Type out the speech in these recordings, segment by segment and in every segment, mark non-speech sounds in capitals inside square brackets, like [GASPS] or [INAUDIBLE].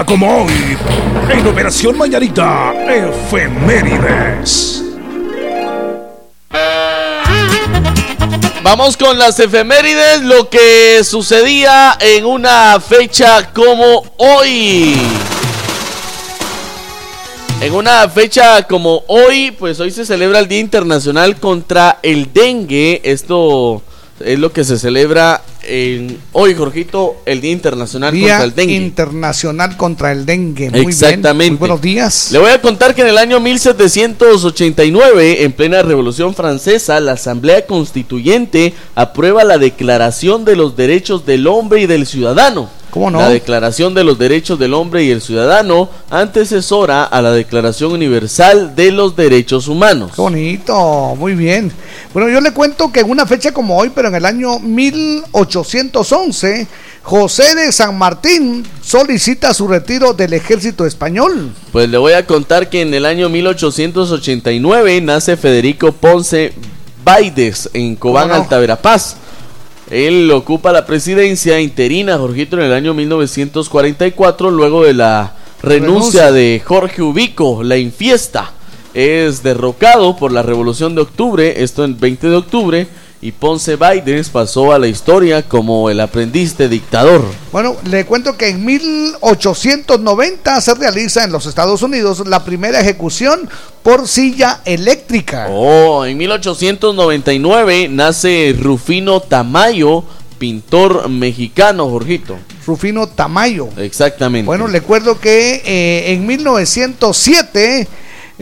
como hoy, en Operación Mañanita, efemérides. Vamos con las efemérides, lo que sucedía en una fecha como hoy. En una fecha como hoy, pues hoy se celebra el Día Internacional contra el Dengue. Esto es lo que se celebra hoy, Jorgito, el Día Internacional Día contra el Dengue. Internacional contra el Dengue. Muy Exactamente. Bien. Muy buenos días. Le voy a contar que en el año 1789, en plena Revolución Francesa, la Asamblea Constituyente aprueba la Declaración de los Derechos del Hombre y del Ciudadano. ¿Cómo no? La Declaración de los Derechos del Hombre y el Ciudadano antecesora a la Declaración Universal de los Derechos Humanos. Qué bonito, muy bien. Bueno, yo le cuento que en una fecha como hoy, pero en el año 1811, José de San Martín solicita su retiro del ejército español. Pues le voy a contar que en el año 1889 nace Federico Ponce Baides en Cobán, ¿Cómo no? Alta Verapaz. Él ocupa la presidencia interina, Jorgito, en el año 1944, luego de la renuncia, Renuncia. de Jorge Ubico, la infiesta. Es derrocado por la Revolución de Octubre, esto el 20 de octubre, y Ponce Baides pasó a la historia como el aprendiz de dictador. Bueno, le cuento que en 1890 se realiza en los Estados Unidos la primera ejecución por silla eléctrica. Oh, en 1899 nace Rufino Tamayo, pintor mexicano, Jorgito. Rufino Tamayo. Exactamente. Bueno, le recuerdo que eh, en 1907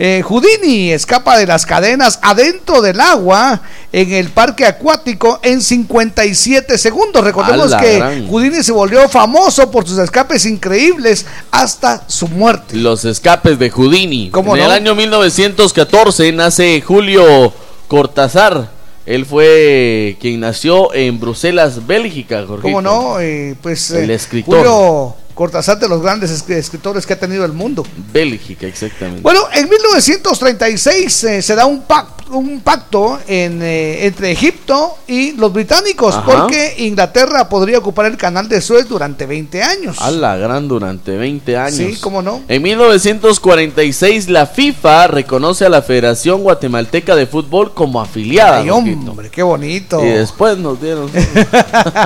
Eh, Houdini escapa de las cadenas adentro del agua en el parque acuático en 57 segundos. Recordemos que gran. Houdini se volvió famoso por sus escapes increíbles hasta su muerte. Los escapes de Houdini. ¿Cómo en no? el año 1914 nace Julio Cortázar. Él fue quien nació en Bruselas, Bélgica, Jorgito. ¿Cómo no? Eh, pues El eh, escritor. Julio Cortázar de los grandes es- escritores que ha tenido el mundo. Bélgica, exactamente. Bueno, en 1936 eh, se da un pacto, un pacto en, eh, entre Egipto y los británicos Ajá. porque Inglaterra podría ocupar el canal de Suez durante 20 años. A la gran durante 20 años. Sí, cómo no. En 1946 la FIFA reconoce a la Federación Guatemalteca de Fútbol como afiliada. Ay, hombre, qué bonito. Y después nos dieron.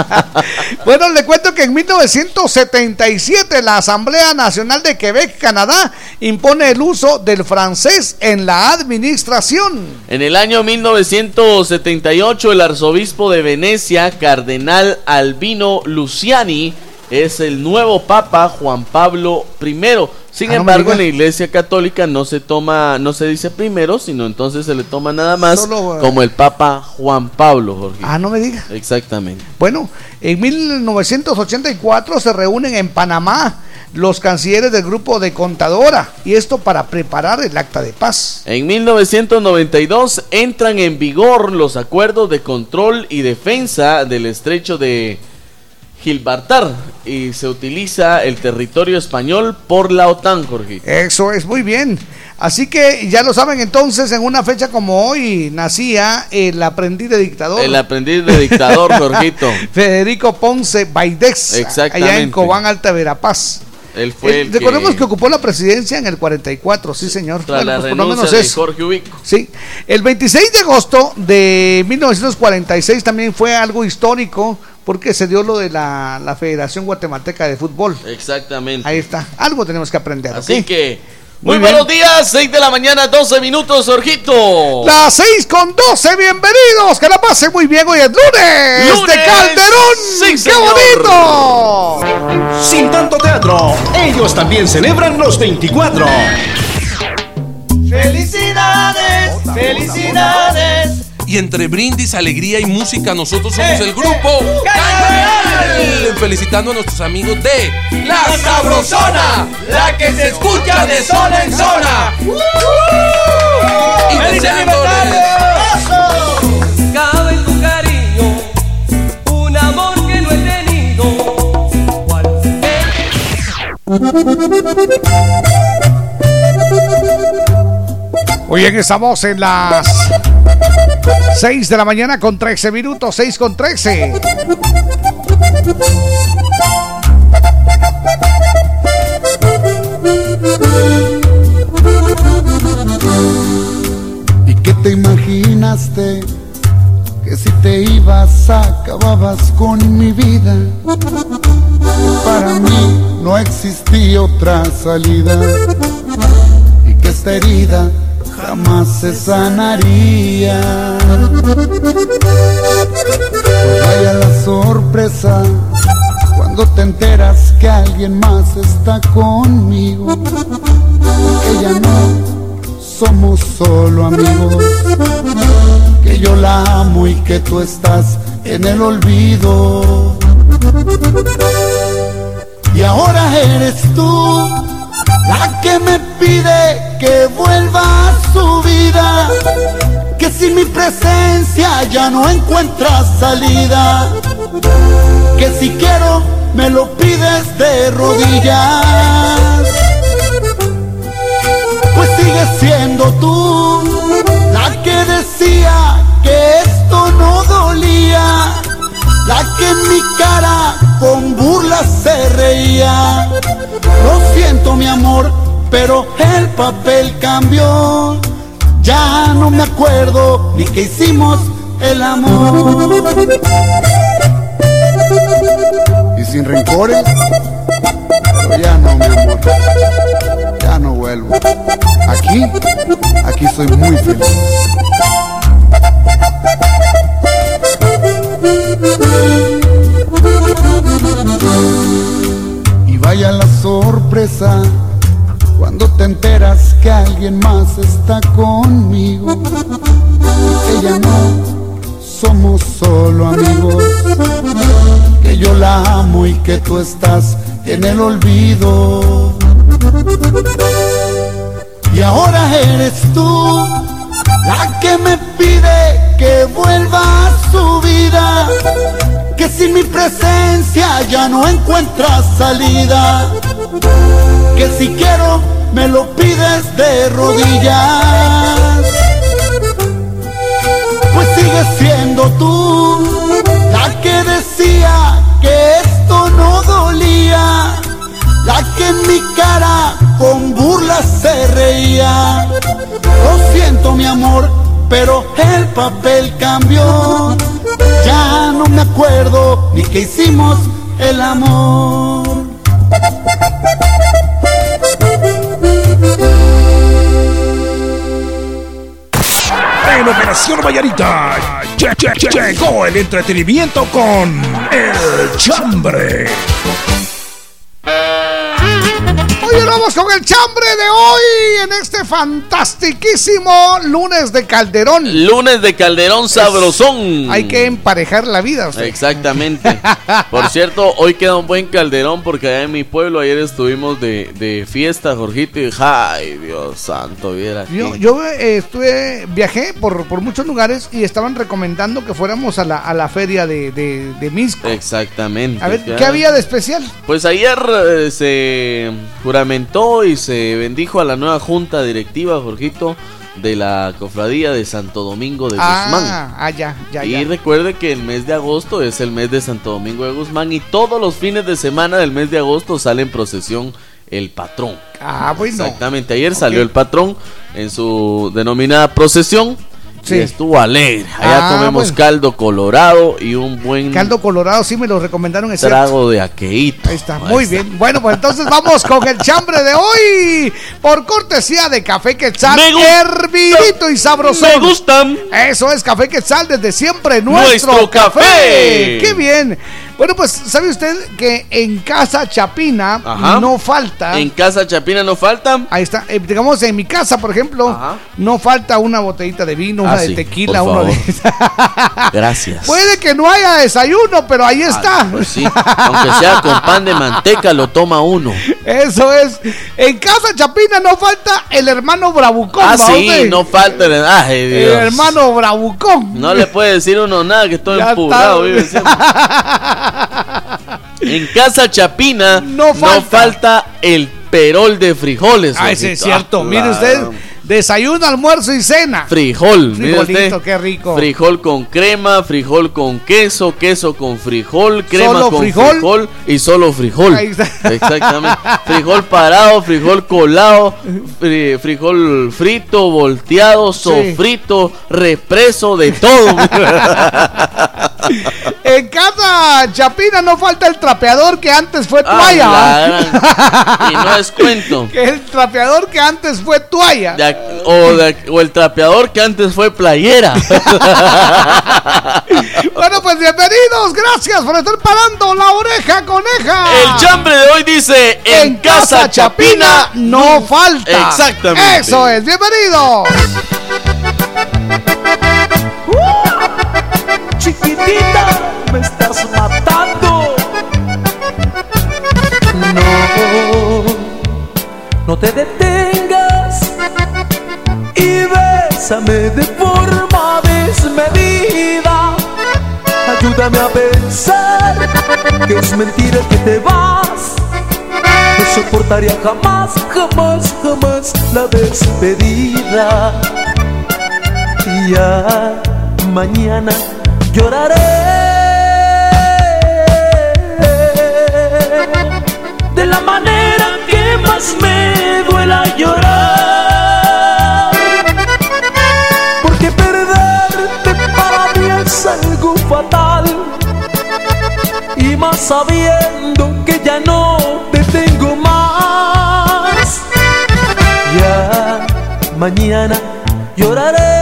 [LAUGHS] bueno, le cuento que en 1977 la Asamblea Nacional de Quebec, Canadá, impone el uso del francés en la administración. En el año 1978 el arzobispo de Venecia, cardenal Albino Luciani, es el nuevo papa Juan Pablo I. Sin Ah, no embargo, en la Iglesia Católica no se toma, no se dice primero, sino entonces se le toma nada más Solo, eh, como el Papa Juan Pablo, Jorge. Ah, no me diga. Exactamente. Bueno, en 1984 se reúnen en Panamá los cancilleres del grupo de Contadora y esto para preparar el acta de paz. En 1992 entran en vigor los acuerdos de control y defensa del estrecho de Gibraltar y se utiliza el territorio español por la OTAN, Jorge. Eso es muy bien. Así que ya lo saben entonces, en una fecha como hoy nacía el aprendiz de dictador. El aprendiz de dictador, [LAUGHS] Jorgito. Federico Ponce Exactamente. allá en Cobán, Alta Verapaz. Él fue Eh, el recordemos que, que... ocupó la presidencia en el 44, sí señor. tras Bueno, la pues por lo menos de eso. Jorge Ubico. Sí, el 26 de agosto de 1946 también fue algo histórico porque se dio lo de la, la Federación Guatemalteca de Fútbol. Exactamente. Ahí está, algo tenemos que aprender. Así que, Muy buenos días, 6 de la mañana, 12 minutos, Jorgito. Las 6 con 12, bienvenidos, que la pasen muy bien, hoy es lunes, Lunes, de Calderón, sí, ¡qué señor. bonito! Sin tanto teatro, ellos también celebran los 24. ¡Felicidades! ¡Felicidades! Y entre brindis, alegría y música, nosotros somos Eh, el grupo eh, Cañaveral. Felicitando a nuestros amigos de La Sabrosona, la que se escucha de zona en zona. Y ¡Feliz deseándoles! Cabe en tu cariño un amor que no he tenido. ¿Cuál Muy bien, estamos en las 6 de la mañana con 13 minutos, 6 con 13. ¿Y qué te imaginaste? Que si te ibas acababas con mi vida. Para mí no existía otra salida. Y que esta herida jamás se sanaría. Vaya la sorpresa cuando te enteras que alguien más está conmigo. Que ya no somos solo amigos, que yo la amo y que tú estás en el olvido. Y ahora eres tú la que me pide que vuelva a su vida, que sin mi presencia ya no encuentras salida, que si quiero me lo pides de rodillas. Pues sigues siendo tú la que decía que esto no dolía, la que en mi cara con burlas se reía. Lo siento mi amor, pero el papel cambió. Ya no me acuerdo ni que hicimos el amor. Y sin rencores, pero ya no mi amor ya no vuelvo. Aquí, aquí soy muy feliz. Y vaya la sorpresa cuando te enteras que alguien más está conmigo. Ella no, somos solo amigos. Que yo la amo y que tú estás en el olvido. Y ahora eres tú la que me pide que vuelva a su vida. Que sin mi presencia ya no encuentra salida. Que si quiero me lo pides de rodillas. Pues sigues siendo tú la que decía que esto no dolía. La que en mi cara con burlas se reía. Lo siento mi amor, pero el papel cambió. Ya ni que hicimos el amor. En Operación Vallarita lle- lle- lle- llegó el entretenimiento con El Chambre. Oye, vamos con el chambre de hoy en este fantastiquísimo lunes de Calderón. Lunes de Calderón Sabrosón. Hay que emparejar la vida. usted. Exactamente. Por cierto, hoy queda un buen calderón porque allá en mi pueblo ayer estuvimos de, de fiesta, Jorgito, y ay, Dios santo, viera. Yo, yo, eh, estuve, viajé por, por muchos lugares y estaban recomendando que fuéramos a la, a la feria de, de, de Misco. Exactamente. A ver. ¿qué había de especial? Pues ayer eh, se juramentó y se bendijo a la nueva junta directiva, Jorgito, de la cofradía de Santo Domingo de Guzmán. Ah, ah, ya, ya, Y ya. recuerde que el mes de agosto es el mes de Santo Domingo de Guzmán y todos los fines de semana del mes de agosto sale en procesión el patrón. Ah, bueno. Exactamente, ayer salió el patrón en su denominada procesión Sí. y estuvo alegre. Allá Ah, comemos bueno. caldo colorado y un buen Caldo colorado, sí me lo recomendaron. Es cierto. trago de aqueíto. Ahí está, muy bien. Bueno, pues entonces vamos con el chambre de hoy. Por cortesía de Café Quetzal, hervidito y sabroso. Me gustan. Eso es Café Quetzal desde siempre, nuestro, Nuestro café. café. ¡Qué bien! Bueno, pues, ¿sabe usted que en Casa Chapina Ajá. no falta? En casa Chapina no faltan. Ahí está, eh, digamos en mi casa, por ejemplo, Ajá. no falta una botellita de vino, Ah, una de sí, tequila, uno de... [LAUGHS] Gracias. Puede que no haya desayuno, pero ahí está. Ah, pues sí, aunque sea con pan de manteca lo toma uno. Eso es. En Casa Chapina no falta el hermano Bravucón. Ah, ¿va sí, usted? no falta el ay, El Dios. hermano Bravucón. No le puede decir uno nada que estoy empurrado. vive siempre. [LAUGHS] En casa Chapina No no falta. falta, el perol de frijoles. Ah, ese es cierto. Ah, Mire usted, desayuno, almuerzo y cena. Frijol, mire Frijolito, usted. qué rico. Frijol con crema, frijol con queso, queso con frijol, crema ¿Solo con frijol? frijol? y solo frijol. Ahí está. [LAUGHS] Exactamente. frijol parado, frijol colado, fri- frijol frito, volteado, sofrito, represo, de todo. [LAUGHS] [LAUGHS] En Casa Chapina no falta el trapeador que antes fue Ah, toalla. gran- Y no es [LAUGHS] cuento. Que el trapeador que antes fue toalla. De o, de ac- o el trapeador que antes fue playera. [LAUGHS] Bueno, pues bienvenidos. Gracias por estar parando la oreja coneja. El chambre de hoy dice: En, casa Chapina no falta. Exactamente. Eso es, bienvenidos. Chiquitita, me estás matando. No, no te detengas y bésame de forma desmedida. Ayúdame a pensar que es mentira que te vas. No soportaría jamás, jamás, jamás la despedida. Y ya mañana lloraré de la manera que más me duela llorar. Porque perderte para mí es algo fatal. Y más sabiendo que ya no te tengo más. Ya mañana lloraré.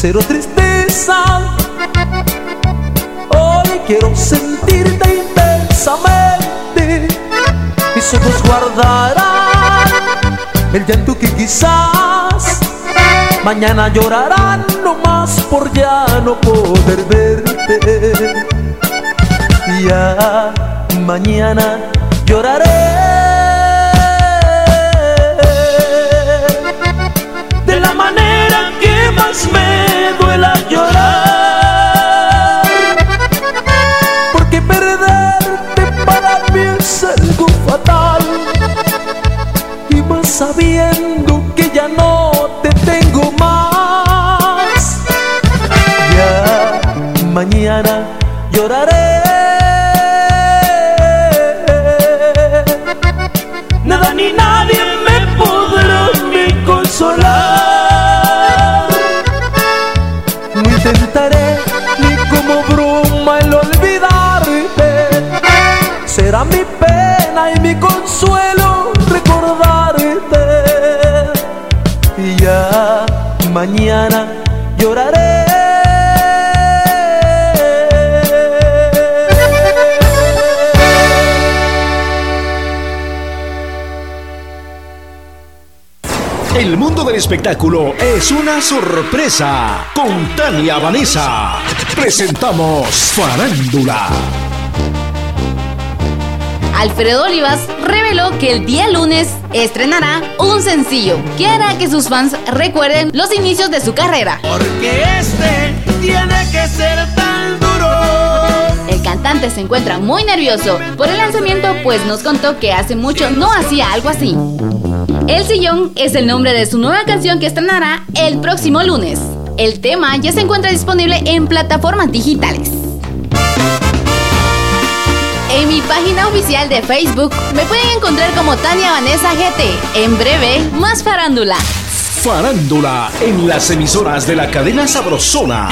Cero tristeza. Hoy quiero sentirte intensamente. Mis ojos guardarán el llanto que quizás mañana llorarán no más por ya no poder verte. Ya mañana lloraré. Más me duela llorar. Porque perderte para mí es algo fatal. Y más sabiendo que ya no te tengo más. Ya mañana lloraré. Intentaré ni como broma el olvidarte. Será mi pena y mi consuelo recordarte. Y ya mañana lloraré. Espectáculo es una sorpresa. Con Tania Vanessa presentamos Farándula. Alfredo Olivas reveló que el día lunes estrenará un sencillo que hará que sus fans recuerden los inicios de su carrera. Porque este tiene que ser tan duro. El cantante se encuentra muy nervioso por el lanzamiento, pues nos contó que hace mucho no hacía algo así. El Sillón es el nombre de su nueva canción que estrenará el próximo lunes. El tema ya se encuentra disponible en plataformas digitales. En mi página oficial de Facebook me pueden encontrar como Tania Vanessa GT. En breve, más farándula. Farándula en las emisoras de la cadena Sabrosona.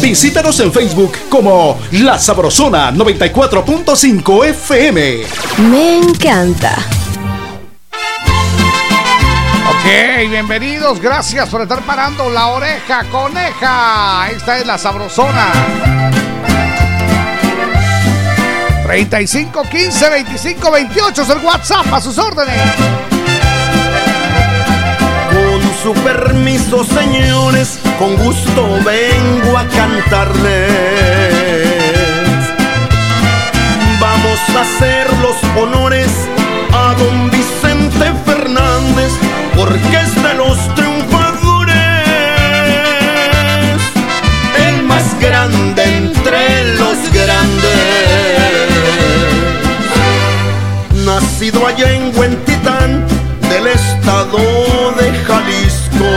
Visítanos en Facebook como La Sabrosona 94.5 FM. Me encanta. Ok, bienvenidos, gracias por estar parando la oreja, coneja. Esta es la sabrosona. 35 15 25 28 es el WhatsApp a sus órdenes. Con su permiso, señores, con gusto vengo a cantarles. Vamos a hacer los honores a don Vicente Fernández, porque es de los triunfadores, el más grande entre los grandes. Nacido allá en Huentitán, del estado de Jalisco.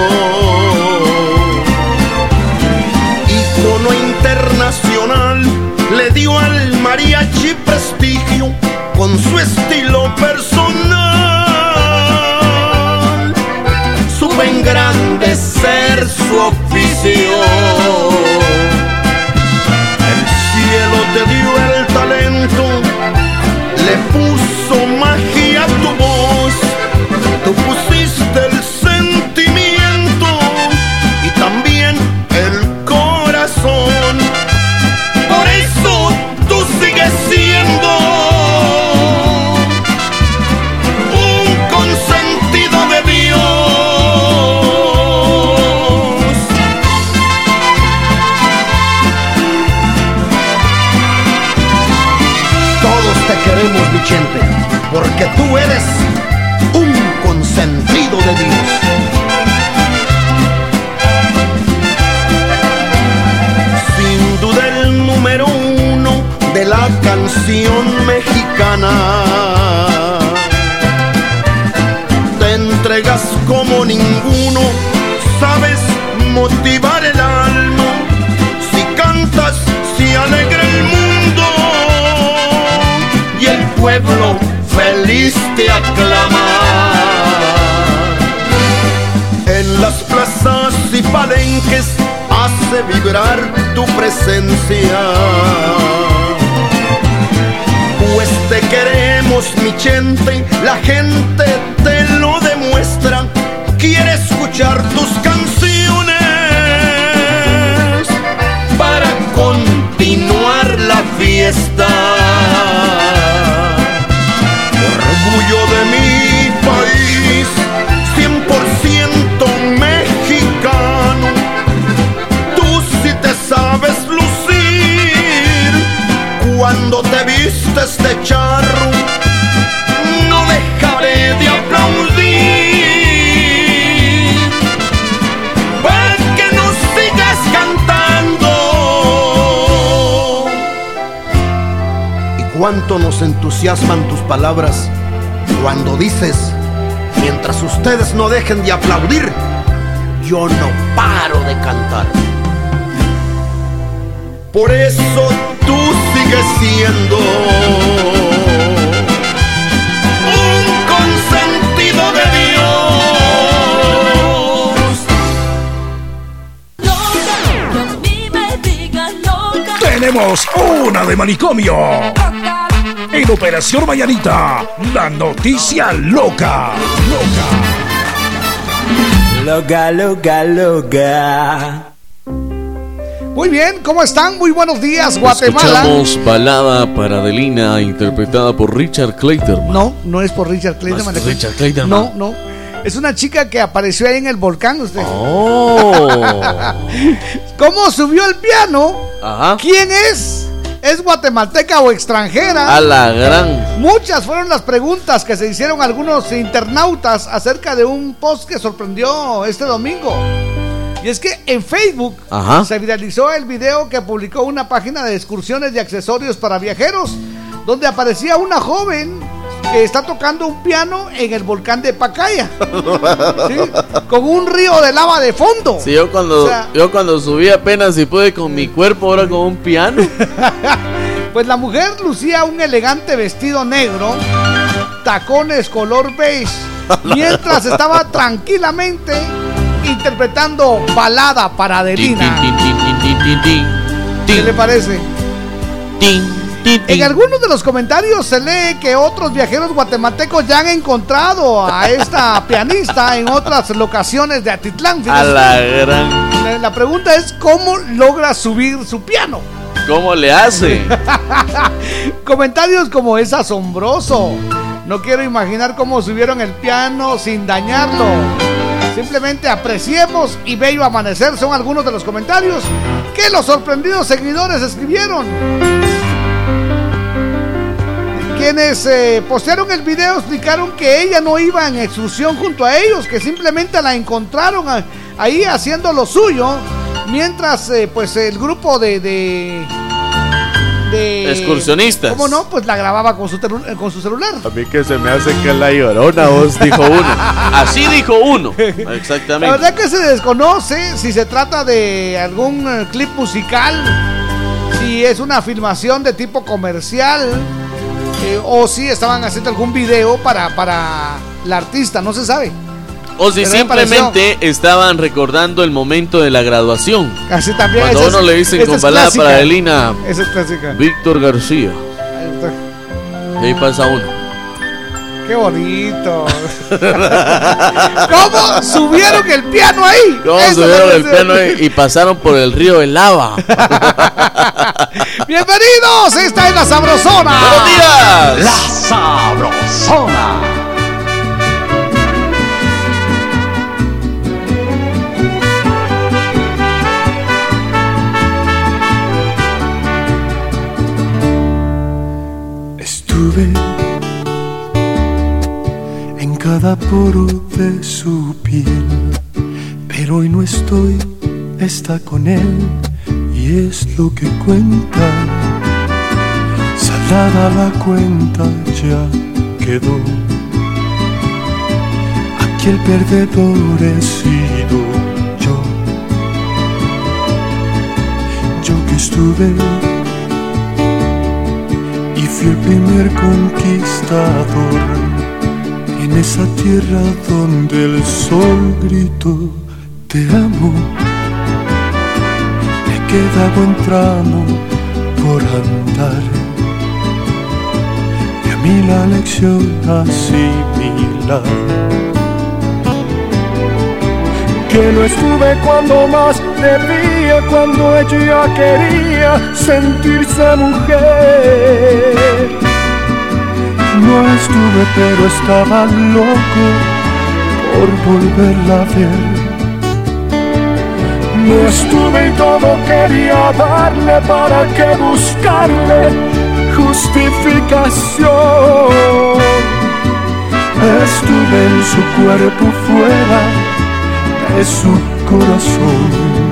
Icono internacional, le dio al mariachi prestigio con su estilo personal. Engrandecer su oficio. Porque tú eres un consentido de Dios. Sin duda el número uno de la canción mexicana. Te entregas como ninguno, saliste a clamar. En las plazas y palenques hace vibrar tu presencia. Pues te queremos, mi gente, la gente te lo demuestra. Quiere escuchar tus canciones para continuar la fiesta. De. No dejaré de aplaudir para que nos sigas cantando. Y cuánto nos entusiasman tus palabras cuando dices, mientras ustedes no dejen de aplaudir, yo no paro de cantar. Por eso tú sigues siendo un consentido de Dios. Tenemos una de manicomio. En Operación Mañanita, la noticia loca. Loca, loca, loca. Muy bien, ¿cómo están? Muy buenos días, Guatemala. Escuchamos Balada para Adelina, interpretada por Richard Clayton. No, no es por Richard Clayton. ¿No es Richard Clayton, No, no. Es una chica que apareció ahí en el volcán. Usted. Oh. [LAUGHS] ¿Cómo subió el piano? Ajá. ¿Quién es? ¿Es guatemalteca o extranjera? A la gran. Muchas fueron las preguntas que se hicieron algunos internautas acerca de un post que sorprendió este domingo. Y es que en Facebook Ajá. se viralizó el video que publicó una página de excursiones y accesorios para viajeros, donde aparecía una joven que está tocando un piano en el volcán de Pacaya, [LAUGHS] ¿sí? con un río de lava de fondo. Sí, yo cuando, O sea- yo cuando subí apenas y pude con mi cuerpo, ahora con un piano. [LAUGHS] Pues la mujer lucía un elegante vestido negro, tacones color beige, mientras estaba tranquilamente interpretando balada para Adelina. ¿Qué le parece? En algunos de los comentarios se lee que otros viajeros guatemaltecos ya han encontrado a esta [LAUGHS] pianista en otras locaciones de Atitlán. A Fíjese. la gran. La- La pregunta es cómo logra subir su piano. ¿Cómo le hace? [LAUGHS] Comentarios como es asombroso. No quiero imaginar cómo subieron el piano sin dañarlo. Simplemente apreciemos y bello amanecer son algunos de los comentarios que los sorprendidos seguidores escribieron. Quienes eh, postearon el video explicaron que ella no iba en excursión junto a ellos, que simplemente la encontraron ahí haciendo lo suyo, mientras eh, pues el grupo de- Excursionistas. ¿Cómo no? Pues la grababa con su, telu- con su celular. A mí que se me hace que la llorona, vos, dijo uno. [LAUGHS] Así dijo uno. La Exactamente. verdad que se desconoce si se trata de algún eh, clip musical, si es una filmación de tipo comercial eh, o si estaban haciendo algún video para, para la artista, no se sabe. O si simplemente estaban recordando el momento de la graduación. Así también. Cuando uno es- le dicen con es balada clásica. para Adelina, Esa es clásica. Víctor García. Y ahí pasa uno. Qué bonito. [LAUGHS] ¿Cómo subieron el piano ahí? ¿Cómo Eso subieron el piano y, y pasaron por el río de lava? [LAUGHS] Bienvenidos, esta es la Sabrosona. ¡Buenos días! La Sabrosona. Cada poro de su piel, pero hoy no estoy, está con él y es lo que cuenta. Salada la cuenta ya quedó. Aquí el perdedor he sido yo. Yo que estuve y fui el primer conquistador en esa tierra donde el sol gritó te amo queda buen tramo por andar. Y a mí la lección asimilar. Que no estuve cuando más debía, cuando ella quería sentirse mujer. No estuve, pero estaba loco por volverla a ver. No estuve y todo quería darle para que buscarle justificación. Estuve en su cuerpo fuera de su corazón.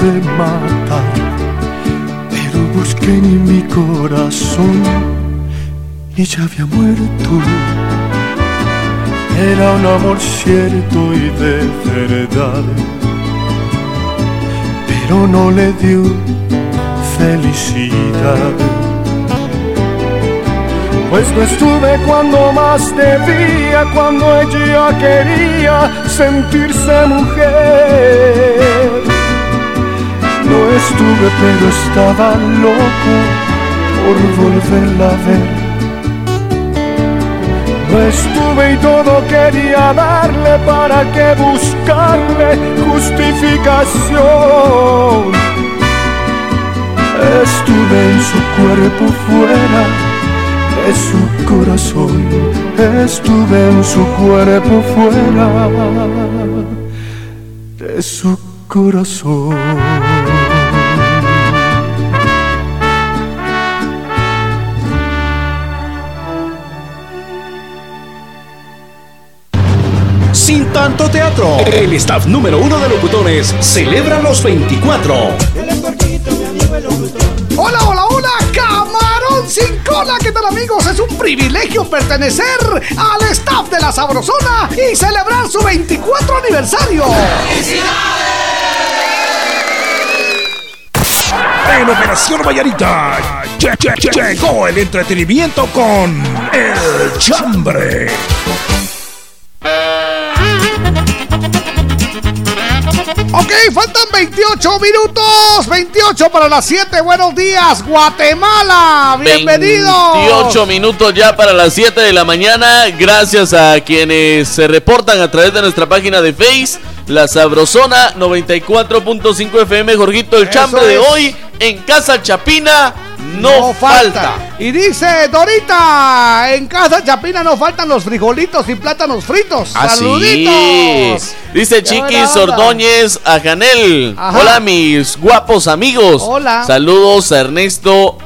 De matar, pero busqué en mi corazón y ya había muerto. Era un amor cierto y de verdad, pero no le dio felicidad. Pues no estuve cuando más debía, cuando ella quería sentirse mujer. Estuve, pero estaba loco por volverla a ver. No estuve y todo quería darle para que buscarle justificación. Estuve en su cuerpo fuera de su corazón, estuve en su cuerpo fuera de su corazón. Sin tanto teatro, el staff número uno de locutores celebra los 24. Hola, hola, hola, camarón sin cola. ¿Qué tal amigos? Es un privilegio pertenecer al staff de la Sabrosona y celebrar su 24 aniversario. En Operación Vallarita lle- lle- lle- llegó el entretenimiento con El Chambre. Ok, faltan 28 minutos. 28 para las 7. Buenos días, Guatemala. Bienvenidos. 28 minutos ya para las 7 de la mañana. Gracias a quienes se reportan a través de nuestra página de Face, La Sabrosona 94.5 FM. Jorgito, el Eso chambre de hoy en Casa Chapina no, falta. Y dice Dorita, en casa Chapina no faltan los frijolitos y plátanos fritos. Así Saluditos. es. Dice Chiquis. Ordóñez a Janel. Ajá. Hola, mis guapos amigos. Hola. Saludos a Ernesto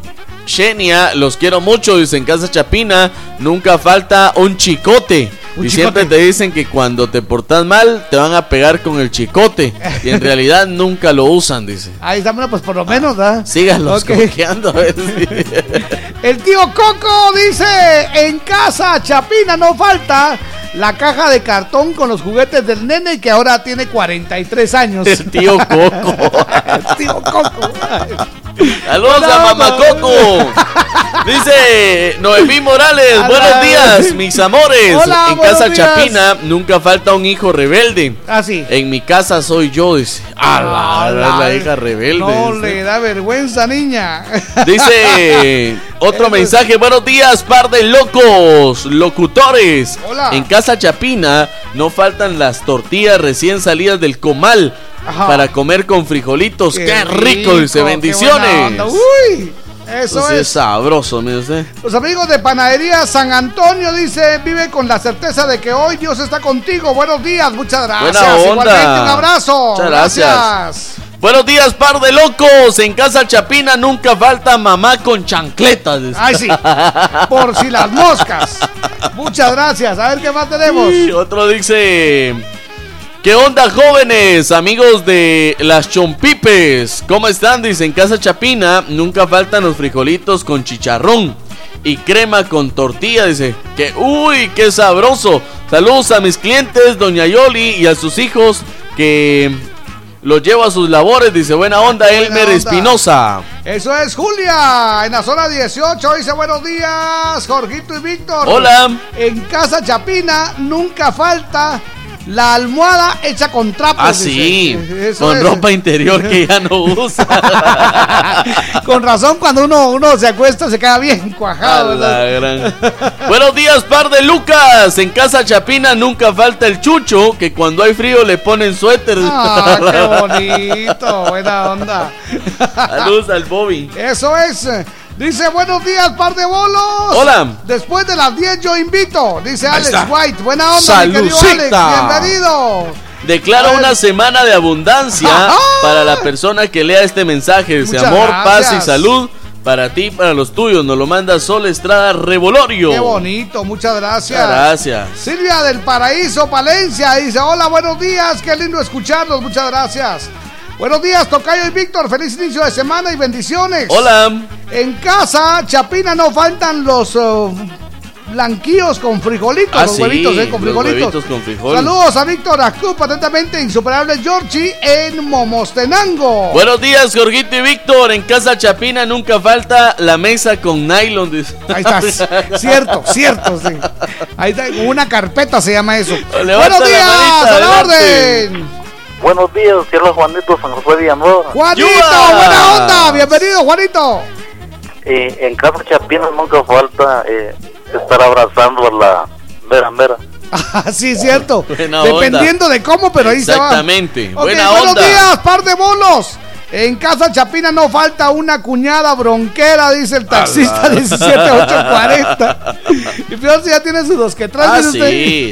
Xenia. Los quiero mucho. Dice en Casa Chapina nunca falta un chicote. Un y siempre te dicen que cuando te portas mal te van a pegar con el chicote. y en [LAUGHS] realidad nunca lo usan, dice. Ahí está, bueno, pues por lo menos, ¿verdad? Síganlos Ok. coqueando [LAUGHS] El tío Coco dice, en casa Chapina no falta la caja de cartón con los juguetes del nene que ahora tiene 43 años. El tío Coco. [LAUGHS] tío Coco. Saludos a. Mamá Coco. Dice Noemí Morales, Hola. buenos días, mis amores. Hola, en casa días. Chapina nunca falta un hijo rebelde. Ah, sí. En mi casa soy yo, dice. Ah, la, la, la hija rebelde. No dice. le da vergüenza, niña. [LAUGHS] Dice otro mensaje, buenos días, par de locos, locutores. Hola. En casa Chapina no faltan las tortillas recién salidas del comal Ajá. para comer con frijolitos. Qué, rico, dice, qué bendiciones. Uy, eso Pues es sabroso, mire usted. Los amigos de Panadería San Antonio dice, vive con la certeza de que hoy Dios está contigo. Buenos días, muchas gracias. Buena onda. Igualmente un abrazo. Muchas gracias. Buenos días, par de locos. En casa Chapina nunca falta mamá con chancletas. Ay, sí. Por si las moscas. Muchas gracias. A ver qué más tenemos. Y otro dice: ¿Qué onda, jóvenes? Amigos de las chompipes. ¿Cómo están? Dice: En casa Chapina nunca faltan los frijolitos con chicharrón. y crema con tortilla. Dice que, uy, qué sabroso. Saludos a mis clientes, doña Yoli, y a sus hijos que los llevo a sus labores. Dice, buena onda, Elmer onda. Espinosa. Eso es Julia, en la zona 18. Dice buenos días, Jorgito y Víctor. Hola. En casa Chapina nunca falta la almohada hecha con trapos. Ah, sí, Eso con es. ropa interior que ya no usa. [LAUGHS] Con razón, cuando uno, uno se acuesta se queda bien cuajado. la gran. Buenos días, par de Lucas. En casa Chapina nunca falta el chucho, que cuando hay frío le ponen suéter. Ah, [LAUGHS] qué bonito, buena onda. Saludos al Bobby. Eso es. Dice, buenos días, par de bolos. Hola. Después de las 10 yo invito. Dice Ahí Alex está. White. Buena onda, mi querido Alex. Salucita. Bienvenido. Declaro una semana de abundancia para la persona que lea este mensaje. Dice Muchas amor, paz y gracias. salud para ti y para los tuyos. Nos lo manda Sol Estrada Revolorio. Qué bonito, muchas gracias. Muchas gracias. Silvia del Paraíso, Palencia, dice, hola, buenos días, qué lindo escucharlos, muchas gracias. Buenos días, Tocayo y Víctor, feliz inicio de semana y bendiciones. Hola. En casa, Chapina, no faltan los uh, blanquillos con frijolitos, Ah, los sí, huevitos, eh, con los frijolitos. huevitos con frijol. Saludos a Víctor Ascup, atentamente, insuperable Georgie en Momostenango. Buenos días, Jorgito y Víctor. En casa Chapina nunca falta la mesa con nylon. dice. Ahí está, [LAUGHS] cierto, cierto, sí. Ahí está, una carpeta se llama eso. Levanta Buenos días, manita, a la orden. Buenos días, Carlos Juanito San José Villanueva. Juanito, ¡Yua! buena onda, bienvenido, Juanito. Eh, en casa Chapina nunca falta eh, estar abrazando a la Vera Mera. Ah, [LAUGHS] sí, cierto. [LAUGHS] Buena Dependiendo de cómo, pero ahí se va. Exactamente. Ok, Buena buenos onda. días, par de bolos. En casa Chapina no falta una cuñada bronquera, dice el taxista Ala. 17840. [LAUGHS] Y peor si ya tiene sus dos que trae. Ah, dice usted. sí,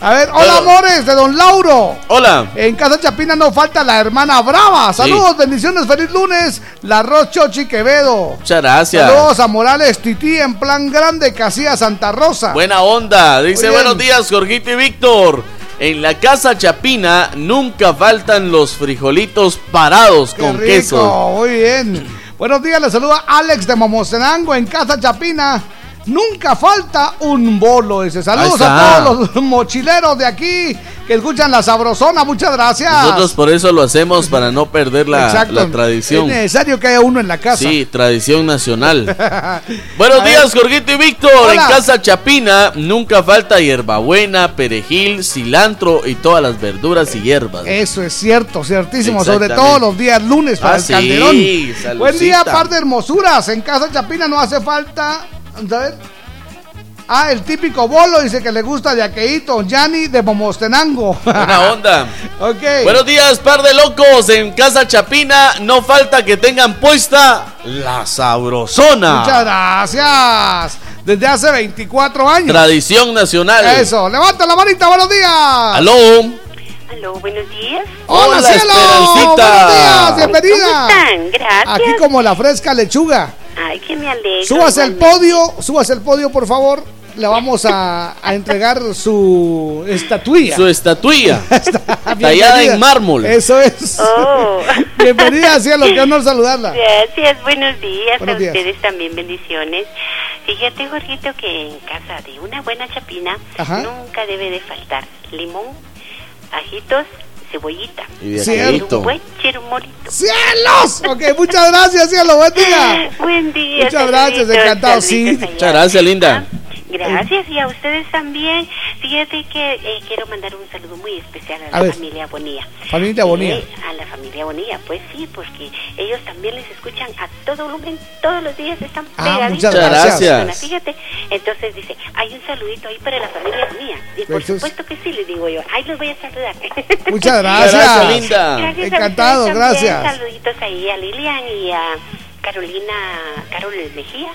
A ver, hola amores de Don Lauro. Hola. En casa Chapina no falta la hermana Brava. Saludos, bendiciones, feliz lunes. La Ros Chochi Quevedo. Muchas gracias. Saludos a Morales Tití en plan grande, Casilla Santa Rosa. Buena onda. Dice buenos días, Jorgito y Víctor. En la casa Chapina nunca faltan los frijolitos parados Qué con rico, queso. Muy bien. Buenos días, le saluda Alex de Momocenango en Casa Chapina. Nunca falta un bolo, dice. Saludos a todos los mochileros de aquí que escuchan la sabrosona. Muchas gracias. Nosotros por eso lo hacemos para no perder la, tradición. Es necesario que haya uno en la casa. Sí, tradición nacional. [LAUGHS] Buenos A días, Jorgito y Víctor. Hola. En casa Chapina nunca falta hierbabuena, perejil, cilantro y todas las verduras y hierbas. Eso es cierto, ciertísimo. Sobre todo los días lunes para Ah, el sí, calderón. salucita. Buen día, par de hermosuras. En casa Chapina no hace falta. A ver. Ah, el típico bolo dice que le gusta de aqueíto, Yanni de Momostenango. Buena onda. [LAUGHS] ok. Buenos días, par de locos. En casa Chapina no falta que tengan puesta la sabrosona. Muchas gracias. Desde hace 24 años. Tradición nacional. Eso, levanta la manita, buenos días. Aló. Aló, buenos días. Hola, Hola, cielo. Esperancita. Buenos días, bienvenida. ¿Cómo están? Gracias. Aquí como la fresca lechuga. Ay, que me alegro. Súbase al podio, súbase al podio, por favor. Le vamos a, a entregar su estatuilla. Su estatuilla. [LAUGHS] Tallada en mármol. Eso es. Oh. [LAUGHS] Bienvenida, cielo, qué honor saludarla. Gracias, buenos días Buenos a días. ustedes también, bendiciones. Fíjate, Jorgito, que en casa de una buena chapina Ajá. nunca debe de faltar limón, ajitos, cebollita. Y de Cierto. Un buen. ¡Cielos! Ok, muchas gracias, cielo, buen día. [LAUGHS] Buen día. Muchas gracias, encantado, sí. Muchas gracias, linda. Gracias y a ustedes también. Fíjate que eh, quiero mandar un saludo muy especial a A la ver. familia Bonilla. Familia Bonilla. Eh, a la familia Bonilla, pues sí, porque ellos también les escuchan a todo volumen, todos los días están Ah, pegaditos. muchas a la gracias. persona, Fíjate, entonces dice, hay un saludito ahí para la familia Bonilla. Y por supuesto que sí, les digo yo, ahí los voy a saludar. [LAUGHS] Muchas Gracias, gracias. linda. Gracias a Encantado, también. gracias. Saluditos ahí a Lilian y a Carolina, Carol Mejía,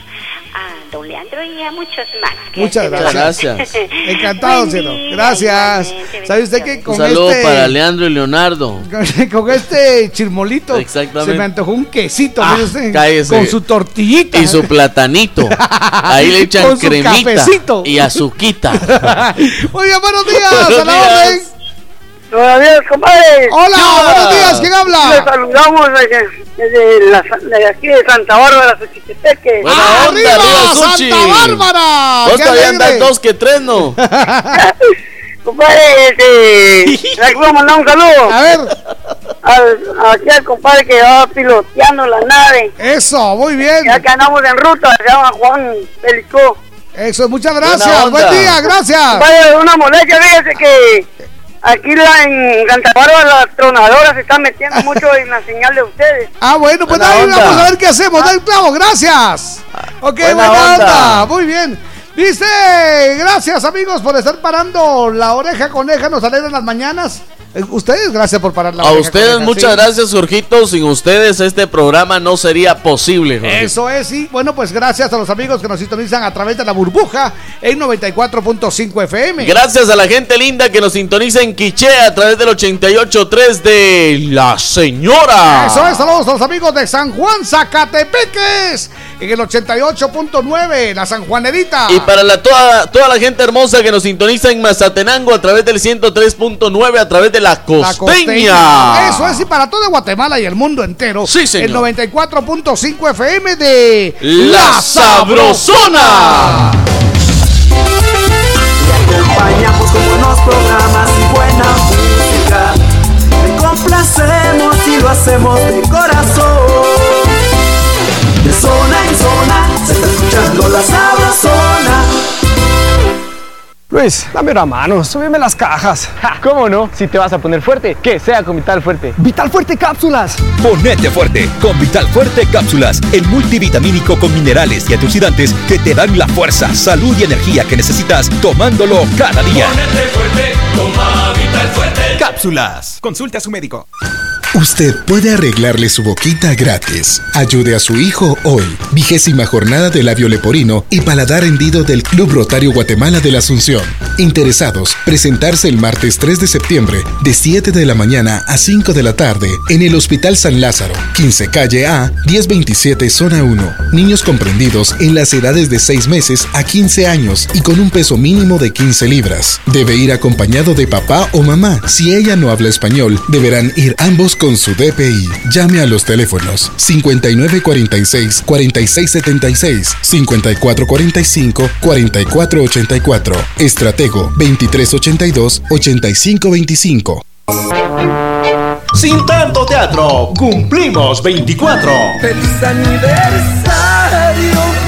a Don Leandro y a muchos más. Muchas gracias. [LAUGHS] Encantado, Gracias. ¿Sabe usted que con Un saludo este para Leandro y Leonardo. [LAUGHS] con, con este chirmolito Exactamente. se me antojó un quesito Ah, mire usted, cállese. con su tortillita Y su platanito. [LAUGHS] Ahí le echan Con su cremita cafecito. y azuquita. Muy bien, buenos días, Buenos a la días. orden. Buenos días, compadre. Hola, buenos días, ¿quién habla? Le saludamos desde, desde, la- desde aquí de Santa Bárbara, Xochitepeque. Buena onda, arriba, Suchi. Santa Bárbara! Vos ¡Qué todavía andas dos que tres, ¿no? [LAUGHS] Compadre, este, [LAUGHS] le quiero mandar un saludo. A ver. Al, aquí al compadre que va piloteando la nave. Eso, muy bien. Ya que andamos en ruta, se llama Juan Pelicó. Eso, muchas gracias. onda. Buen día, gracias. Compadre, una molestia, fíjese que aquí la, en Santa Bárbara las tronadoras se están metiendo [LAUGHS] mucho en la señal de ustedes. Ah, bueno, pues ahí vamos a ver qué hacemos. Da el clavo, gracias. Ok, Buena buena, onda. onda. Muy bien. Dice, gracias amigos por estar parando la oreja coneja, nos alegran las mañanas. Eh, Ustedes, gracias por parar la A ustedes muchas sí. gracias, Jorgito. Sin ustedes este programa no sería posible, Jorge. Eso es, sí. Bueno, pues gracias a los amigos que nos sintonizan a través de la burbuja en 94.5 FM. Gracias a la gente linda que nos sintoniza en Quiché a través del 88.3 de La Señora. Eso es, saludos a los amigos de San Juan Zacatepeques en el 88.9, la San Juanerita. Y para la, toda, toda la gente hermosa que nos sintoniza en Mazatenango a través del 103.9 a través de La La Costeña. costeña. Eso es, y para todo Guatemala y el mundo entero. Sí, señor. El 94.5 FM de La Sabrosona. acompañamos con buenos programas y buena música. Te complacemos y lo hacemos de corazón. De zona en zona se está escuchando la sabrosona. Luis, dame una mano, súbeme las cajas. ¿Cómo no? Si te vas a poner fuerte, que sea con Vital Fuerte. Vital Fuerte Cápsulas. Ponete fuerte con Vital Fuerte Cápsulas, el multivitamínico con minerales y antioxidantes que te dan la fuerza, salud y energía que necesitas tomándolo cada día. fuerte, toma Vital Fuerte. Cápsulas. Consulte a su médico. Usted puede arreglarle su boquita gratis. Ayude a su hijo hoy. Vigésima jornada de labio leporino y paladar hendido del Club Rotario Guatemala de la Asunción. Interesados, presentarse el martes 3 de septiembre de 7 de la mañana a 5 de la tarde en el Hospital San Lázaro, 15 calle A, 1027 zona 1. Niños comprendidos en las edades de 6 meses a 15 años y con un peso mínimo de 15 libras. Debe ir acompañado de papá o mamá. Si ella no habla español, deberán ir ambos su DPI. Llame a los teléfonos 5946-4676, 5445-4484, Estratego 2382-8525. Sin tanto teatro, cumplimos 24. ¡Feliz aniversario!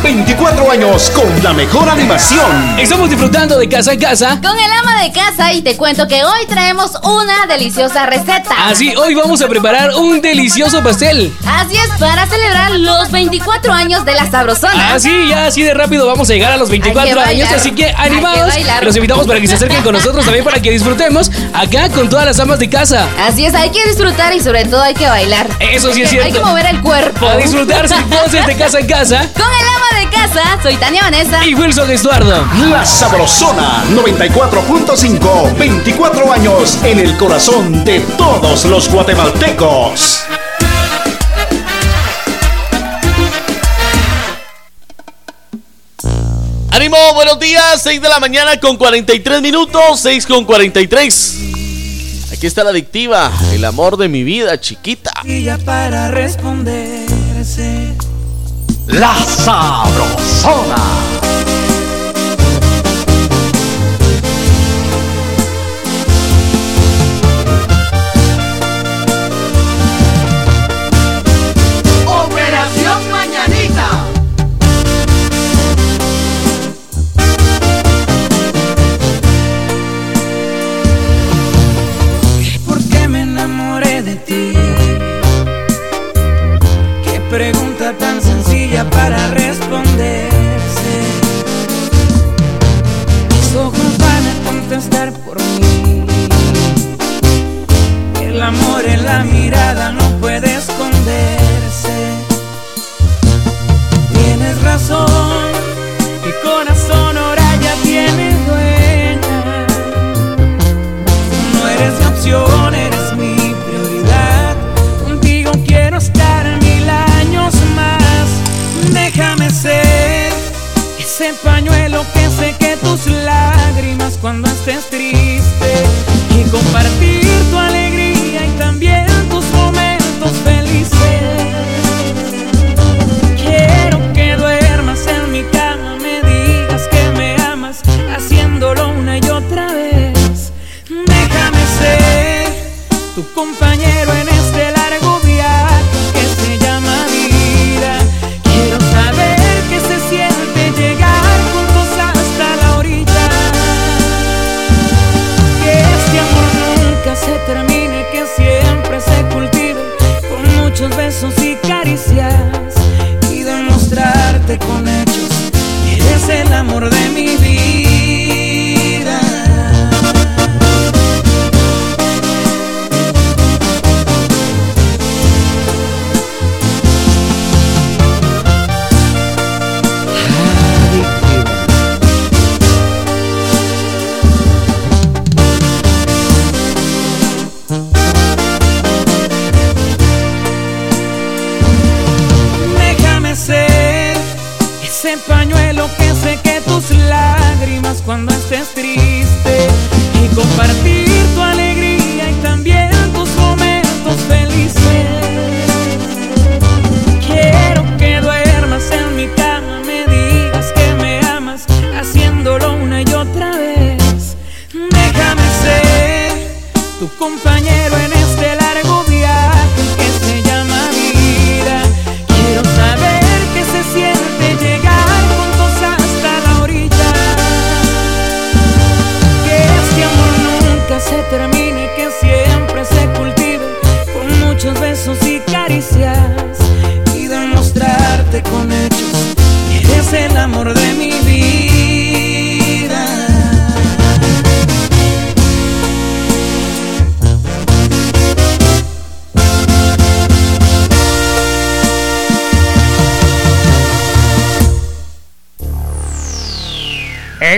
24 años con la mejor animación. Estamos disfrutando de casa en casa. Con el ama de casa y te cuento que hoy traemos una deliciosa receta. Así, hoy vamos a preparar un delicioso pastel. Así es, para celebrar los 24 años de la Sabrosona. Así, ya así de rápido vamos a llegar a los 24 Hay que años. Así que animados, los invitamos para que se acerquen con nosotros también para que disfrutemos acá con todas las amas de casa. Así es, hay que disfrutar y sobre todo hay que bailar. Eso sí es cierto. Hay que mover el cuerpo. A disfrutar sin voces de casa en casa. [LAUGHS] Con el ama de casa, soy Tania Vanessa. Y Wilson Estuardo. La Sabrosona 94.5. 24 años en el corazón de todos los guatemaltecos. Ánimo, buenos días, 6 de la mañana con 43 minutos, 6 con 43. Aquí está la adictiva, el amor de mi vida, chiquita. Ya para responderse. La Sabrosona.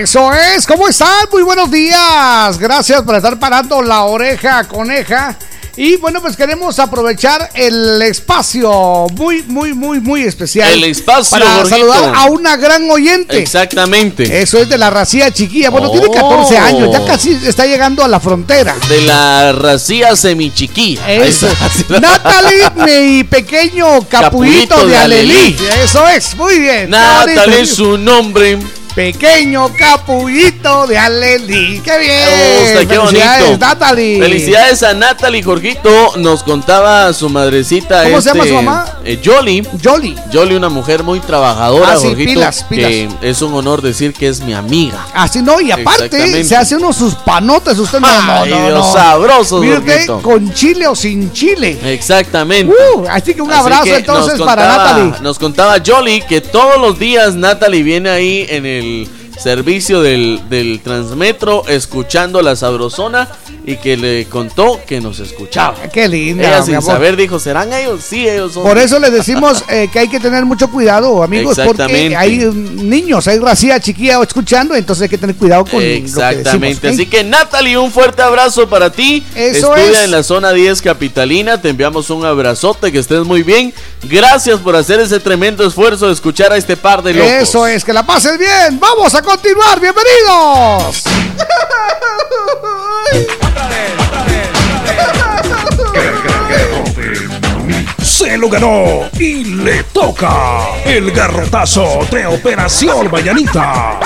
Eso es, ¿cómo están? Muy buenos días. Gracias por estar parando la oreja coneja. Y bueno, pues queremos aprovechar el espacio muy, muy, muy, muy especial. El espacio, Para Jorgito. saludar a una gran oyente. Exactamente. Eso es de la racía chiquilla. Bueno, Oh. tiene 14 años, ya casi está llegando a la frontera. De la racía semichiquilla. Eso. [LAUGHS] Natalie, mi pequeño capullito Capullito de de Alelí. Alelí. Eso es, muy bien. Natalie su nombre. Pequeño capullito de Alelí. ¡Qué bien! Gusta, qué Felicidades, bonito. Natalie. Felicidades a Natalie Jorgito. Nos contaba su madrecita. ¿Cómo se llama este, su mamá? Eh, Jolly. Jolly. Jolly, una mujer muy trabajadora, Ah, sí, Jorgito. pilas, pilas. Que es un honor decir que es mi amiga. Así no, y aparte se hace unos sus panotes. Usted no, no, Ay, no. Dios, no. sabrosos, con chile o sin chile. Exactamente. Uh, así que un Así abrazo que entonces nos para contaba- Natalie. Nos contaba Jolly que todos los días Natalie viene ahí en el servicio del, del Transmetro escuchando la sabrosona y que le contó que nos escuchaba. Qué linda. Ella sin saber dijo, ¿serán ellos? Sí, ellos son. Por eso les decimos eh, que hay que tener mucho cuidado, amigos, porque hay mm, niños, hay racía chiquilla escuchando, entonces hay que tener cuidado con Exactamente. lo que decimos. ¿ok? Así que Natalie, un fuerte abrazo para ti. Eso Estudia es. en la zona 10 capitalina. Te enviamos un abrazote, que estés muy bien. Gracias por hacer ese tremendo esfuerzo de escuchar a este par de locos. Eso es, que la pases bien. Vamos a continuar, bienvenidos. [LAUGHS] Se lo ganó y le toca el garrotazo de Operación Mañanita.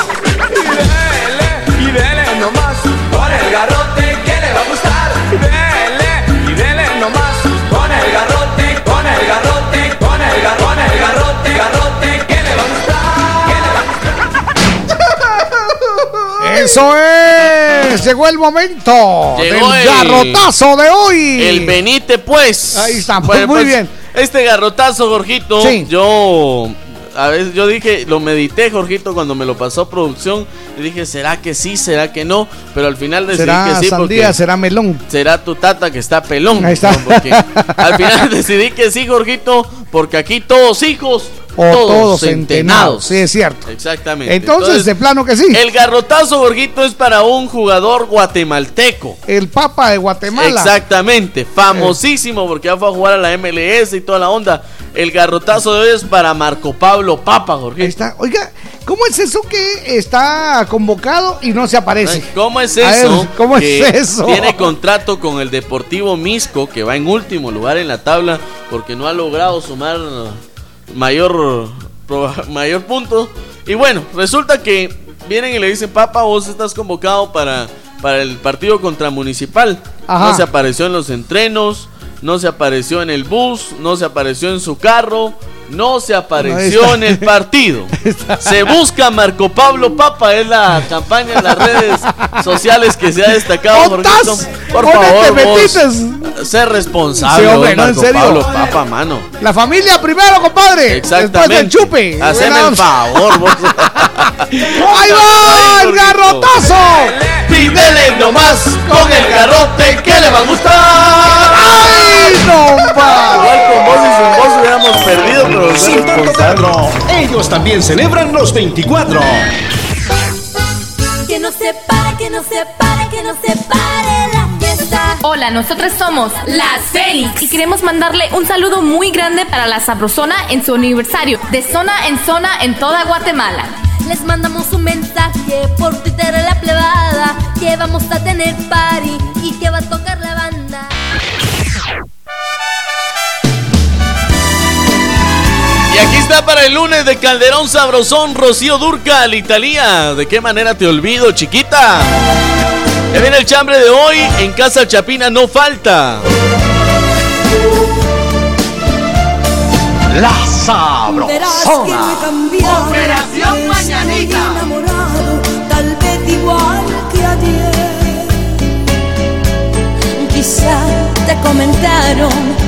Y dele nomás con el garrote que le va a gustar. Dele y dele nomás con el garrote, con el garrote, con el garrote, con el garrote, garrote que le va a gustar. Eso es, llegó el momento Llegó del el- garrotazo de hoy. El Benite, pues. Ahí está, Bueno, muy pues, bien. Este garrotazo, Jorgito, Sí. yo. A veces yo dije, lo medité, Jorgito, cuando me lo pasó producción. Y dije, ¿será que sí? ¿Será que no? Pero al final decidí será que sí. sandía, porque será melón. será tu tata que está pelón. Ahí está. ¿no? Porque al final [LAUGHS] decidí que sí, Jorgito, porque aquí todos hijos, O todos, centenados. Sí, es cierto. Exactamente. Entonces, de plano que sí. el garrotazo, Jorgito, es para un jugador guatemalteco. El Papa de Guatemala. Exactamente, famosísimo porque ya fue a jugar a la MLS y toda la onda. El garrotazo de hoy es para Marco Pablo Papa, Jorge. Ahí está. Oiga, ¿Cómo es eso que está convocado y no se aparece? ¿Cómo es ver, eso? ¿Cómo que es eso? Tiene contrato con el Deportivo Misco, que va en último lugar en la tabla, porque no ha logrado sumar mayor, [LAUGHS] mayor punto. Y bueno, resulta que vienen y le dicen, papá, vos estás convocado para, para el partido contra Municipal. Ajá. No se apareció en los entrenos, no se apareció en el bus, no se apareció en su carro. No se apareció en el partido. [LAUGHS] Se busca Marco Pablo Papa, es la campaña en las redes sociales que se ha destacado. Por ¿Dónde favor, vos, sé responsable, Sí, hombre, no, en Marco serio. Pablo Papa, mano. La familia primero, compadre. Exactamente. Después del chupe. Haceme el favor, vos. [LAUGHS] ¡Ahí va! ¡El garrotazo! Pídele nomás con el garrote que le va a gustar. ¡Ay, no, pa! Igual con vos y sin vos hubiéramos perdido, pero Sin tanto teatro, ellos también celebran los 24. Que no se pare, que no se pare, que no se pare la fiesta. Hola, nosotras somos las Fénix y queremos mandarle un saludo muy grande para la Sabrosona en su aniversario, de zona en zona en toda Guatemala. Les mandamos un mensaje por Twitter a la plebada que vamos a tener party y que va a tocar la banda. Y aquí está para el lunes de Calderón Sabrosón, Rocío Durcal, Italia. ¿De qué manera te olvido, chiquita? Ya viene el chambre de hoy, en Casa Chapina no falta. La cambiado. Operación Mañanita. enamorado, tal vez igual que ayer. Quizá te comentaron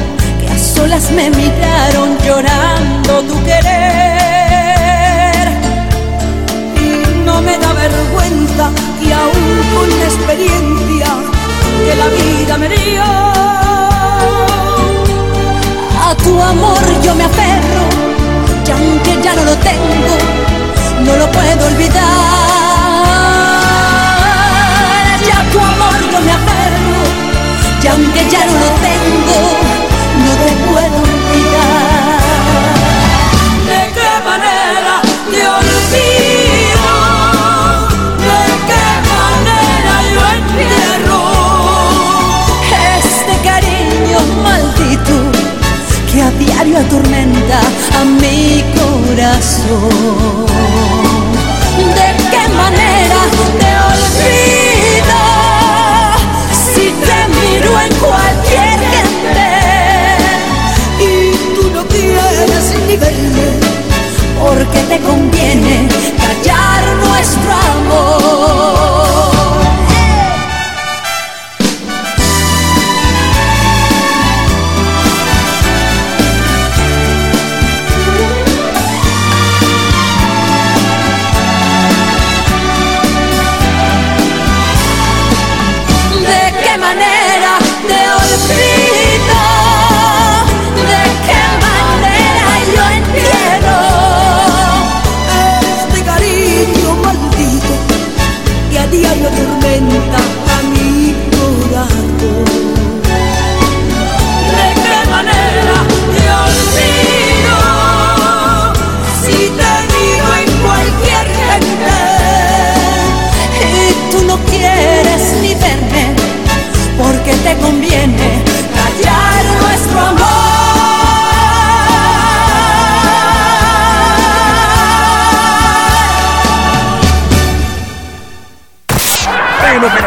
solas me miraron llorando tu querer. Y no me da vergüenza que aún con la experiencia que la vida me dio. A tu amor yo me aferro, y aunque ya no lo tengo, no lo puedo olvidar. Ya tu amor yo me aferro, y aunque ya no lo tengo, no te puedo olvidar. ¿De qué manera te olvido? ¿De qué manera yo entierro este cariño maldito? que a diario atormenta a mi corazón. Porque te conviene callar nuestro amor?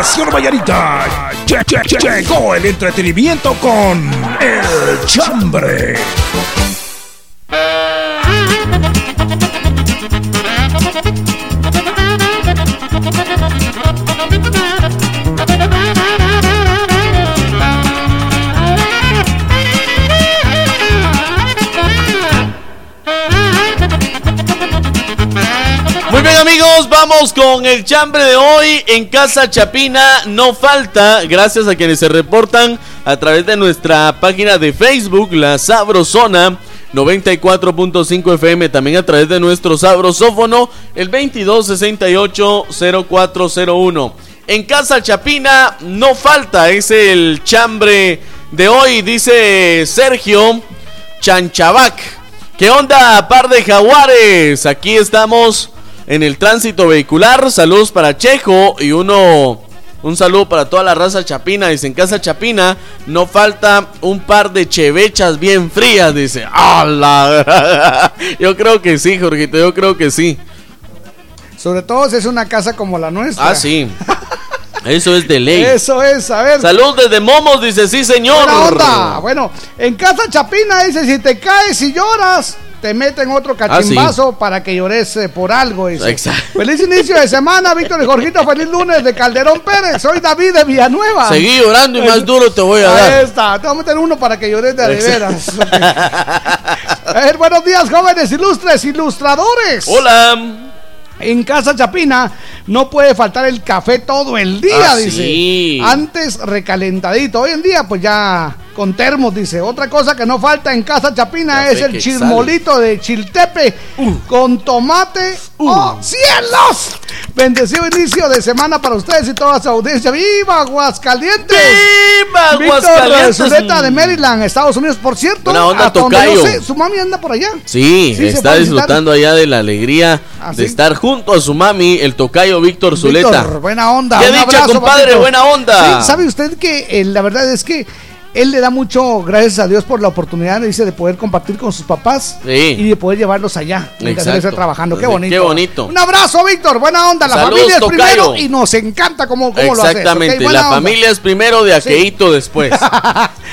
En Operación Vallarita lle- lle- lle- llegó el entretenimiento con El Chambre. Vamos con el chambre de hoy en Casa Chapina. No falta, gracias a quienes se reportan a través de nuestra página de Facebook, La Sabrosona 94.5 FM, también a través de nuestro sabrosófono, el 2268-0401. En Casa Chapina no falta, es el chambre de hoy, dice Sergio Chanchabac. ¿Qué onda, par de jaguares? Aquí estamos en el tránsito vehicular. Saludos para Chejo y uno. Un saludo para toda la raza chapina. Dice, en casa chapina no falta un par de chevechas bien frías. Dice, ¡Hala! [LAUGHS] Yo creo que sí, Jorgito, yo creo que sí. Sobre todo si es una casa como la nuestra. Ah, sí. Eso es de ley. Eso es, a ver. Salud desde Momos, dice, sí, señor. Buena onda. Bueno, en casa Chapina dice, si te caes y lloras, te meten otro cachimbazo para que llores eh, por algo. Dice. Exacto. Feliz inicio de semana, Víctor y Jorgito. Feliz lunes de Calderón Pérez. Soy David de Villanueva. Seguí llorando y más duro te voy a dar. Ahí está. Te voy a meter uno para que llores de veras. ver, buenos días, jóvenes ilustres, ilustradores. Hola. En Casa Chapina no puede faltar el café todo el día, Ah, dice. sí. Antes recalentadito. Hoy en día, pues ya con termos, dice. Otra cosa que no falta en Casa Chapina es el chismolito de Chiltepe Uh. con tomate. ¡Oh, cielos! Bendecido inicio de semana para ustedes y toda su audiencia. ¡Viva Aguascalientes! ¡Viva Víctor Aguascalientes! Zuleta de Maryland, Estados Unidos. Por cierto, Buena onda, tocayo. sé, su mami anda por allá. Sí, está disfrutando allá de la alegría ¿Ah, de estar junto a su mami, el tocayo Víctor Zuleta. Víctor, buena onda. ¿Qué dicha, abrazo, compadre? papito. Buena onda. Sí, ¿Sabe usted que eh, la verdad es que él le da mucho, gracias a Dios, por la oportunidad, dice, de poder compartir con sus papás Sí. y de poder llevarlos allá mientras él está trabajando. Qué Sí, bonito. qué bonito. Un abrazo, Víctor. Buena onda. La Saludos, familia es tocayo. primero y nos encanta cómo, cómo lo haces. Exactamente, la onda. familia es primero, de aqueíto después. [LAUGHS]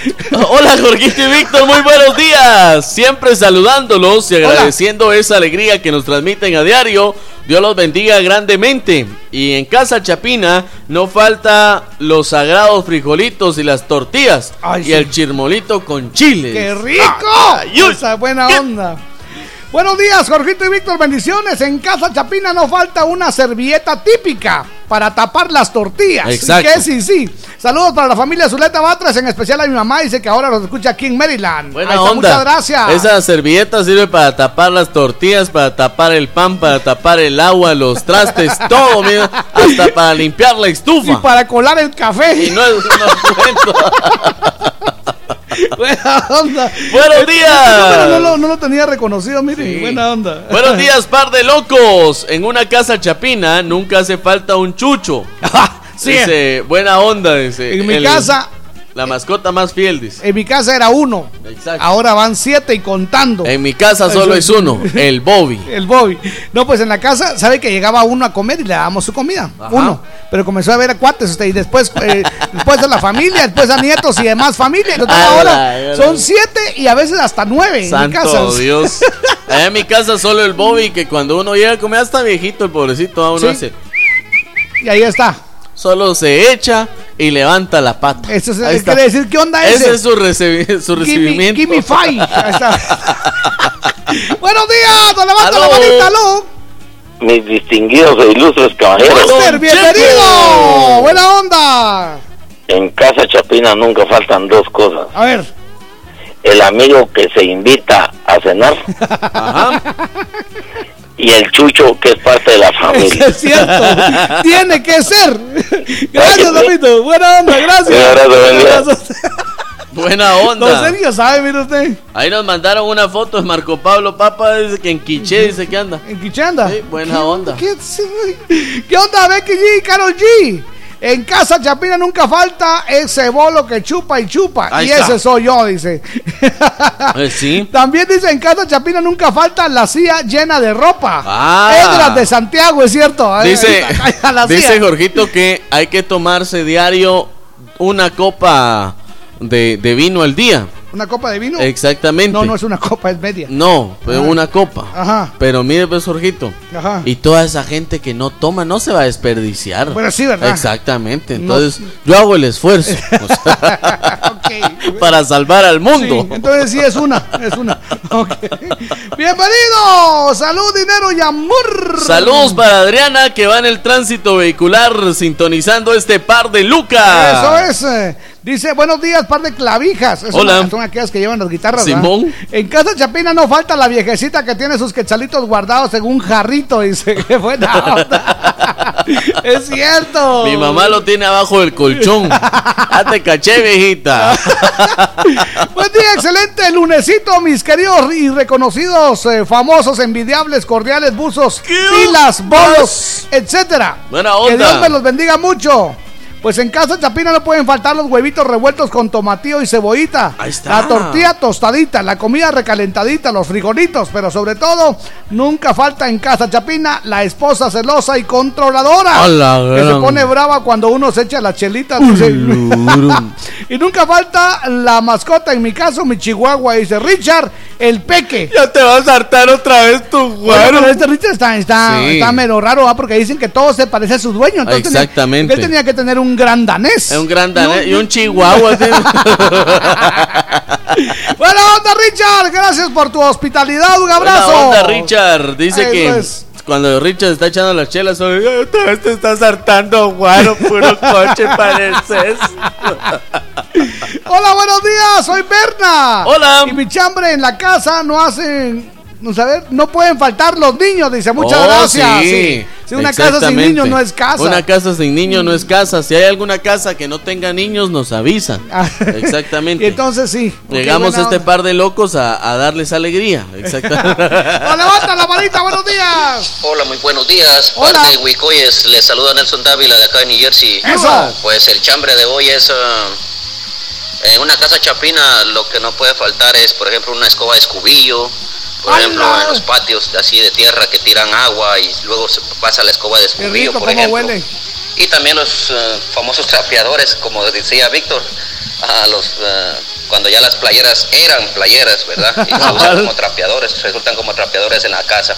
[LAUGHS] Hola Jorgito y Víctor, muy buenos días. Siempre saludándolos y agradeciendo esa alegría que nos transmiten a diario. Dios los bendiga grandemente. Y en casa Chapina no falta los sagrados frijolitos y las tortillas. y el chirmolito con chile. ¡Qué rico! Esa buena onda. Buenos días, Jorgito y Víctor, bendiciones. En Casa Chapina no falta una servilleta típica para tapar las tortillas. Exacto. Que sí, sí. Saludos para la familia Zuleta Batres, en especial a mi mamá, dice que ahora los escucha aquí en Maryland. Buena Ahí está, onda. Muchas gracias. Esa servilleta sirve para tapar las tortillas, para tapar el pan, para tapar el agua, los trastes, [LAUGHS] todo, mira, hasta para limpiar la estufa. Y para colar el café. Y no es cuento. [LAUGHS] [LAUGHS] buena onda. Buenos Este- días. no, lo, no lo tenía reconocido, miren. Buena onda. Buenos [LAUGHS] días, par de locos. En una casa chapina nunca hace falta un chucho. [LAUGHS] Sí. Dice, buena onda, dice. En mi el- casa- La mascota más fiel, dice. En mi casa era uno. Exacto. Ahora van siete y contando. En mi casa solo es uno, [LAUGHS] el Bobby. El Bobby. No, pues en la casa, ¿sabe que llegaba uno a comer y le dábamos su comida? Uno. Pero comenzó a ver a cuates usted y después, eh, [LAUGHS] después a la familia, después a nietos y demás familia. Entonces ahora son siete y a veces hasta nueve en mi casa. Dios. [LAUGHS] Allá en mi casa solo el Bobby, que cuando uno llega a comer, hasta viejito el pobrecito, a uno Sí. hace. Y ahí está. Solo se echa y levanta la pata. Eso está. quiere decir, ¿qué onda ese? Ese es su, recibi- su recibimiento. gimme five. Ahí está. [LAUGHS] Buenos días, nos levanta la manita, aló. Mis distinguidos e ilustres caballeros. Master, bienvenido. Buena onda. En Casa Chapina nunca faltan dos cosas. A ver. El amigo que se invita a cenar [LAUGHS] y el chucho que es parte de la [LAUGHS] familia. Es cierto. Tiene que ser. Gracias, Domito. Buena onda, gracias. Un abrazo, buen día. Buena No, onda. serio, sabe, mire usted. Ahí nos mandaron una foto de Marco Pablo Papa, dice que en Quiché dice que anda. ¿En Quichanda? Sí, buena onda. ¿Qué, ¿Qué onda, Becky G, Carol G? En casa Chapina nunca falta ese bolo que chupa y chupa. Ahí y está. ese soy yo, dice. Eh, sí. [LAUGHS] También dice en casa Chapina nunca falta la silla llena de ropa. Ah. Edras de Santiago, es cierto. Dice, dice. Jorgito que hay que tomarse diario una copa de, de vino al día. ¿Una copa de vino? Exactamente. No, no es una copa, es media. No, pero Ajá. una copa. Ajá. Pero mire, pues, Jorgito. Ajá. Y toda esa gente que no toma no se va a desperdiciar. Bueno, sí, ¿verdad? Exactamente. No. Entonces, yo hago el esfuerzo [LAUGHS] o sea, para salvar al mundo. Sí, entonces sí es una, es una. Ok. Bienvenido, salud, dinero y amor. Saludos para Adriana que va en el tránsito vehicular sintonizando este par de Lucas. Eso es. Dice, buenos días, par de clavijas. Es Hola. una- son aquellas que llevan las guitarras. ¿verdad? Simón. En casa Chapina no falta la viejecita que tiene sus quetzalitos guardados en un jarrito. Dice, [LAUGHS] qué buena onda. [LAUGHS] Es cierto. Mi mamá lo tiene abajo del colchón. Ya te caché, viejita. [LAUGHS] Buen día, excelente lunesito, mis queridos y reconocidos eh, famosos, envidiables, cordiales, buzos, pilas, bolos, etcétera. Buena Que onda. Dios me los bendiga mucho. Pues en casa Chapina no pueden faltar los huevitos revueltos con tomatillo y cebollita. Ahí está. La tortilla tostadita, la comida recalentadita, los frijolitos, pero sobre todo, nunca falta en casa Chapina la esposa celosa y controladora. A la que se pone brava cuando uno se echa las chelitas. [LAUGHS] y nunca falta la mascota, en mi caso, mi chihuahua, dice Richard, el peque. Ya te vas a hartar otra vez tu Bueno, pero este Richard está, está, Sí. está mero raro, ¿ah? porque dicen que todo se parece a su dueño. Entonces tenía- Exactamente. él tenía que tener un gran danés. Un gran danés y un chihuahua. ¿sí? [LAUGHS] Buena onda, Richard. Gracias por tu hospitalidad. Un abrazo. Buena onda, Richard. Dice que es. cuando Richard está echando las chelas, otra vez te estás hartando, guaro, puro [LAUGHS] coche pareces. [LAUGHS] Hola, buenos días. Soy Berna. Hola. Y mi chambre en la casa no hacen. No, saber, no pueden faltar los niños, dice. Muchas Oh, gracias. sí. Sí. Si una casa sin niños no es casa. Una casa sin niños no es casa. Si hay alguna casa que no tenga niños, nos avisan. [LAUGHS] Exactamente. Y entonces sí. Llegamos a este onda. par de locos a, a darles alegría. [LAUGHS] Exactamente. [LAUGHS] Oh, levanta la manita, buenos días. Hola, muy buenos días. Hola. Parte de Huicoyes, les saluda Nelson Dávila de acá de New Jersey. Eso. Pues el chambre de hoy es... ah, en una casa chapina lo que no puede faltar es, por ejemplo, una escoba de escubillo. Por ejemplo, en los patios así de tierra que tiran agua y luego se pasa la escoba de escubillo, rico, por ejemplo. huele. Y también los eh, famosos trapeadores, como decía Víctor, a los, eh, cuando ya las playeras eran playeras, ¿verdad? Y [LAUGHS] se usan como trapeadores, resultan como trapeadores en la casa.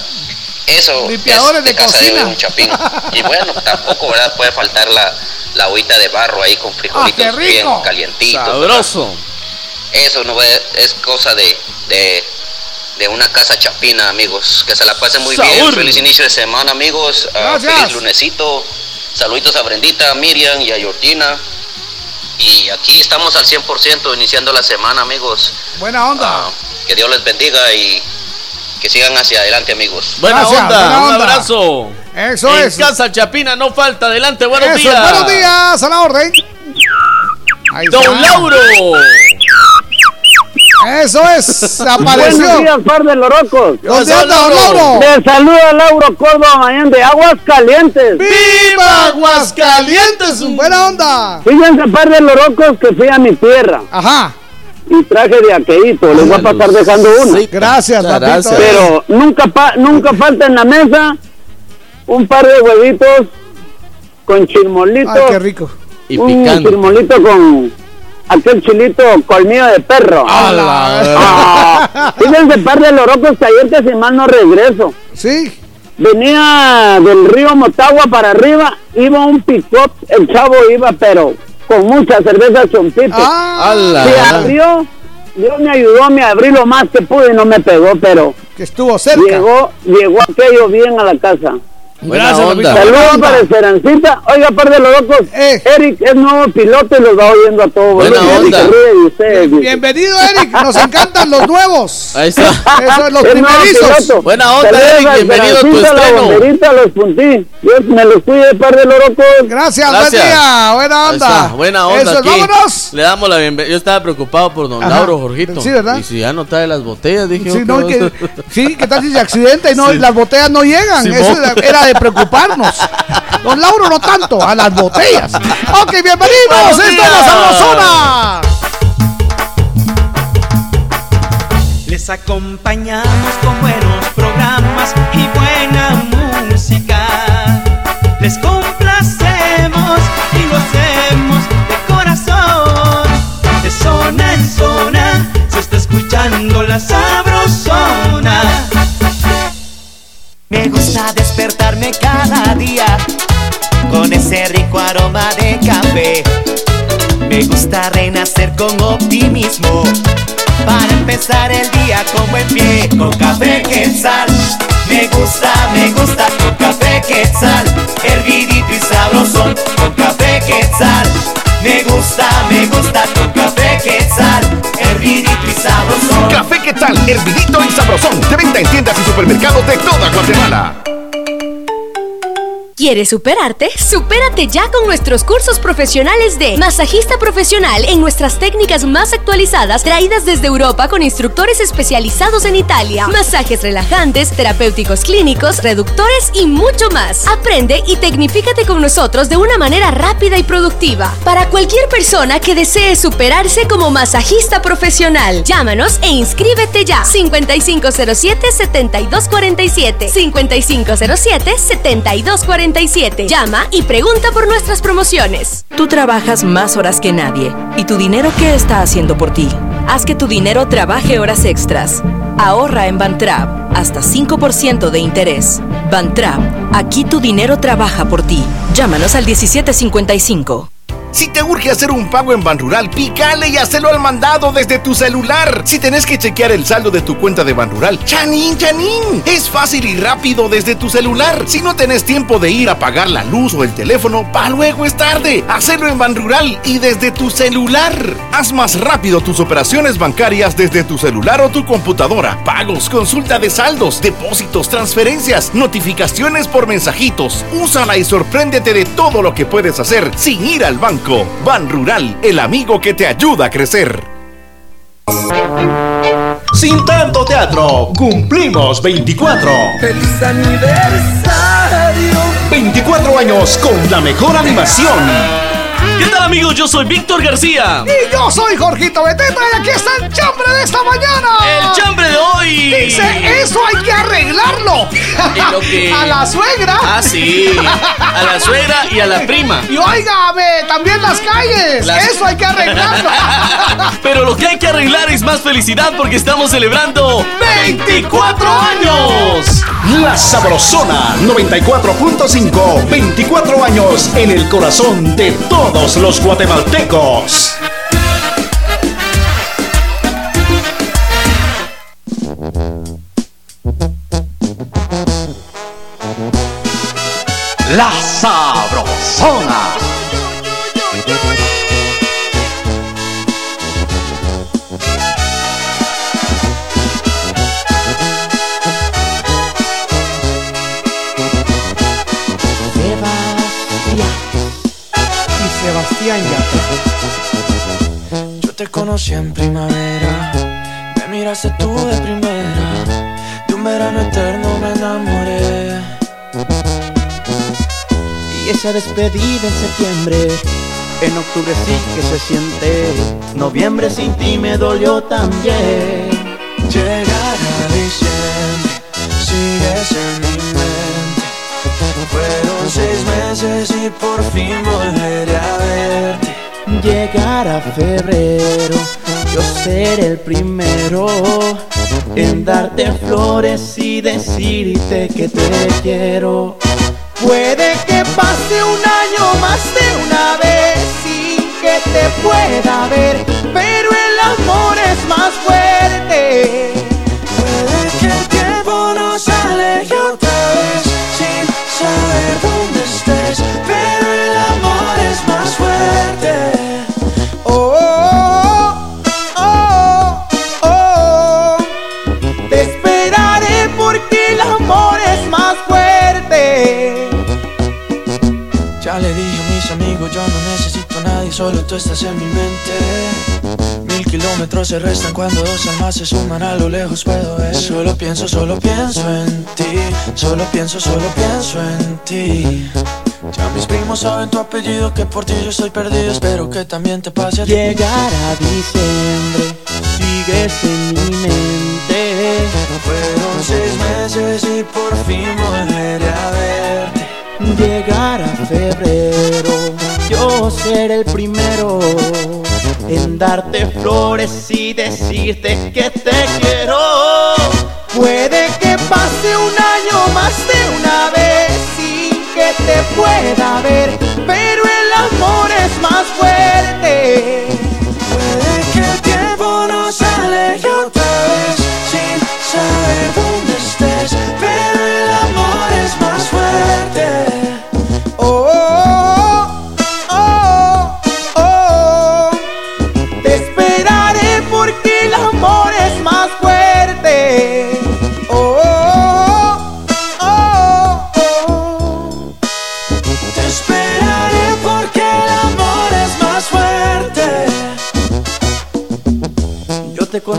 Eso Limpiadores es de, de casa de cocina. un chapín. Y bueno, [LAUGHS] tampoco ¿verdad? puede faltar la, la agüita de barro ahí con frijolitos Ah, bien calientitos. Sabroso. Eso no es, es cosa de, de, de una casa chapina, amigos. Que se la pasen muy bien. Sabor. Feliz inicio de semana, amigos. Gracias. feliz lunesito. Saluditos a Brendita, a Miriam y a Yortina. Y aquí estamos al 100% iniciando la semana, amigos. Buena onda. Ah, que Dios les bendiga y que sigan hacia adelante, amigos. Buena Gracias, onda, buena un onda. abrazo. Eso en es. Casa Chapina no falta. Adelante, buenos Eso, días. buenos días, a la orden. Ahí Don está. Lauro. Eso es, [LAUGHS] apareció. Buenos días, par de lorocos. ¿Dónde anda, don Lauro? Les saluda Lauro Córdoba Mañana de Aguas Calientes. ¡Viva Aguascalientes! ¡Buena onda! Fíjense, par de lorocos, que fui a mi tierra. Ajá. Y traje de aquelito. Les voy a pasar dejando uno. Gracias, Muchas papito. gracias. Pero nunca, pa- nunca falta en la mesa un par de huevitos con chirmolito. Ay, qué rico. Y un picante. chirmolito con aquel chilito colmillo de perro. ¡Hala! Ah, fíjense, par de lorocos, que ayer que si mal no regreso. Sí. Venía del río Motagua para arriba, iba un pick-up, el chavo iba, pero con mucha cerveza chompito. Ah. Se abrió, Dios me ayudó, me abrí lo más que pude y no me pegó, pero que estuvo cerca. llegó, llegó aquello bien a la casa. Gracias. Saludos para Esperancita. Oiga, par de los locos, Eh. Eric es nuevo piloto y los va oyendo a todos. Buena Eric, onda. dice. Bienvenido, Eric. Nos encantan los nuevos. Ahí está. Eso es los Es primerizos. Buena onda, Saludos Eric, bienvenido a tu estreno. La los puntí. Dios me los cuide, par de los locos. Gracias, buen Gracias. día. Buena onda. buena onda Eso es, aquí. vámonos. Le damos la bienvenida. Yo estaba preocupado por don Ajá. Lauro, Jorgito. Sí, ¿verdad? Y si ya no trae las botellas, dije Sí, yo, no, ¿qué que, sí, ¿qué tal si se accidenta y no, [LAUGHS] las botellas no llegan? Sí, Eso era de preocuparnos. Don Lauro no tanto, a las botellas. Ok, bienvenidos. Esto es la. Sabrosona. Les acompañamos con buenos programas y buena música. Les complacemos y lo hacemos de corazón. De zona en zona se está escuchando la sabrosona. Me gusta despertarme cada día con ese rico aroma de café. Me gusta renacer con optimismo para empezar el día con buen pie. Con café quetzal, me gusta, me gusta con café quetzal, hervidito y sabrosón. Con café quetzal, me gusta, me gusta con café quetzal, hervidito y sabrosón. Café ¿qué tal? Hervidito y sabrosón. De venta en tiendas y supermercados de toda Guatemala. ¿Quieres superarte? Supérate ya con nuestros cursos profesionales de masajista profesional en nuestras técnicas más actualizadas traídas desde Europa con instructores especializados en Italia, masajes relajantes, terapéuticos clínicos, reductores y mucho más. Aprende y tecnifícate con nosotros de una manera rápida y productiva. Para cualquier persona que desee superarse como masajista profesional, llámanos e inscríbete ya. 5507-7247. 5507-7247. Llama y pregunta por nuestras promociones. Tú trabajas más horas que nadie. ¿Y tu dinero qué está haciendo por ti? Haz que tu dinero trabaje horas extras. Ahorra en Bantrap hasta 5% de interés. Bantrap, aquí tu dinero trabaja por ti. Llámanos al 1755. Si te urge hacer un pago en Banrural, pícale y hazlo al mandado desde tu celular. Si tenés que chequear el saldo de tu cuenta de Banrural, chanín, chanín. Es fácil y rápido desde tu celular. Si no tenés tiempo de ir a pagar la luz o el teléfono, pa' luego es tarde. Hacelo en Banrural y desde tu celular. Haz más rápido tus operaciones bancarias desde tu celular o tu computadora. Pagos, consulta de saldos, depósitos, transferencias, notificaciones por mensajitos. Úsala y sorpréndete de todo lo que puedes hacer sin ir al banco. Ban Rural, el amigo que te ayuda a crecer. Sin tanto teatro, cumplimos 24. ¡Feliz aniversario! 24 años con la mejor animación. ¿Qué tal amigos? Yo soy Víctor García. Y yo soy Jorgito Beteta y aquí está el chambre de esta mañana. El chambre de hoy. Dice, eso hay que arreglarlo. En lo que- [LAUGHS] A la suegra. Ah, sí. A la suegra y a la prima. Y óigame, también las calles. Las- Eso hay que arreglarlo. [LAUGHS] Pero lo que hay que arreglar es más felicidad porque estamos celebrando 24 años. La Sabrosona 94.5, 24 años en el corazón de los guatemaltecos. La Sabrosona. Te conocí en primavera, me miraste tú de primera, de un verano eterno me enamoré. Y esa despedida en septiembre, en octubre sí que se siente, noviembre sin ti me dolió también. Llegará diciembre, sigues en mi mente. Fueron seis meses y por fin volveré a verte. Llegará febrero, yo seré el primero en darte flores y decirte que te quiero. Puede que pase un año más de una vez sin que te pueda ver, pero el amor es más fuerte. Puede que el tiempo nos aleje otra vez sin saber dónde solo tú estás en mi mente. Mil kilómetros se restan cuando dos almas se suman a lo lejos puedo ver. Solo pienso, solo pienso en ti, solo pienso, solo pienso en ti. Ya mis primos saben tu apellido, que por ti yo estoy perdido, espero que también te pase a ti. Llegará diciembre, sigues en mi mente. Fueron seis meses y por fin volveré a verte. Llegará febrero, yo seré el primero en darte flores y decirte que te quiero. Puede que pase un año más de una vez sin que te pueda ver, pero el amor es más fuerte.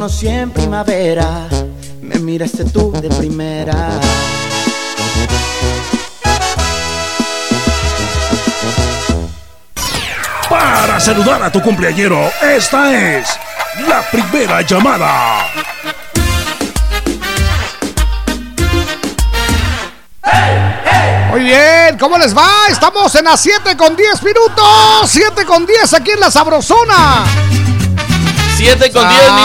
Conocí en primavera, me miraste tú de primera. Para saludar a tu cumpleañero, esta es la primera llamada. Muy bien, ¿cómo les va? Estamos en las 7 con 10 minutos. 7 con 10 aquí en la Sabrosona. 7 con 10 Salud,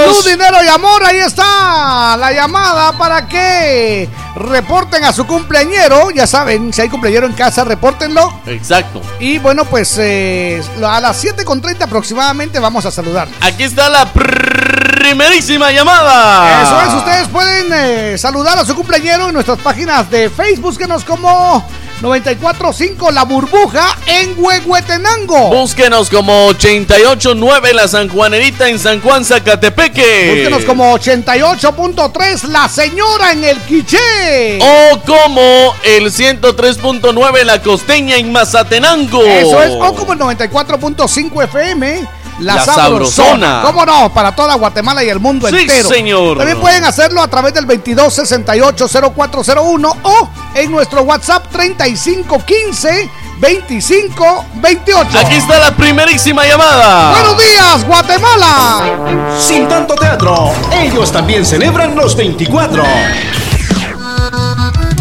minutos. dinero y amor, ahí está la llamada para que reporten a su cumpleañero. Ya saben, si hay cumpleañero en casa, repórtenlo. Exacto. Y bueno, pues eh, a las 7 con 30 aproximadamente vamos a saludar. Aquí está la primerísima llamada. Eso es, ustedes pueden eh, saludar a su cumpleañero en nuestras páginas de Facebook, búsquenos como 945 La Burbuja en Huehuetenango. Búsquenos como 889 La San Juanerita en San Juan, Zacatepeque. Búsquenos como 88.3 La Señora en el Quiché. O como el 103.9 La Costeña en Mazatenango. Eso es, o como el 94.5 FM. La, La Sabrosona. Sabrosona. ¿Cómo no? Para toda Guatemala y el mundo Sí, entero. señor. También pueden hacerlo a través del 2268-0401 o en nuestro WhatsApp 3515-2528. Aquí está la primerísima llamada. Buenos días, Guatemala. Sin tanto teatro, ellos también celebran los 24.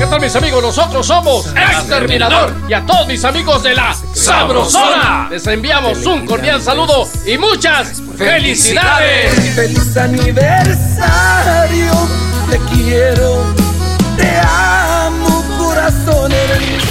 ¿Qué tal mis amigos? Nosotros somos Exterminador y a todos mis amigos de la Sabrosona les enviamos un cordial saludo y muchas felicidades. Feliz aniversario, te quiero, te amo, corazón. eres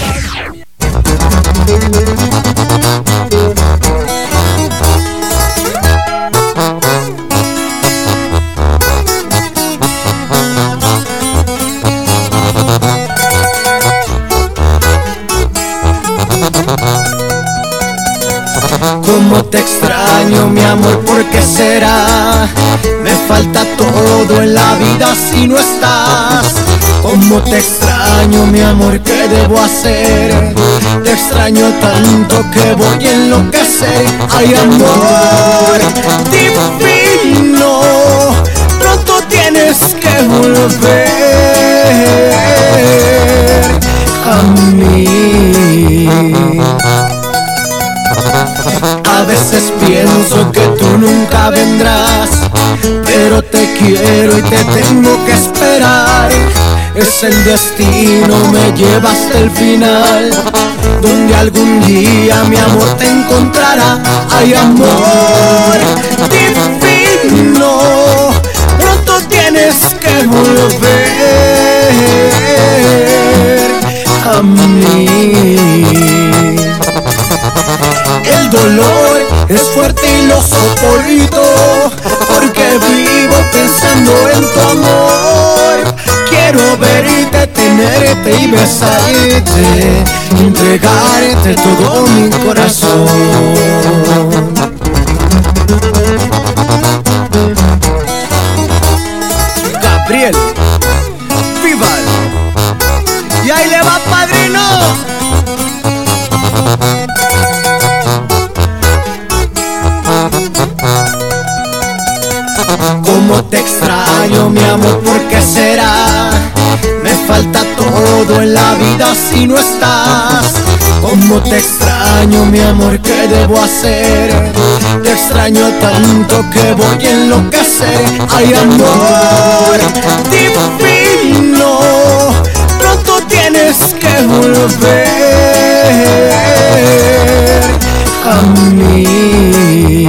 Te extraño, mi amor, ¿por qué será? Me falta todo en la vida si no estás. Cómo te extraño, mi amor, ¿qué debo hacer? Te extraño tanto que voy a enloquecer. Ay, amor, divino, pronto tienes que volver a mí. Veces pienso que tú nunca vendrás, pero te quiero y te tengo que esperar. Es el destino, me lleva hasta el final, donde algún día mi amor te encontrará. Ay, amor divino, pronto tienes que volver a mí. El dolor es fuerte y lo soporto porque vivo pensando en tu amor. Quiero verte, tenerte y besarte, entregarte todo mi corazón. Cómo te extraño, mi amor, ¿por qué será? Me falta todo en la vida si no estás. Cómo te extraño, mi amor, ¿qué debo hacer? Te extraño tanto que voy a enloquecer. Ay, amor divino, pronto tienes que volver a mí.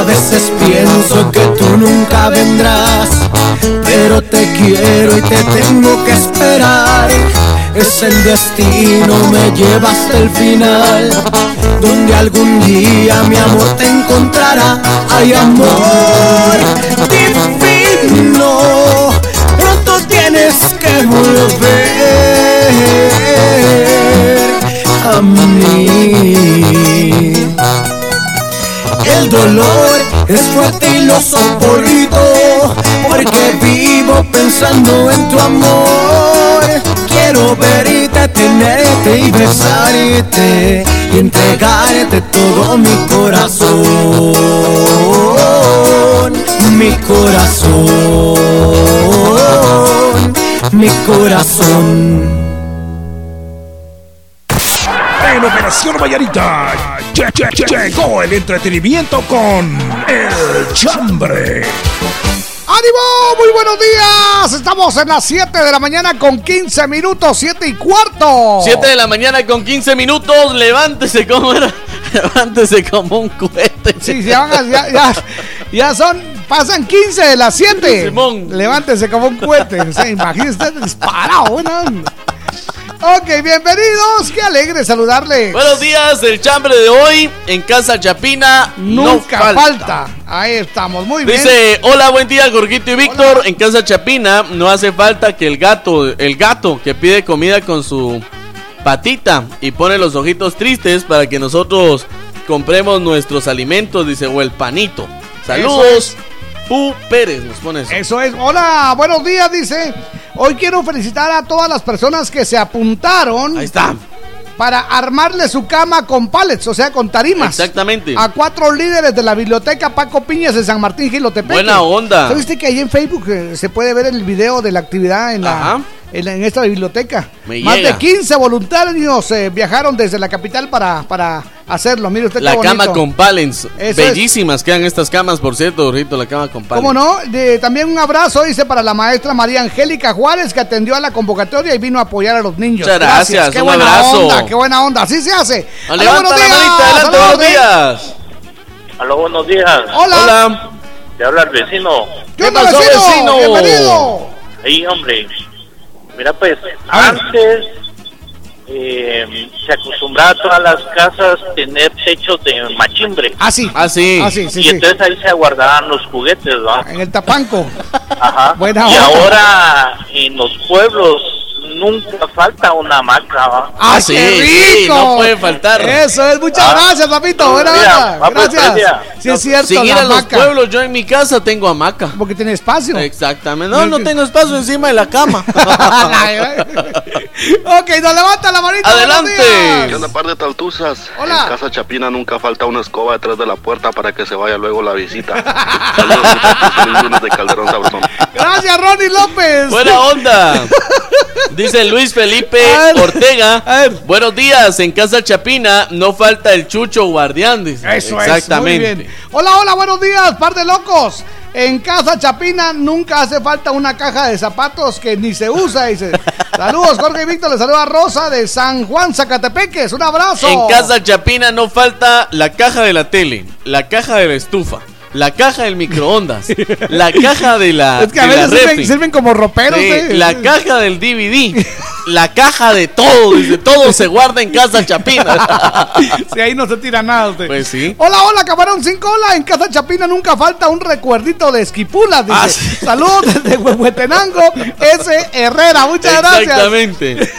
A veces pienso que tú nunca vendrás, pero te quiero y te tengo que esperar. Es el destino, me lleva hasta el final, donde algún día mi amor te encontrará. Ay, amor divino, pronto tienes que volver a mí. El dolor es fuerte y lo soporto porque vivo pensando en tu amor. Quiero verte, tenerte y besarte y entregarte todo mi corazón, mi corazón, mi corazón. En Operación Vallarita lle- lle- lle- llegó el entretenimiento con El Chambre. ¡Ánimo! Muy buenos días. Estamos en las 7 de la mañana con 15 minutos, 7 y cuarto. 7 de la mañana con 15 minutos. Levántese como era. [LAUGHS] Levántese como un cohete. Sí, ya, van a- ya, ya, ya son, pasan 15 de las 7. Simón. Levántese como un cohete. O sea, imagínese disparado. buena onda. Ok, bienvenidos. Qué alegre saludarle. Buenos días, el chambre de hoy en Casa Chapina. no Nunca falta. Ahí estamos, muy bien. Dice, hola, buen día, Jorgito y Víctor. En Casa Chapina no hace falta que el gato, el gato que pide comida con su patita y pone los ojitos tristes para que nosotros compremos nuestros alimentos, dice, o el panito. Saludos. Pu Pérez nos pone eso. Eso es. Hola, buenos días, dice. Hoy quiero felicitar a todas las personas que se apuntaron. Ahí está. Para armarle su cama con pallets, o sea, con tarimas. Exactamente. A cuatro líderes de la biblioteca Paco Piñas de San Martín Gilotepeque. Buena onda. ¿Sabiste que ahí en Facebook eh, se puede ver el video de la actividad en, la, Ajá. En, esta biblioteca? Me Más llega. de 15 voluntarios eh, viajaron desde la capital para, para hacerlo. Mire usted qué La cama con palens. Eso es. Bellísimas quedan estas camas, por cierto, Jorgito, la cama con palens. ¿Cómo no? De- también un abrazo, dice, para la maestra María Angélica Juárez, que atendió a la convocatoria y vino a apoyar a los niños. Muchas gracias, Qué un buena abrazo. onda, qué buena onda. Así se hace. Aló, Levanta buenos la días, manita, adelante, aló, buenos días. Aló, buenos días. Hola. Te habla el vecino. ¿Qué onda, vecino? Bienvenido. Ahí, hombre. Mira, pues, antes eh, se acostumbraba a todas las casas tener techos de machimbre. Ah, sí. Ah, sí. Ah, sí, sí, y sí. entonces ahí se guardaban los juguetes, ¿no? En el tapanco. Ajá. Buena y ahora en los pueblos nunca falta una hamaca, ¿va? ¡Ah, sí, qué sí, rico! no puede faltar. Eso es, muchas Ah. gracias, papito. Buena Mira, onda. Gracias. Sí, es cierto. Sin ir la a los pueblos, yo en mi casa tengo hamaca. Porque tiene espacio. Exactamente. No, no tengo espacio encima de la cama. [LAUGHS] [LAUGHS] ok, nos levanta la manita. Adelante. ¿Qué onda, par de taltuzas? Hola. En casa Chapina nunca falta una escoba detrás de la puerta para que se vaya luego la visita. [LAUGHS] Saludos, de Calderón Sabrosón. Gracias, Ronnie López. Buena onda. Dice Luis Felipe Ortega. Buenos días. En Casa Chapina no falta el chucho guardián. dice. Eso Exactamente. es. Muy bien. Hola, hola, buenos días, par de locos. En Casa Chapina nunca hace falta una caja de zapatos que ni se usa, dice. [LAUGHS] Saludos, Jorge y Víctor. Le saluda Rosa de San Juan, Zacatepeques. Un abrazo. En Casa Chapina no falta la caja de la tele, la caja de la estufa, la caja del microondas, la caja de la, Es que a veces sirven, como roperos. Sí, ¿eh? la caja del DVD, la caja de todo, dice, todo se guarda en Casa Chapina. [LAUGHS] Si ahí no se tira nada usted. Pues sí. Hola, hola, camarón sin cola. En Casa Chapina nunca falta un recuerdito de esquipulas. Dice. Ah, sí. Saludos [LAUGHS] desde Huehuetenango, S. Herrera. Muchas gracias. Exactamente.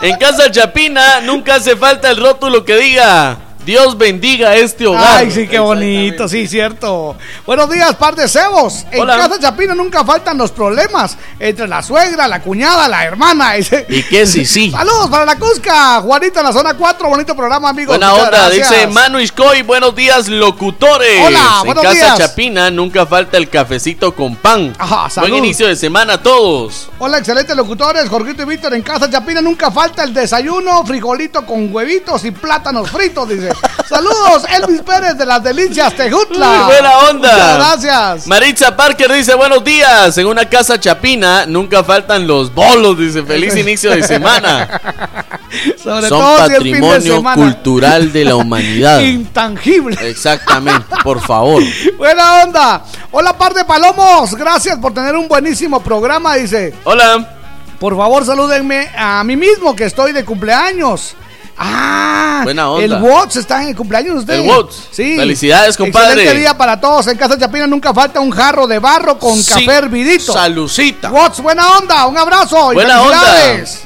En Casa Chapina nunca hace falta el rótulo que diga Dios bendiga este hogar. Ay, sí, qué bonito, sí, cierto. Buenos días, par de cebos. En Hola. Casa Chapina nunca faltan los problemas entre la suegra, la cuñada, la hermana. [LAUGHS] ¿Y qué sí, sí? Saludos para la Cusca. Juanita en la zona 4. Bonito programa, amigos. Buena Muchas onda, gracias. dice Manu Iscoy, buenos días locutores. Hola, en buenos Casa días. Chapina nunca falta el cafecito con pan. Ajá, salud. Buen inicio de semana a todos. Hola, excelentes locutores. Jorgito y Víctor en Casa Chapina nunca falta el desayuno, frijolito con huevitos y plátanos fritos, dice. Saludos, Elvis Pérez de las Delicias Tejutla. Muy buena onda. Muchas gracias. Maritza Parker dice buenos días. En una casa chapina nunca faltan los bolos. Dice feliz inicio de semana. [LAUGHS] Sobre Son todo si es fin de patrimonio semana. cultural de la humanidad. [LAUGHS] Intangible. Exactamente, por favor. [LAUGHS] Buena onda. Hola, par de palomos. Gracias por tener un buenísimo programa, dice. Hola. Por favor, salúdenme a mí mismo que estoy de cumpleaños. Ah, Buena onda. el Watts está en el cumpleaños de usted. El Watts. Sí. Felicidades, compadre. Excelente día para todos. En Casa Chapina nunca falta un jarro de barro con Sí. café hervidito. Salucita. Watts, buena onda. Un abrazo. y Buena onda.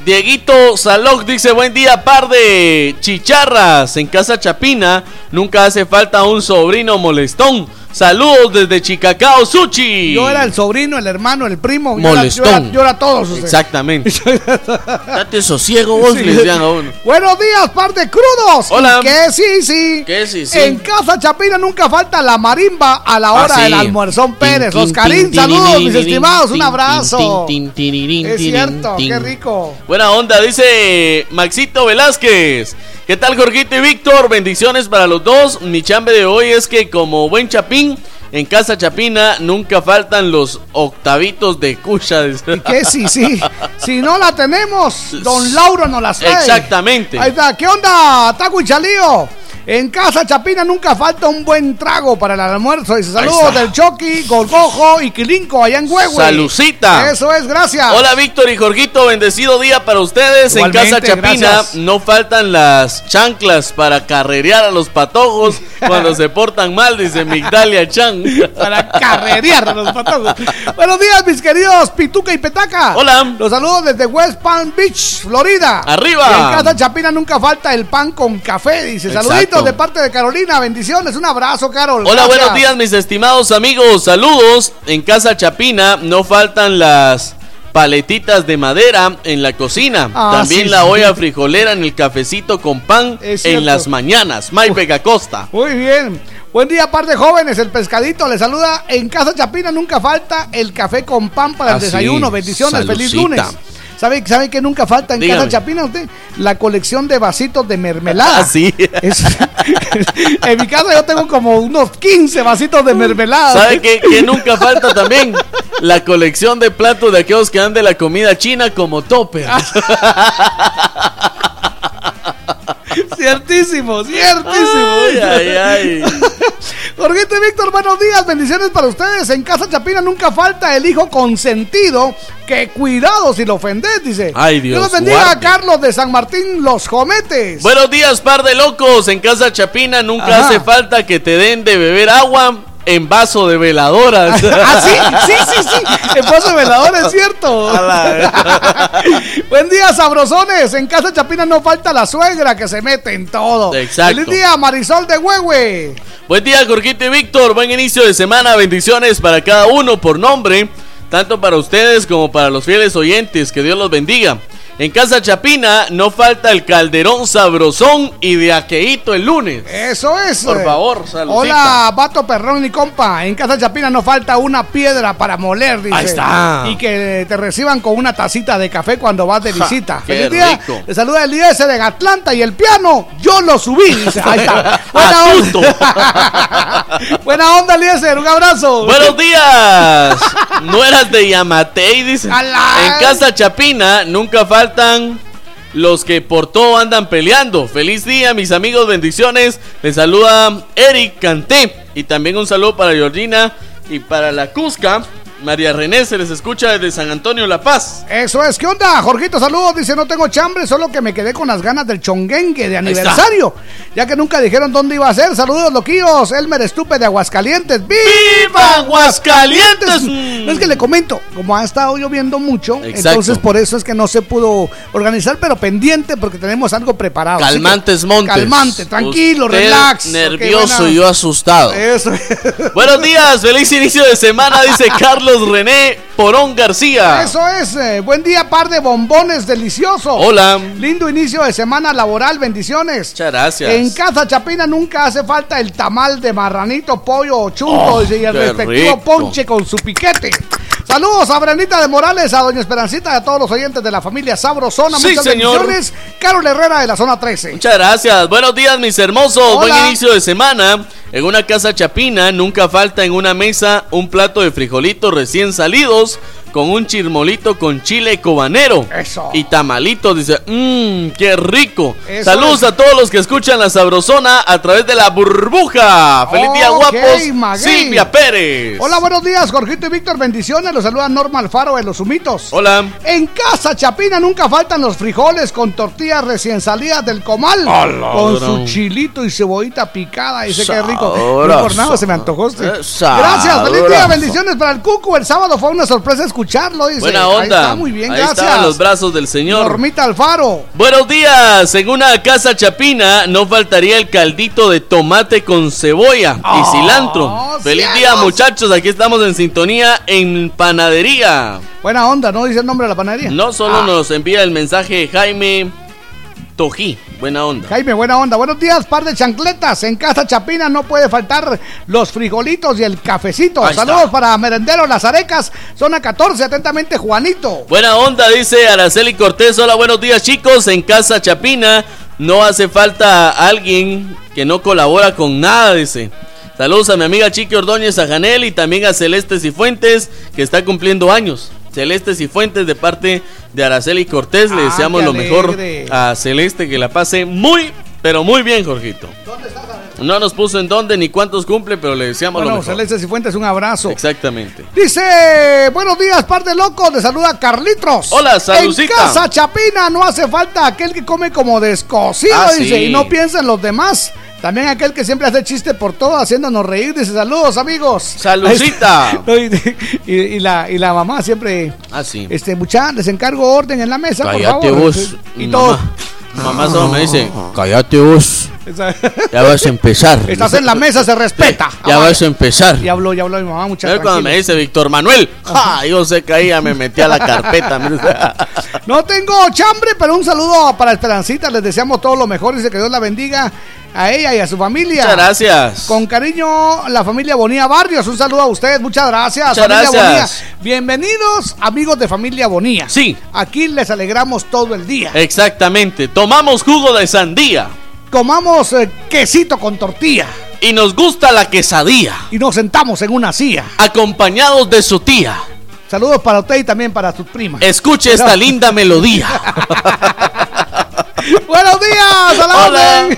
Dieguito Salok dice buen día, par de chicharras. En casa Chapina nunca hace falta un sobrino molestón. Saludos desde Chicacao, Suchi. Yo era el sobrino, el hermano, el primo. yo era- Molestón. Yo era, yo era todos. usted. Exactamente. [LAUGHS] Date sosiego vos, Sí. Buenos días, par de crudos. Hola. Que sí, sí. Que sí, sí. En Casa Chapina nunca falta la marimba a la Ah, hora sí. del almuerzón Pérez. Tin, tin, Oscarín, tin, saludos, tin, mis tin, estimados. tin, Un abrazo. tin, tin, tin, Es tin, cierto, tin. qué rico. Buena onda, dice Maxito Velázquez. ¿Qué tal, Jorgito y Víctor? Bendiciones para los dos. Mi chambe de hoy es que, como buen chapín, en Casa Chapina nunca faltan los octavitos de cucha. ¿Y qué? Sí, sí. Si no la tenemos, don Lauro nos las trae. Exactamente. Ahí está. ¿Qué onda, Taco y Chalío? En casa Chapina nunca falta un buen trago para el almuerzo. Dice saludos del Chucky, Golgojo y Quilinco allá en Huehue. Salucita. Eso es, gracias. Hola Víctor y Jorgito, bendecido día para ustedes. Igualmente, en Casa Chapina gracias. no faltan las chanclas para carrerear a los patojos [LAUGHS] cuando se portan mal, dice Migdalia Chan. [LAUGHS] Para carrerear a los. Buenos días, mis queridos Pituca y Petaca. Hola. Los saludos desde West Palm Beach, Florida. Arriba. Y en casa Chapina nunca falta el pan con café. Dice Exacto. saluditos de parte de Carolina. Bendiciones. Un abrazo, Carol. Hola, Gracias. buenos días mis estimados amigos, saludos. En Casa Chapina no faltan las paletitas de madera en la cocina. Ah, También sí, la sí. olla frijolera en el cafecito con pan en las mañanas. Mike Acosta. Muy bien. Buen día, par de jóvenes. El pescadito le saluda. En Casa Chapina nunca falta el café con pan para el desayuno. Bendiciones. Feliz Salucita. lunes. ¿Sabe, ¿Sabe que nunca falta en Dígame. Casa Chapina usted? La colección de vasitos de mermelada. [LAUGHS] Ah, sí. Es- [LAUGHS] en mi casa yo tengo como unos 15 vasitos de mermelada. ¿Sabe qué, qué nunca falta también? La colección de platos de aquellos que dan de la comida china como topper. [LAUGHS] Ciertísimo, ciertísimo. Ay, ay, ay. [LAUGHS] Jorgito y Víctor, buenos días, bendiciones para ustedes. En Casa Chapina nunca falta el hijo consentido. Que cuidado si lo ofendes, dice. Ay, Dios los bendiga guarde. a Carlos de San Martín, los jometes. Buenos días, par de locos. En Casa Chapina nunca Ajá. hace falta que te den de beber agua en vaso de veladoras. [LAUGHS] Ah, sí, sí, sí, sí. El paso de velador es cierto. [LAUGHS] Buen día, sabrosones. En Casa Chapina no falta la suegra que se mete en todo. Exacto. Feliz día, Marisol de Huehue. Buen día, Jorgito y Víctor. Buen inicio de semana. Bendiciones para cada uno por nombre, tanto para ustedes como para los fieles oyentes. Que Dios los bendiga. En Casa Chapina no falta el calderón sabrosón y de aqueíto el lunes. Eso es. Por favor, saludcita. Hola, vato perrón y compa. En Casa Chapina no falta una piedra para moler, dice. Ahí está. Y que te reciban con una tacita de café cuando vas de Ja, visita. qué Feliz día. rico. Le saluda el IS de Atlanta y el piano. Yo lo subí, dice. Ahí está. [LAUGHS] [LAUGHS] Buena onda. Buena onda, Eliezer. Un abrazo. Buenos días. [LAUGHS] Nueras de Yamatei, dice. Alá. En Casa Chapina nunca faltan los que por todo andan peleando. Feliz día, mis amigos, bendiciones. Les saluda Eric Canté. Y también un saludo para Georgina y para la Cusca. María René se les escucha desde San Antonio La Paz. Eso es, ¿qué onda? Jorgito, saludos. Dice, no tengo chambre, solo que me quedé con las ganas del chonguengue de aniversario. Ya que nunca dijeron dónde iba a ser. Saludos, loquillos. Elmer Estupe de Aguascalientes. ¡Viva Aguascalientes! No es que le comento, como ha estado lloviendo mucho, Exacto. entonces por eso es que no se pudo organizar, pero pendiente porque tenemos algo preparado. Así que, Calmantes Montes. Calmante, tranquilo, Usted relax. Nervioso y yo asustado. Eso. Buenos días, feliz inicio de semana, dice Carlos [LAUGHS] René Porón García. Eso es, eh, buen día, par de bombones deliciosos. Hola. Lindo inicio de semana laboral, bendiciones. Muchas gracias. En Casa Chapina nunca hace falta el tamal de marranito, pollo o chunto Oh, y el respectivo rico. ponche con su piquete. Saludos a Brenita de Morales, a Doña Esperancita y a todos los oyentes de la familia Sabrosona. Sí, Muchas señor. bendiciones. Carol Herrera de la zona 13. Muchas gracias. Buenos días, mis hermosos. Hola. Buen inicio de semana. En una casa chapina nunca falta en una mesa un plato de frijolitos recién salidos con un chirmolito con chile cobanero. Eso. Y tamalitos. Dice, mmm, qué rico. Eso Saludos es. a todos los que escuchan la sabrosona a través de la burbuja. Feliz día, Ok, guapos. maguey. Silvia Pérez. Hola, buenos días, Jorgito y Víctor. Bendiciones. Los saluda Norma Alfaro de Los Humitos. Hola. En Casa Chapina nunca faltan los frijoles con tortillas recién salidas del comal. Hola, con su chilito y cebollita picada. Dice que rico. No por nada se me antojó. Eh. Gracias, feliz día, bendiciones para el Cucu. El sábado fue una sorpresa escuchar escucharlo, dice. Buena Ahí onda. está, muy bien, Ahí gracias. los brazos del señor. Normita Alfaro. Buenos días. En una casa chapina no faltaría el caldito de tomate con cebolla Oh, y cilantro. Feliz día, muchachos. Aquí estamos en sintonía en panadería. Buena onda, ¿no dice el nombre de la panadería? No solo Ah. nos envía el mensaje Jaime Tojí. Buena onda. Jaime, buena onda. Buenos días, par de chancletas. En Casa Chapina no puede faltar los frijolitos y el cafecito. Ahí está. Saludos para Merendero Las Arecas, zona 14. Atentamente, Juanito. Buena onda, dice Araceli Cortés. Hola, buenos días, chicos. En Casa Chapina no hace falta alguien que no colabora con nada, dice. Saludos a mi amiga Chiqui Ordóñez, a Janel y también a Celeste Cifuentes, que está cumpliendo años. Celeste Cifuentes de parte de Araceli Cortés. Le Ah, deseamos lo mejor a Celeste, que la pase muy, pero muy bien, Jorgito. No nos puso en dónde ni cuántos cumple, pero le deseamos lo Bueno, mejor. Celeste Cifuentes, un abrazo. Exactamente. Dice, buenos días, par de locos. Le saluda Carlitos. Hola, salucita. En Casa Chapina no hace falta aquel que come como descosido, Ah, dice, sí. y no piensa en los demás. También aquel que siempre hace chiste por todo, haciéndonos reír. Dice, saludos, amigos. Salucita. [LAUGHS] Y, la, y la mamá siempre, Ah, sí. este, mucha, les encargo orden en la mesa, por Cállate favor. vos. Y todo. mamá. Mamá solo me dice, cállate vos. Ya vas a empezar. [LAUGHS] Estás en la mesa, se respeta. Ya vas a empezar. Ya habló, ya habló mi mamá, muchas ¿Sabes cuando me dice Víctor Manuel? ¡Ja! Yo sé que ahí ya me metí a la carpeta. [LAUGHS] No tengo chambre, pero un saludo para Esperancita. Les deseamos todo lo mejor. Dice que Dios la bendiga a ella y a su familia. Muchas gracias. Con cariño, la familia Bonía Barrios. Un saludo a ustedes. Muchas gracias. Muchas familia gracias. Bienvenidos, amigos de familia Bonía. Sí. Aquí les alegramos todo el día. Exactamente. Tomamos jugo de sandía. Comamos eh, quesito con tortilla. Y nos gusta la quesadilla. Y nos sentamos en una silla. Acompañados de su tía. Saludos para usted y también para sus primas. Escuche esta linda melodía. [LAUGHS] Buenos días, a la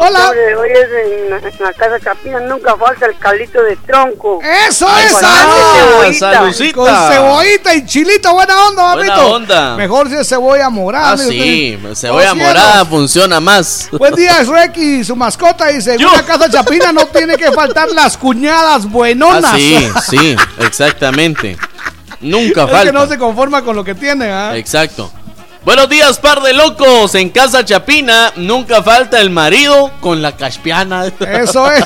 Hola. Hola. Oye, oye, en, la- en la casa Chapina nunca falta el caldito de tronco. Eso Ay, es, ah, cebollita. salucita. Con cebollita y chilito, buena onda, Buena mamito. onda. Mejor si es cebolla morada. Ah, sí. usted. Cebolla Oh, cielos. morada funciona más. Buen día, Shrek y su mascota. Dice: en Yo. una casa chapina no tiene que faltar las cuñadas buenonas. Ah, sí, sí, exactamente. Nunca es falta. que no se conforma con lo que tiene, ¿ah? Exacto. Buenos días, par de locos. En casa Chapina nunca falta el marido con la caspiana. Eso es.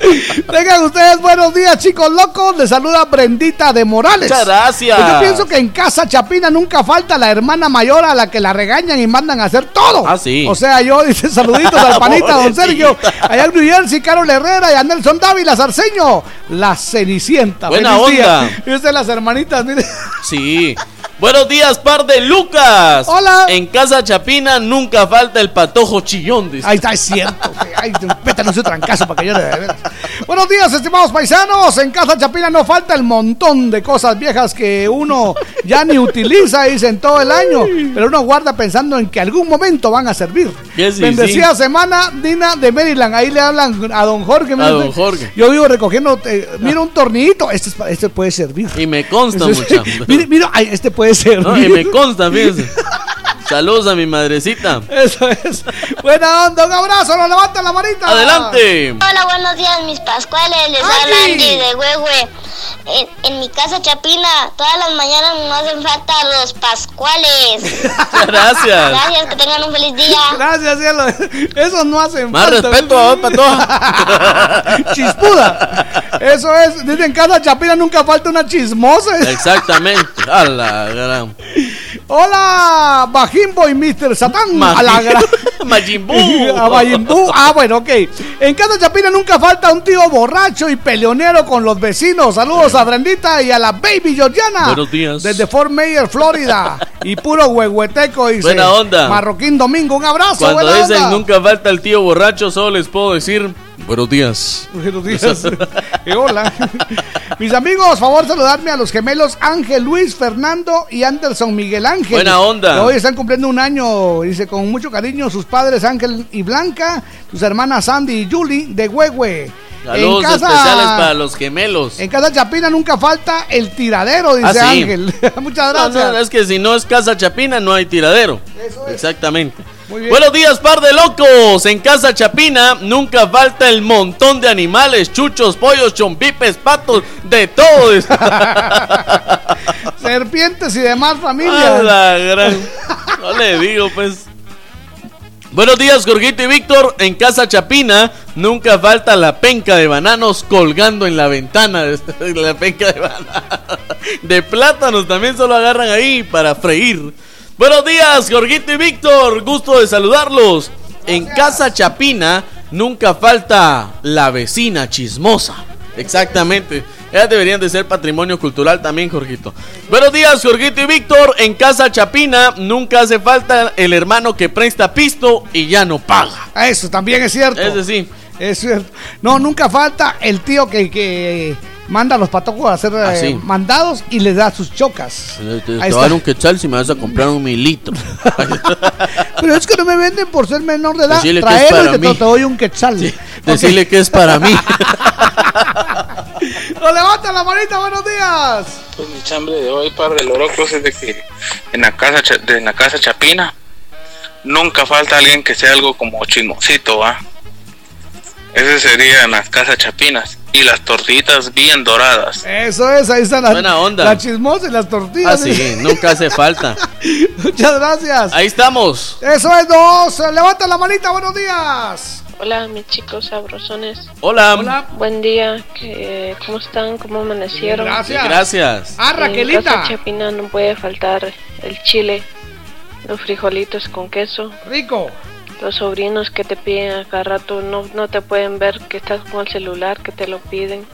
[LAUGHS] Tengan ustedes buenos días, chicos locos. Les saluda Brendita de Morales. Muchas gracias. Pues yo pienso que en casa Chapina nunca falta la hermana mayor a la que la regañan y mandan a hacer todo. Ah, sí. O sea, yo dice [LAUGHS] saluditos al [LAUGHS] panita, don. Sergio. Allá en New Jersey, Carol Herrera y a Nelson Dávila Sarceño. La Cenicienta. Buena Feliz día. onda. Y usted las hermanitas, mire. Sí. Buenos días, par de Lucas. Hola. En casa Chapina nunca falta el patojo chillón. dice. Ahí está, es cierto. Ay, pétanos un trancazo para que yo le de. Buenos días, estimados paisanos. En Casa Chapina no falta el montón de cosas viejas que uno ya ni utiliza, dicen todo el año, pero uno guarda pensando en que algún momento van a servir. Sí, Bendecida sí. semana, Dina de Maryland. Ahí le hablan a don Jorge. mire don. Jorge. Yo vivo recogiendo, eh, mira un tornillito. Este, este puede servir. Y me consta Ese es- mucho. [LAUGHS] mire, mira, ay, este puede servir. No, y me consta, fíjense. [LAUGHS] Saludos a mi madrecita. Eso es. Buena onda, un abrazo, nos levanta la manita. Adelante. Hola, buenos días, mis pascuales. Les habla Andy de Huehue. En, en mi casa Chapina, todas las mañanas no hacen falta los pascuales. [LAUGHS] Gracias. Gracias, que tengan un feliz día. Gracias, cielo. Eso no hacen Más falta. respeto a vos, patoja. [LAUGHS] Chispuda. Eso es. Dicen en casa Chapina nunca falta una chismosa. Exactamente. A la gran. Hola, Bajimbo y Mr. Satán. A la gran. [LAUGHS] Majin Buu. [LAUGHS] A Majin Buu. Ah, bueno, ok. En casa Chapina nunca falta un tío borracho y peleonero con los vecinos. Saludos a Brendita y a la baby Georgiana. Buenos días. Desde Fort Mayer, Florida. Y puro huehueteco. Dice. Buena onda. Marroquín Domingo, un abrazo. Cuando buena dicen onda. nunca falta el tío borracho, solo les puedo decir buenos días. Buenos días. [LAUGHS] Eh, hola. [LAUGHS] Mis amigos, favor saludarme a los gemelos Ángel Luis, Fernando y Anderson Miguel Ángel. Buena onda. Que hoy están cumpliendo un año, dice, con mucho cariño, sus padres Ángel y Blanca, sus hermanas Sandy y Julie de Huehue. Saludos especiales para los gemelos. En casa Chapina nunca falta el tiradero, dice Ah, sí. Ángel. [LAUGHS] Muchas gracias. no, es que si no es casa chapina, no hay tiradero. Exactamente. Buenos días, par de locos. En Casa Chapina nunca falta el montón de animales, chuchos, pollos, chompipes, patos, de todo. [LAUGHS] Serpientes y demás A familias. la gran- No le digo, pues. Buenos días, Jorgito y Víctor. En Casa Chapina nunca falta la penca de bananos colgando en la ventana. [LAUGHS] La penca de bananos. De plátanos también solo agarran ahí para freír. Buenos días, Jorgito y Víctor. Gusto de saludarlos. En Casa Chapina nunca falta la vecina chismosa. Exactamente. Ellas deberían de ser patrimonio cultural también, Jorgito. Buenos días, Jorgito y Víctor. En Casa Chapina nunca hace falta el hermano que presta pisto y ya no paga. Eso también es cierto. Ese sí. Es cierto. No, nunca falta el tío que, que manda a los patocos a hacer Ah, eh, sí. mandados y les da sus chocas. Te, te dar un quetzal si me vas a comprar un mililitro. [LAUGHS] Pero es que no me venden por ser menor de edad. Decirle que es Traelo para y te, mí. te doy un quetzal. Decirle que es para mí. [LAUGHS] ¡No levanta la manita! ¡Buenos días! Pues mi chambre de hoy para el Oroclos es de que en la casa en la casa Chapina nunca falta alguien que sea algo como chismosito, ¿va? Ese sería en las casas chapinas y las tortitas bien doradas. Eso es, ahí está la, Buena onda. la chismosa y las tortillas. Ah, sí, nunca hace falta. [LAUGHS] Muchas gracias. Ahí estamos. Eso es dos. Levanta la manita, buenos días. Hola, mis chicos sabrosones. Hola. Buen día. ¿qué- ¿Cómo están? ¿Cómo amanecieron? Gracias. Gracias. Ah, Raquelita. En casa Chapina no puede faltar el chile, los frijolitos con queso. Rico. Los sobrinos que te piden a cada rato no, no te pueden ver que estás con el celular, que te lo piden.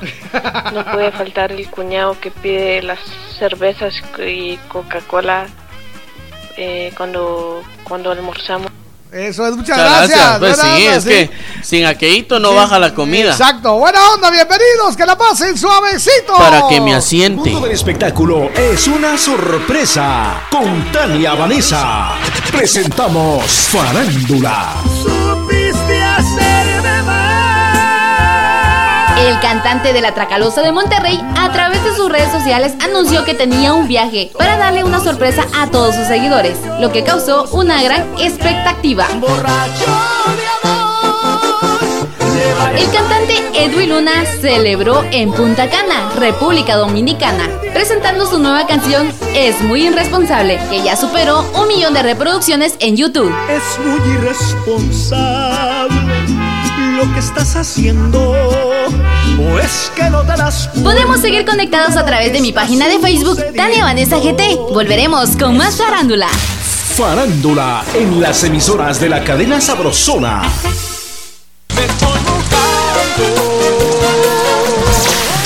No puede [LAUGHS] faltar el cuñado que pide las cervezas y Coca-Cola eh, cuando, cuando almorzamos. Eso es, muchas, Muchas gracias. Pues sí, onda, es que sin aqueíto no baja la comida. Exacto. Buena onda, bienvenidos. Que la pasen suavecito. Para que me asiente. El mundo del espectáculo es una sorpresa. Con Tania Vanessa presentamos Farándula. Supiste hacerme El cantante de la Tracalosa de Monterrey, a través de sus redes sociales, anunció que tenía un viaje para darle una sorpresa a todos sus seguidores, lo que causó una gran expectativa. El cantante Edwin Luna celebró en Punta Cana, República Dominicana, presentando su nueva canción Es muy irresponsable, que ya superó un millón de reproducciones en YouTube. Es muy irresponsable lo que estás haciendo. O es que no te das Podemos seguir conectados a través de mi página de Facebook, Tania Vanessa GT. Volveremos con más farándula. Farándula en las emisoras de la cadena Sabrosona.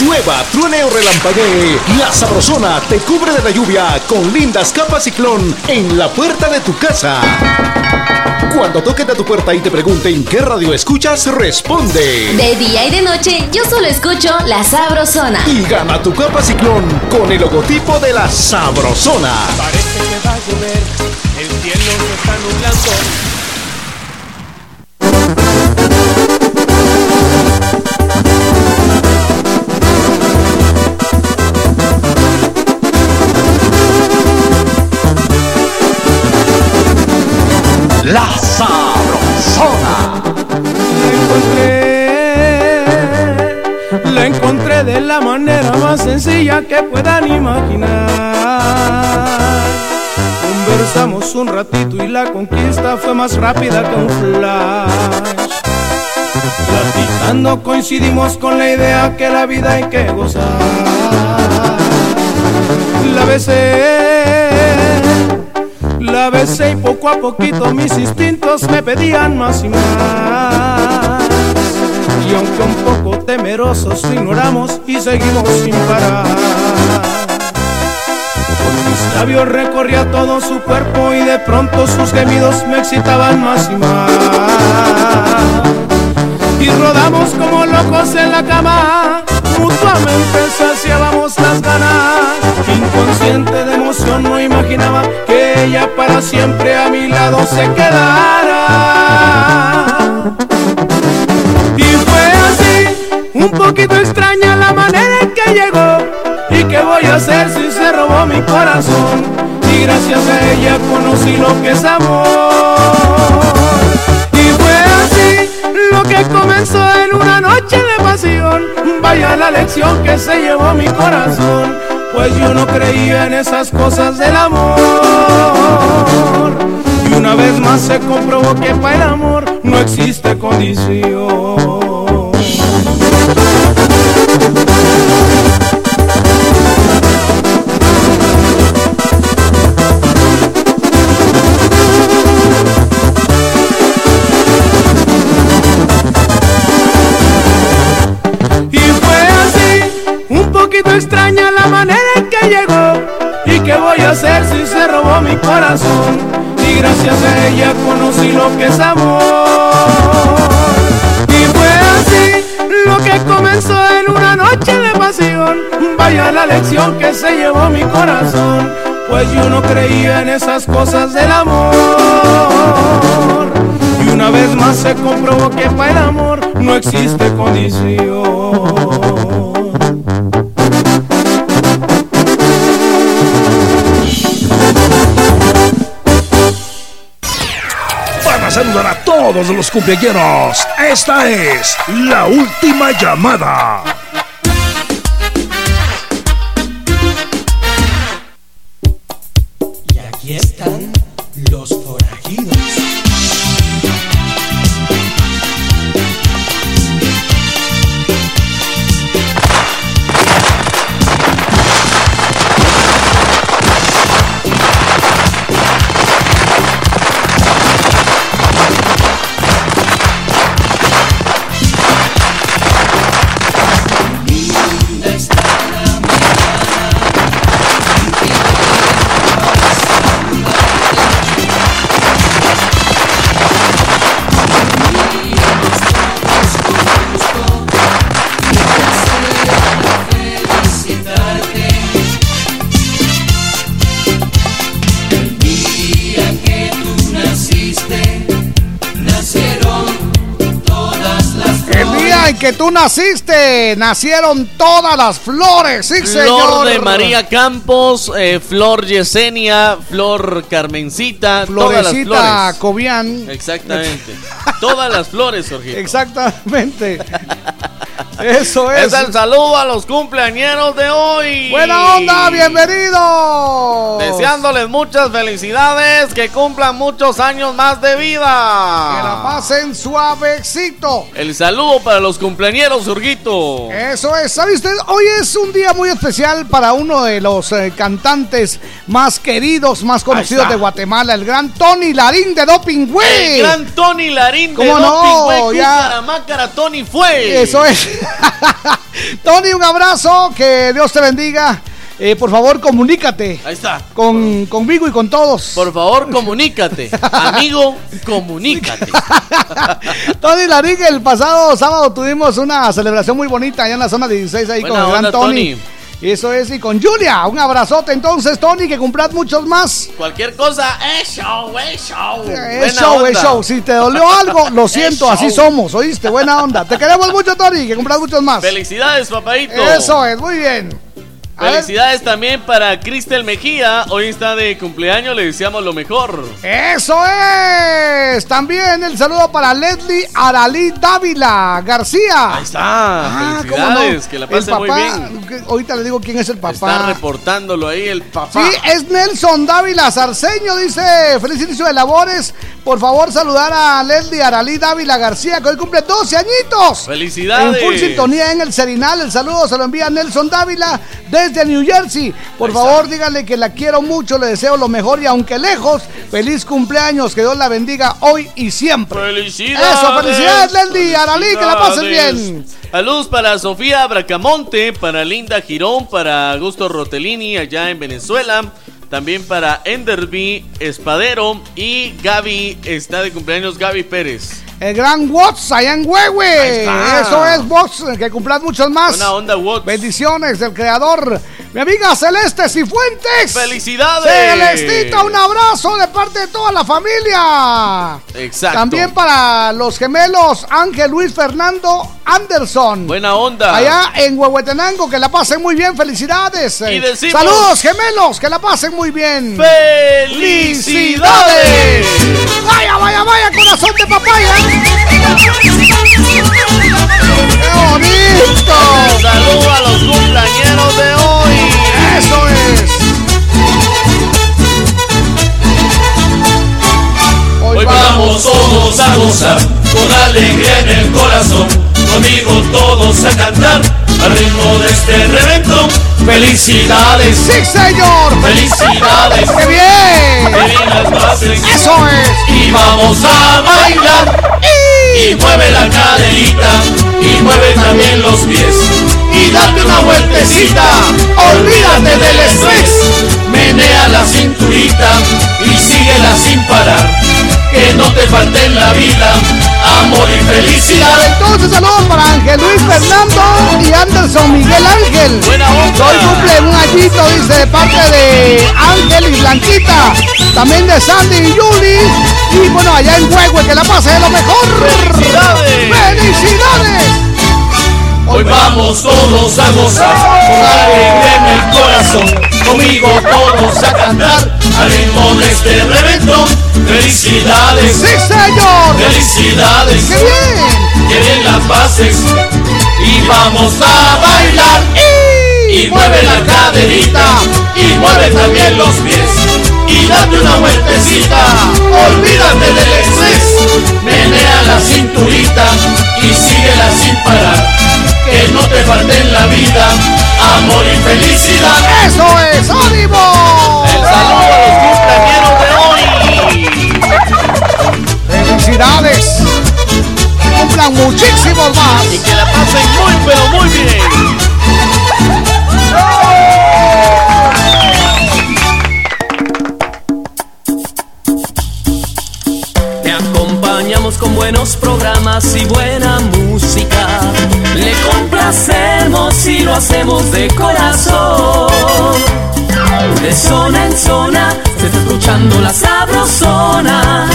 Llueva, truene o relampaguee, la Sabrosona te cubre de la lluvia con lindas capas ciclón en la puerta de tu casa. Cuando toquen a tu puerta y te pregunten qué radio escuchas, responde. De día y de noche, yo solo escucho La Sabrosona. Y gana tu capa ciclón con el logotipo de la Sabrosona. Parece que va a llover, el cielo se está nublando. Sencilla que puedan imaginar. Conversamos un ratito y la conquista fue más rápida que un flash. Platicando coincidimos con la idea que la vida hay que gozar. La besé, la besé y poco a poquito mis instintos me pedían más y más. Y aunque un poco temerosos ignoramos y seguimos sin parar. Con mis labios recorría todo su cuerpo y de pronto sus gemidos me excitaban más y más. Y rodamos como locos en la cama, mutuamente saciábamos las ganas. Inconsciente de emoción no imaginaba que ella para siempre a mi lado se quedara. Un poquito extraña la manera en que llegó. ¿Y qué voy a hacer si se robó mi corazón? Y gracias a ella conocí lo que es amor. Y fue así lo que comenzó en una noche de pasión. Vaya la lección que se llevó mi corazón. Pues yo no creía en esas cosas del amor. Y una vez más se comprobó que para el amor no existe condición. Hacer si se robó mi corazón? Y gracias a ella conocí lo que es amor. Y fue así, lo que comenzó en una noche de pasión. Vaya la lección que se llevó mi corazón. Pues yo no creía en esas cosas del amor. Y una vez más se comprobó que para el amor no existe condición. Saludar a todos los cumpleaños. Esta es la última llamada. El que tú naciste, nacieron todas las flores, sí, señor. Flor de María Campos, eh, Flor Yesenia, Flor Carmencita, todas las Florecita flores. Cobian. Exactamente. todas las flores, Jorgito. Exactamente. [LAUGHS] [LAUGHS] Eso es. Es el saludo a los cumpleañeros de hoy. Buena onda, bienvenidos. Deseándoles muchas felicidades, que cumplan muchos años más de vida. Que la pasen suavecito. El saludo para los cumpleañeros, Urguito. Eso es, ¿sabe usted? Hoy es un día muy especial para uno de los eh, cantantes más queridos, más conocidos de Guatemala, el gran Tony Larín de Doping Güey. El gran Tony Larín de ¿Cómo no? Doping, güey, Ya. Cucaramácara, Tony fue. Eso es. [LAUGHS] Tony, un abrazo, que Dios te bendiga. Eh, por favor, comunícate Ahí está. con, conmigo y con todos. Por favor, [LAUGHS] comunícate. Amigo, comunícate. [LAUGHS] Tony Larín, el pasado sábado tuvimos una celebración muy bonita allá en la zona 16 ahí Buena con el gran. Tony. Eso es, y con Julia, un abrazote entonces, Tony, que cumplas muchos más. Cualquier cosa, es show, es show. Es show, es show. Si te dolió algo, lo siento, así somos, ¿oíste? Buena onda. Te queremos mucho, Tony, que cumplas muchos más. Felicidades, papadito. Eso es, muy bien. A ver. Felicidades también para Cristel Mejía. Hoy está de cumpleaños, le deseamos lo mejor. Eso es. También el saludo para Leslie Aralí Dávila García. Ahí está. Ah. Felicidades, que la pase el muy bien. Ahorita le digo quién es el Está papá. reportándolo ahí el papá. Sí, es Nelson Dávila Sarceño, dice, feliz inicio de labores. Por favor, saludar a Leslie Aralí Dávila García, que hoy cumple 12 añitos. Felicidades. En full sintonía en el Serinal, el saludo se lo envía Nelson Dávila desde New Jersey. Por favor, díganle que la quiero mucho, le deseo lo mejor y aunque lejos, feliz cumpleaños, que Dios la bendiga hoy y siempre. Felicidades. Eso, felicidades, Leslie Aralí, que la Felicidades. bien. Saludos para Sofía Bracamonte, para Linda Girón, para Augusto Rotelini allá en Venezuela. También para Enderby Espadero y Gaby, está de cumpleaños Gaby Pérez. El gran Watts allá en Huehue. Eso es, Watts, que cumplas muchos más. Buena onda, Watts. Bendiciones del creador. Mi amiga Celeste Cifuentes. ¡Felicidades! Celestita, un abrazo de parte de toda la familia. Exacto. También para los gemelos Ángel Luis Fernando Anderson. Buena onda. Allá en Huehuetenango, que la pasen muy bien, felicidades. Y Eh, decimos- Saludos gemelos, que la pasen muy bien. ¡Felicidades! Vaya, vaya, vaya, corazón de papaya. ¡Qué bonito! a todos somos a gozar, con alegría en el corazón, conmigo todos a cantar, al ritmo de este reventón. ¡Felicidades! ¡Sí, señor! ¡Felicidades! ¡Qué bien! ¡Eso es! Y vamos a bailar. Y, y mueve la caderita, y mueve también los pies, y date una vueltecita, olvídate del estrés, menea la cinturita y síguela sin parar que no te falte en la vida amor y felicidad. Entonces saludos para Ángel Luis Fernando y Anderson Miguel Ángel. Buena onda. Hoy cumple un añito, dice, de parte de Ángel y Blanquita. También de Sandy y Julie. Y bueno, allá en Huehue, que la pase de lo mejor. ¡Felicidades! ¡Felicidades! Hoy vamos todos a gozar con alegría en el corazón. Conmigo todos a cantar al ritmo de este reventón. Felicidades, ¡Sí, señor! felicidades, ¡Qué bien! que bien las bases y vamos a bailar. Y mueve la caderita y mueve también los pies y date una vueltecita. Olvídate del estrés, menea la cinturita y síguela sin parar. Que no te falte en la vida amor y felicidad. ¡Eso es! ¡Ánimo! El saludo a los cumpleaños de hoy. ¡Felicidades! ¡Cumplan muchísimos más! Y que la pasen muy, pero muy bien. Buenos programas y buena música. Le complacemos y lo hacemos de corazón. De zona en zona se está escuchando la sabrosona.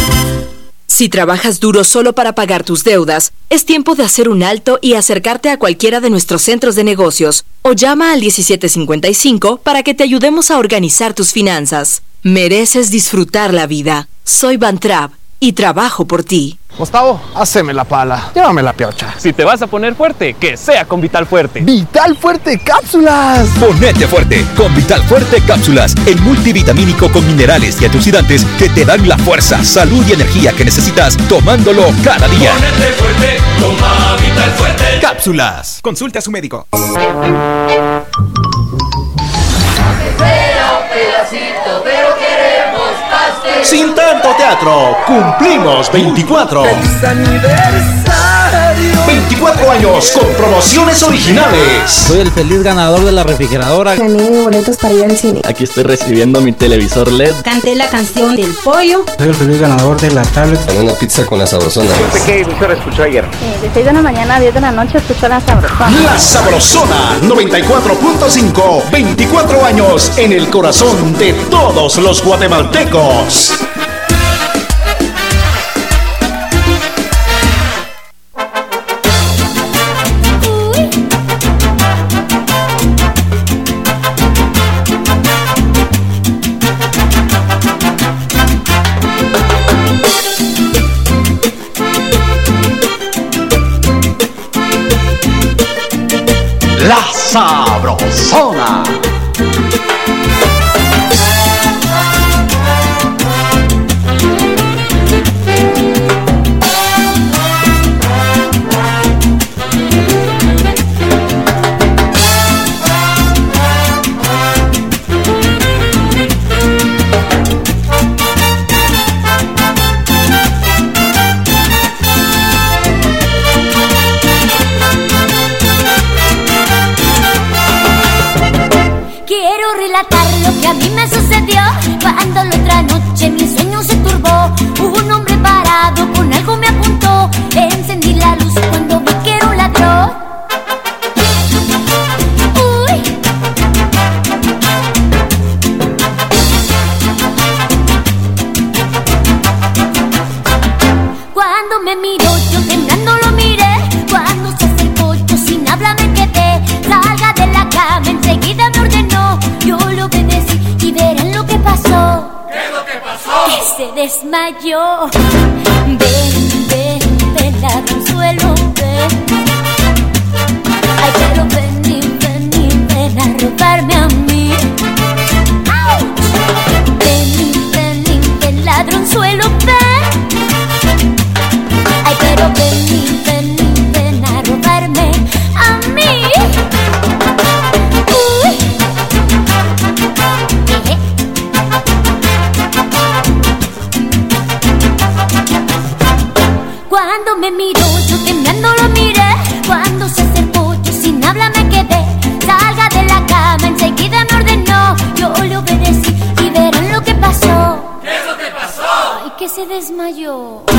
Si trabajas duro solo para pagar tus deudas, es tiempo de hacer un alto y acercarte a cualquiera de nuestros centros de negocios o llama al 1755 para que te ayudemos a organizar tus finanzas. Mereces disfrutar la vida. Soy Bantrap y trabajo por ti. Gustavo, haceme la pala. Llévame la piocha. Si te vas a poner fuerte, que sea con Vital Fuerte. Vital Fuerte Cápsulas. Ponete fuerte con Vital Fuerte Cápsulas, el multivitamínico con minerales y antioxidantes que te dan la fuerza, salud y energía que necesitas tomándolo cada día. Ponete fuerte, toma Vital Fuerte. Cápsulas. Consulte a su médico. Sin tanto teatro, cumplimos 24. 24 años con promociones originales. Soy el feliz ganador de la refrigeradora. Gané boletos para ir al cine. Aquí estoy recibiendo mi televisor LED. Canté la canción del pollo. Soy el feliz ganador de la tablet. Una pizza con la sabrosona. ¿Qué emisora escuchó ayer? de 6 de la mañana a 10 de la noche escuchó la sabrosona. La Sabrosona 94.5. 24 años en el corazón de todos los guatemaltecos. Sabrosona. Se desmayó. Ven, ven, ven, ladronzuelo, ven. Ay, pero ven y ven a robarme a mí. Ven ven ven, ladronzuelo, desmayó.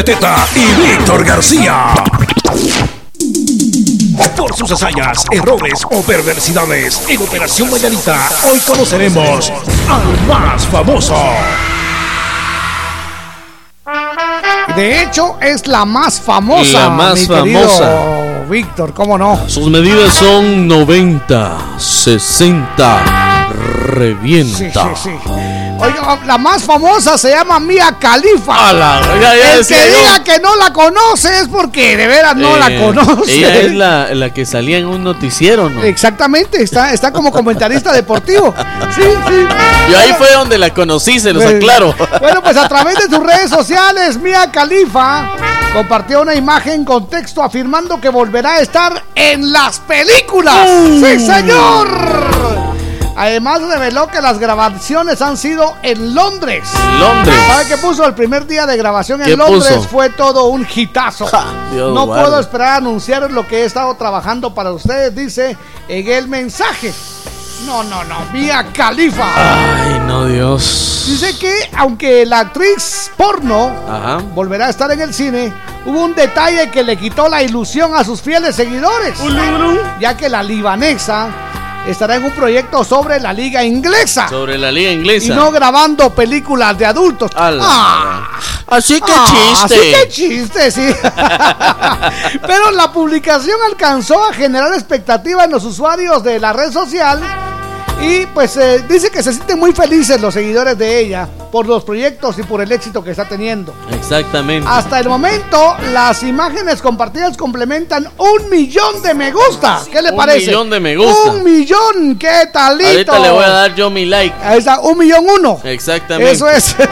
Beteta y Víctor García. Por sus hazañas, errores o perversidades en Operación Mañanita, hoy conoceremos al más famoso. De hecho, es la más famosa. La más mi famosa. Víctor, ¿cómo no? Sus medidas son 90, 60, revienta. Sí, sí, sí. La más famosa se llama Mia Khalifa. A la- ya, ya El que yo. diga que no la conoce es porque de veras no la Eh, conoce. Ella es la, la que salía en un noticiero, ¿no? Exactamente, está, está como comentarista deportivo. Sí, sí. Y ahí fue donde la conocí, se los Pues, aclaro. Bueno, pues a través de sus redes sociales, Mia Khalifa compartió una imagen con texto afirmando que volverá a estar en las películas. Uh. ¡Sí, señor! Además reveló que las grabaciones han sido en Londres. Londres. ¿Sabe qué puso? El primer día de grabación ¿Qué en Londres puso? fue todo un hitazo. Dios no puedo esperar a anunciar lo que he estado trabajando para ustedes, dice en el mensaje. No, no, no. Mía Califa. Ay, no, Dios. Dice que aunque la actriz porno Ajá. volverá a estar en el cine, hubo un detalle que le quitó la ilusión a sus fieles seguidores. Ya que la libanesa estará en un proyecto sobre la liga inglesa. Sobre la liga Y inglesa. no grabando películas de adultos. Ah, Así que ah, chiste. Así que chiste, sí. [LAUGHS] Pero la publicación alcanzó a generar expectativa en los usuarios de la red social. Y pues eh, dice que se sienten muy felices los seguidores de ella por los proyectos y por el éxito que está teniendo. Exactamente. Hasta el momento, las imágenes compartidas complementan un millón de me gusta. ¿Qué le Un parece? millón de me gusta. Un millón, ¿qué talito? Ahorita le voy a dar yo mi like. Ahí está, un millón uno. Exactamente. Eso es. [LAUGHS]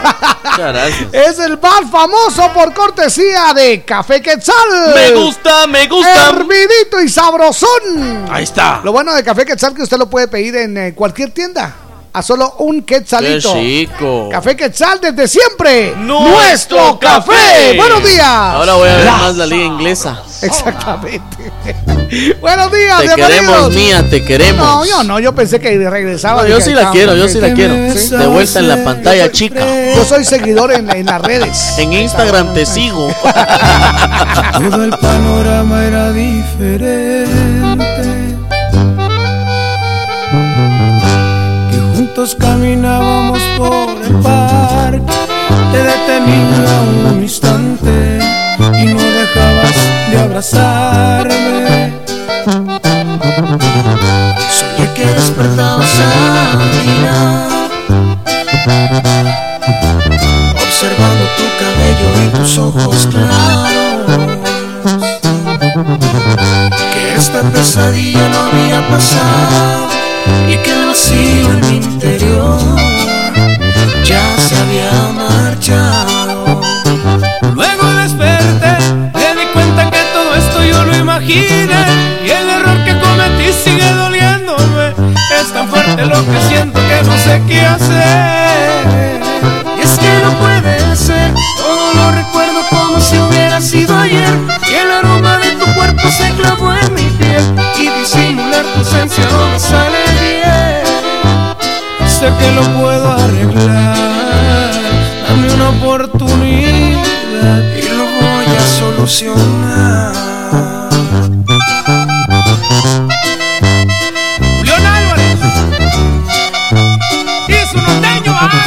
Es el bar famoso por cortesía de Café Quetzal. Me gusta, me gusta. Hervidito y sabrosón. Ahí está. Lo bueno de Café Quetzal que usted lo puede pedir en eh, cualquier tienda. A solo un quetzalito. Qué chico. Café Quetzal desde siempre. Nuestro café. Buenos días. Ahora voy a ver más la liga inglesa. Exactamente. [LAUGHS] Buenos días, Te queremos, mía, te queremos. No, yo no, yo pensé que regresaba. No, yo sí la quiero, yo sí la quiero. De vuelta en la pantalla chica. Yo soy seguidor en, en las redes. [LAUGHS] En Instagram te sigo. Todo el panorama era diferente. Juntos caminábamos por el parque. Te detenía un instante y no dejabas de abrazarme. Soñé que despertabas a mirar, observando tu cabello y tus ojos claros. Que esta pesadilla no había pasado y que el vacío en mi interior ya se había marchado. Luego desperté, me di cuenta que todo esto yo lo imaginé y el error que cometí sigue doliéndome. Es tan fuerte lo que siento que no sé qué hacer. Y es que no puede ser, todo lo recuerdo como si hubiera sido ayer. Y el aroma de tu cuerpo se clavó en mi piel y disimular tu ausencia no sale. Sé que lo puedo arreglar, dame una oportunidad y lo voy a solucionar. Julián Álvarez. Y su norteño anda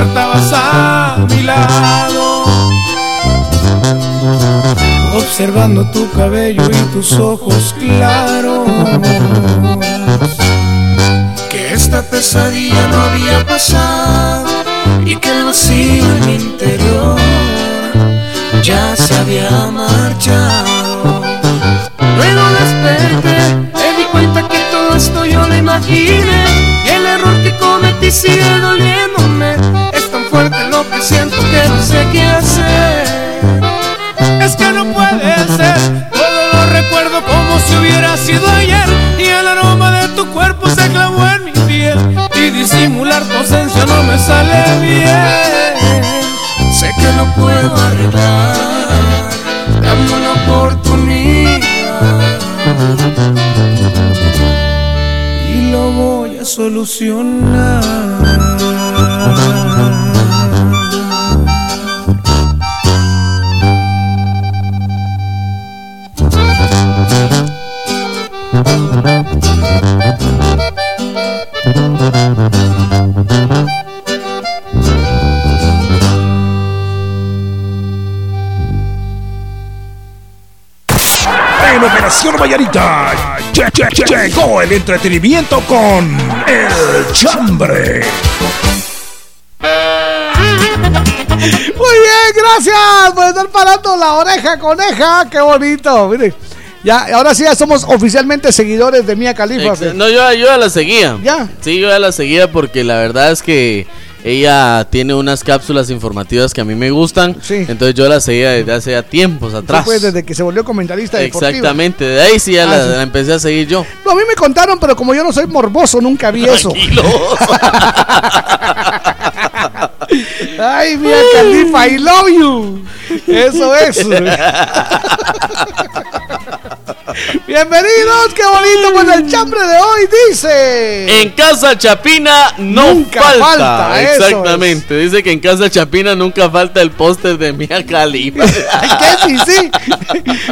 despertabas a mi lado, observando tu cabello y tus ojos claros. Que esta pesadilla no había pasado y que el vacío en mi interior ya se había marchado. Luego desperté, me di cuenta que todo esto yo lo imaginé y el error que cometí sigue doliéndome. Siento que no sé qué hacer. Es que no puede ser, todo lo recuerdo como si hubiera sido ayer y el aroma de tu cuerpo se clavó en mi piel y disimular tu ausencia no me sale bien. Sé que lo puedo arreglar, dame una oportunidad y lo voy a solucionar. Lle- lle- lle- llegó el entretenimiento con El Chambre. Muy bien, gracias por estar parando la oreja coneja. Qué bonito. Mire, ya, ahora sí ya somos oficialmente seguidores de Mia Khalifa. Ex- No, yo, yo ya la seguía. ¿Ya? Sí, yo ya la seguía porque la verdad es que ella tiene unas cápsulas informativas que a mí me gustan. Entonces yo la seguía desde hace ya tiempos atrás. Pues desde que se volvió comentarista deportivo. Exactamente, de ahí sí ya Ah, la, sí. la empecé a seguir yo. No, a mí me contaron, pero como yo no soy morboso, nunca vi eso. [LAUGHS] Ay, mía Califa, I love you. Eso es. [LAUGHS] [LAUGHS] Bienvenidos, qué bonito pues el chambre de hoy dice. En Casa Chapina no Nunca falta. falta, Exactamente. Dice que en Casa Chapina nunca falta el póster de Mia Khalifa. [LAUGHS] ¿Qué? Sí, sí.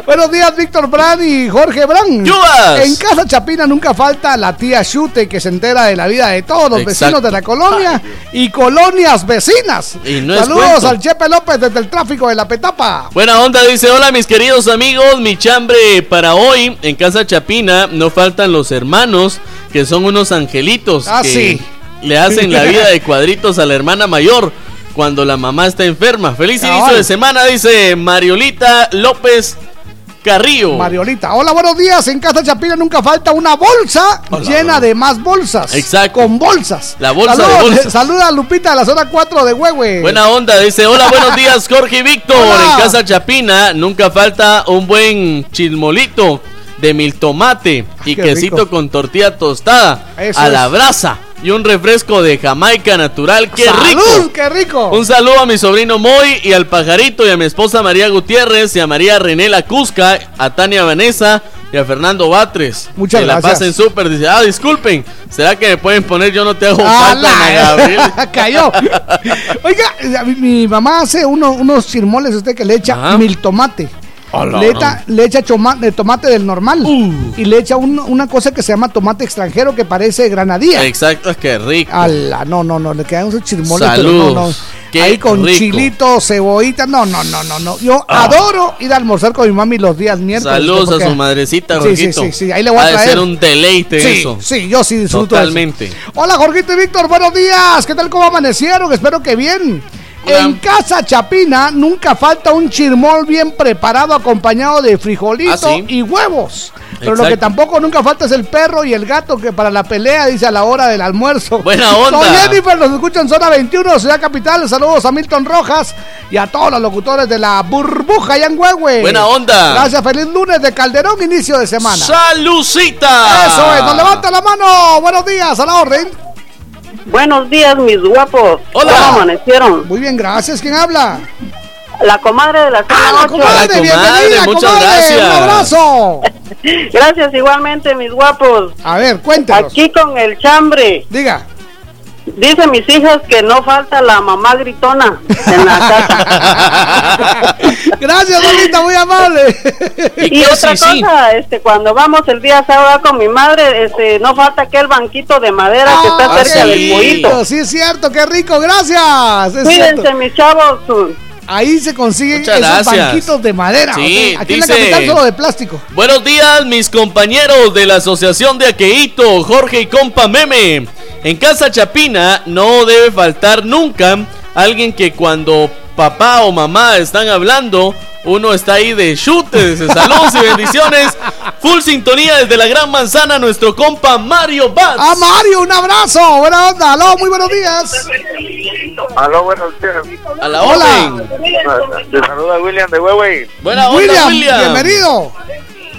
Buenos días, Víctor Brand y Jorge Brand. ¡Yubas! En Casa Chapina nunca falta la tía Chute que se entera de la vida de todos los Exacto. vecinos de la colonia y colonias vecinas. Y no es Saludos al Chepe López desde el tráfico de la Petapa. Buena onda, dice, hola mis queridos amigos, mi chambre para hoy en Casa Chapina no faltan los hermanos que son unos angelitos Ah, que sí. le hacen la vida de cuadritos a la hermana mayor cuando la mamá está enferma. Feliz inicio de semana, dice Mariolita López Carrillo. Mariolita. Hola, buenos días. En Casa Chapina nunca falta una bolsa llena de más bolsas. Exacto. Con bolsas. La bolsa de bolsas. [LAUGHS] Saluda a Lupita de la zona 4 de Huehue. Buena onda, dice, hola, buenos días, Jorge y Víctor. Hola. En Casa Chapina nunca falta un buen chismolito de mil tomate y quesito rico. con tortilla tostada Eso a la es. brasa y un refresco de Jamaica natural. ¡Qué ¡Salud! rico! ¡Qué rico! Un saludo a mi sobrino Moy y al pajarito y a mi esposa María Gutiérrez y a María René La Cusca, a Tania Vanessa y a Fernando Batres. Muchas que la gracias. pasen súper. Dice, ah, disculpen, ¿será que me pueden poner yo no te hago ¡Ah, falta, Gabriel? [LAUGHS] Cayó. Oiga, mi, mamá hace uno- unos chirmoles usted que le echa mil tomate. Hola. Le echa, le echa tomate del normal y le echa un- una cosa que se llama tomate extranjero que parece granadilla. Exacto, qué rico. Ala, no, no, no, le quedan esos chirmoles, pero no, no. Qué Ahí con rico. chilito, cebollita, no, no, no, no, no. Yo Ah. adoro ir a almorzar con mi mami los días miércoles. Saludos a su madrecita, Sí, sí, Jorgito. sí, sí, ahí le voy a Ha de traer. ser un deleite Sí, eso. sí, yo sí disfruto de eso. Totalmente. Hola Jorgito y Víctor, buenos días. ¿Qué tal cómo amanecieron? Espero que bien. En Casa Chapina nunca falta un chirmol bien preparado acompañado de frijolito Ah, sí. y huevos. Pero lo que tampoco nunca falta es el perro y el gato que para la pelea dice a la hora del almuerzo. Buena onda. Soy Jennifer, los escucho en zona 21, Ciudad Capital. Saludos a Milton Rojas y a todos los locutores de la burbuja Huehue. Buena onda. Gracias, feliz lunes de Calderón, inicio de semana. ¡Salucita! Eso es, nos levanta la mano. Buenos días, a la orden. Buenos días, mis guapos. Hola. ¿Cómo amanecieron? Muy bien, gracias. ¿Quién habla? La comadre de la zona Ah, la 8. comadre, bienvenida, comadre, muchas comadre. gracias. Un abrazo. [LAUGHS] Gracias igualmente, mis guapos. A ver, cuéntanos. Aquí con el chambre. Diga. Dicen mis hijas que no falta la mamá gritona en la casa. [LAUGHS] Gracias, Dolita, muy amable. y otra cosa, este, cuando vamos el día sábado con mi madre, este, no falta aquel banquito de madera que está Ah, cerca del pollito. Sí, es cierto, qué rico, gracias. es Cuídense, cierto. mis chavos. Ahí se consiguen Muchas esos gracias. banquitos de madera. Sí. Aquí en dice- la capital solo de plástico. Buenos días, mis compañeros de la Asociación de Aqueito, Jorge y Compa Meme. En Casa Chapina no debe faltar nunca alguien que cuando papá o mamá están hablando, uno está ahí de chute. Dice, Saludos y bendiciones. Full sintonía desde la Gran Manzana, nuestro compa Mario Bats. A Mario, un abrazo. Buena onda. Aló, muy buenos días. Aló, buenos días. A la Hola. orden. Te saluda William de Huehue. Buena onda, William, William. bienvenido.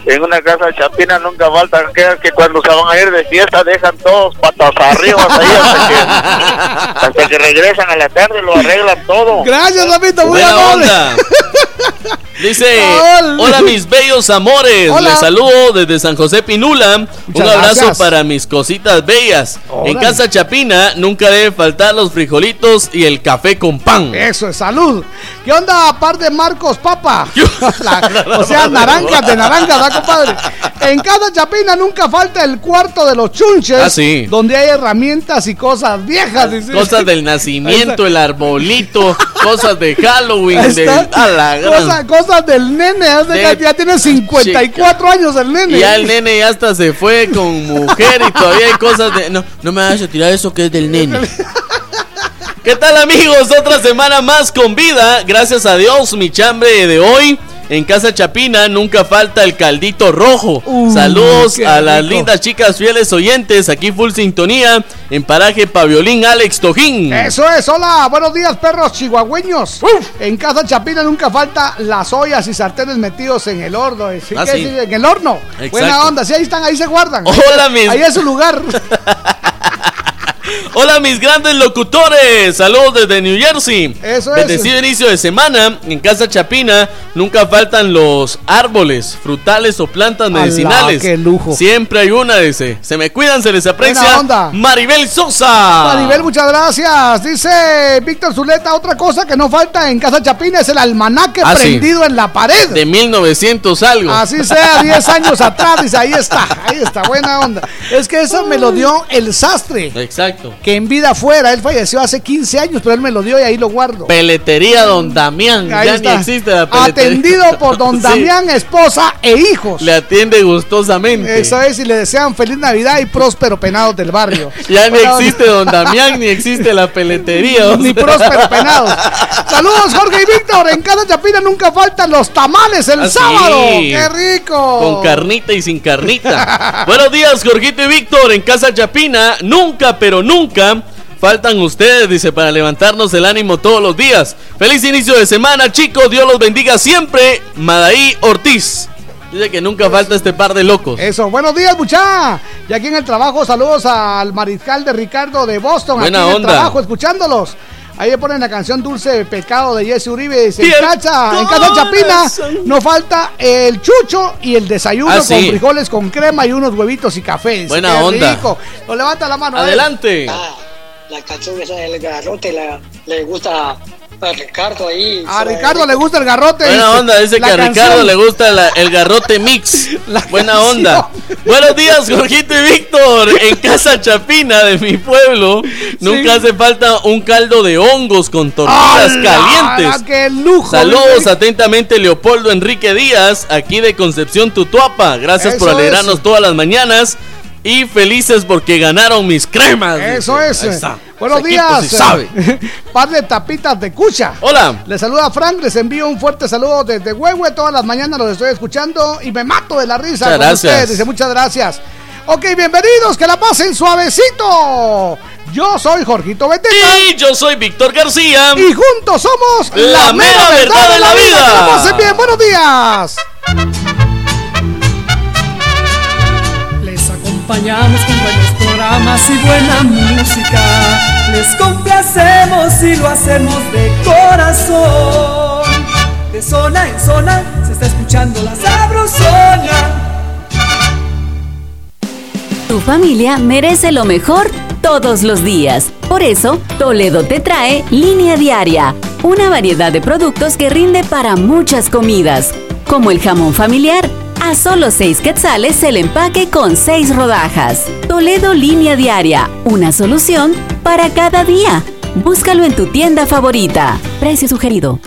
En una casa chapina nunca faltan aquellas que cuando se van a ir de fiesta dejan todos patas arriba ahí hasta que, [LAUGHS] hasta que regresan a la tarde lo arreglan todo. Gracias, Lapito, muy Buena amable. onda. [LAUGHS] Dice, Hola. mis bellos amores, Hola. les saludo desde San José Pinula, un abrazo gracias. para mis cositas bellas. En. Casa Chapina nunca debe faltar los frijolitos y el café con pan. Eso es salud. ¿Qué onda, par de Marcos Papa? [LAUGHS] La- o sea, naranjas de naranjas, ¿verdad, compadre? En cada chapina nunca falta el cuarto de los chunches. Ah, sí. Donde hay herramientas y cosas viejas. dice. Cosas del nacimiento, el arbolito, [LAUGHS] cosas de Halloween, Ahí de, está. a la gran- Cosa- cosas del nene. de ya tiene 54 años el nene. Y ya el nene ya hasta se fue con mujer y todavía hay cosas de... No, no me vayas a tirar eso que es del nene. [LAUGHS] ¿Qué tal amigos? Otra semana más con vida. Gracias a Dios, mi chambre de hoy. En Casa Chapina nunca falta el caldito rojo. Uh, Saludos a las rico. lindas chicas fieles oyentes. Aquí full sintonía en paraje Paviolín Alex Tojín. Eso es, hola, buenos días perros chihuahueños. En casa Chapina nunca falta las ollas y sartenes metidos en el horno. ¿sí? Ah, ¿Qué sí. En el horno. Exacto. Buena onda, sí, ahí están, ahí se guardan. Hola, mis- Ahí es su lugar. [LAUGHS] Hola mis grandes locutores, saludos desde New Jersey. Eso es. Bendecido inicio de semana, en Casa Chapina nunca faltan los árboles, frutales o plantas medicinales. qué lujo. Siempre hay una, dice. Se me cuidan, se les aprecia. Buena onda. Maribel Sosa. Maribel, muchas gracias. Dice Víctor Zuleta, otra cosa que no falta en Casa Chapina es el almanaque Ah, sí. prendido en la pared. De 1900 algo. Así sea, 10 años atrás, dice, ahí está, ahí está, buena onda. Es que eso me lo dio el sastre, Exacto. Que en vida fuera, él falleció hace 15 años, pero él me lo dio y ahí lo guardo. Peletería Don Damián. Ahí ya está. ni existe la peletería. Atendido por don [LAUGHS] Sí. Damián, esposa e hijos. Le atiende gustosamente. Eso es, y le desean feliz Navidad y próspero penados del barrio. [LAUGHS] Ya ni existe Don [LAUGHS] Damián, ni existe la peletería. Ni próspero penados. Saludos, Jorge y Víctor. En Casa Chapina nunca faltan los tamales el Ah, sábado. ¡Qué rico! Con carnita y sin carnita. Buenos días, Jorgito y Víctor. En Casa Chapina, nunca, pero nunca. Faltan ustedes, dice, para levantarnos el ánimo todos los días. Feliz inicio de semana, chicos. Dios los bendiga siempre. Madaí Ortiz. Dice que nunca falta este par de locos. Eso, buenos días, mucha. Y aquí en el trabajo, saludos al mariscal de Ricardo de Boston. Buena aquí en onda. el trabajo, escuchándolos. Ahí le ponen la canción Dulce Pecado de Jesse Uribe. Dice, en casa, en casa Chapina no falta el chucho y el desayuno Ah, con sí. frijoles con crema y unos huevitos y café. Buena qué onda. rico. Lo levanta la mano. Adelante. La canción esa del garrote la, le gusta a Ricardo ahí. A Ricardo le gusta el garrote. Buena dice. onda, dice La que a canción. Ricardo le gusta la- el garrote mix. [LAUGHS] Buena canción. onda. Buenos días, Jorgito y Víctor. En Casa Chapina de mi pueblo, nunca hace falta un caldo de hongos con tortillas calientes. ¡Qué lujo! Saludos atentamente, Leopoldo Enrique Díaz, aquí de Concepción Tutuapa. Gracias por alegrarnos es. todas las mañanas. Y felices porque ganaron mis cremas. Eso es. Ahí está. Buenos Ese días. sí sabe. [LAUGHS] Par de tapitas de cucha. Hola. Les saluda Frank, les envío un fuerte saludo desde Huehue. Todas las mañanas los estoy escuchando y me mato de la risa Muchas con gracias. ustedes. Dice muchas gracias. Ok, bienvenidos, que la pasen suavecito. Yo soy Jorgito Beteta. Y yo soy Víctor García. Y juntos somos La mera verdad de la vida. Que la pasen bien, buenos días. Acompañamos con buenos programas y buena música. Les complacemos y lo hacemos de corazón. De zona en zona se está escuchando la sabrosona. Tu familia merece lo mejor todos los días. Por eso, Toledo te trae Línea Diaria, una variedad de productos que rinde para muchas comidas, como el jamón familiar, a solo 6 quetzales el empaque con 6 rodajas. Toledo Línea Diaria, una solución para cada día. Búscalo en tu tienda favorita. Precio sugerido.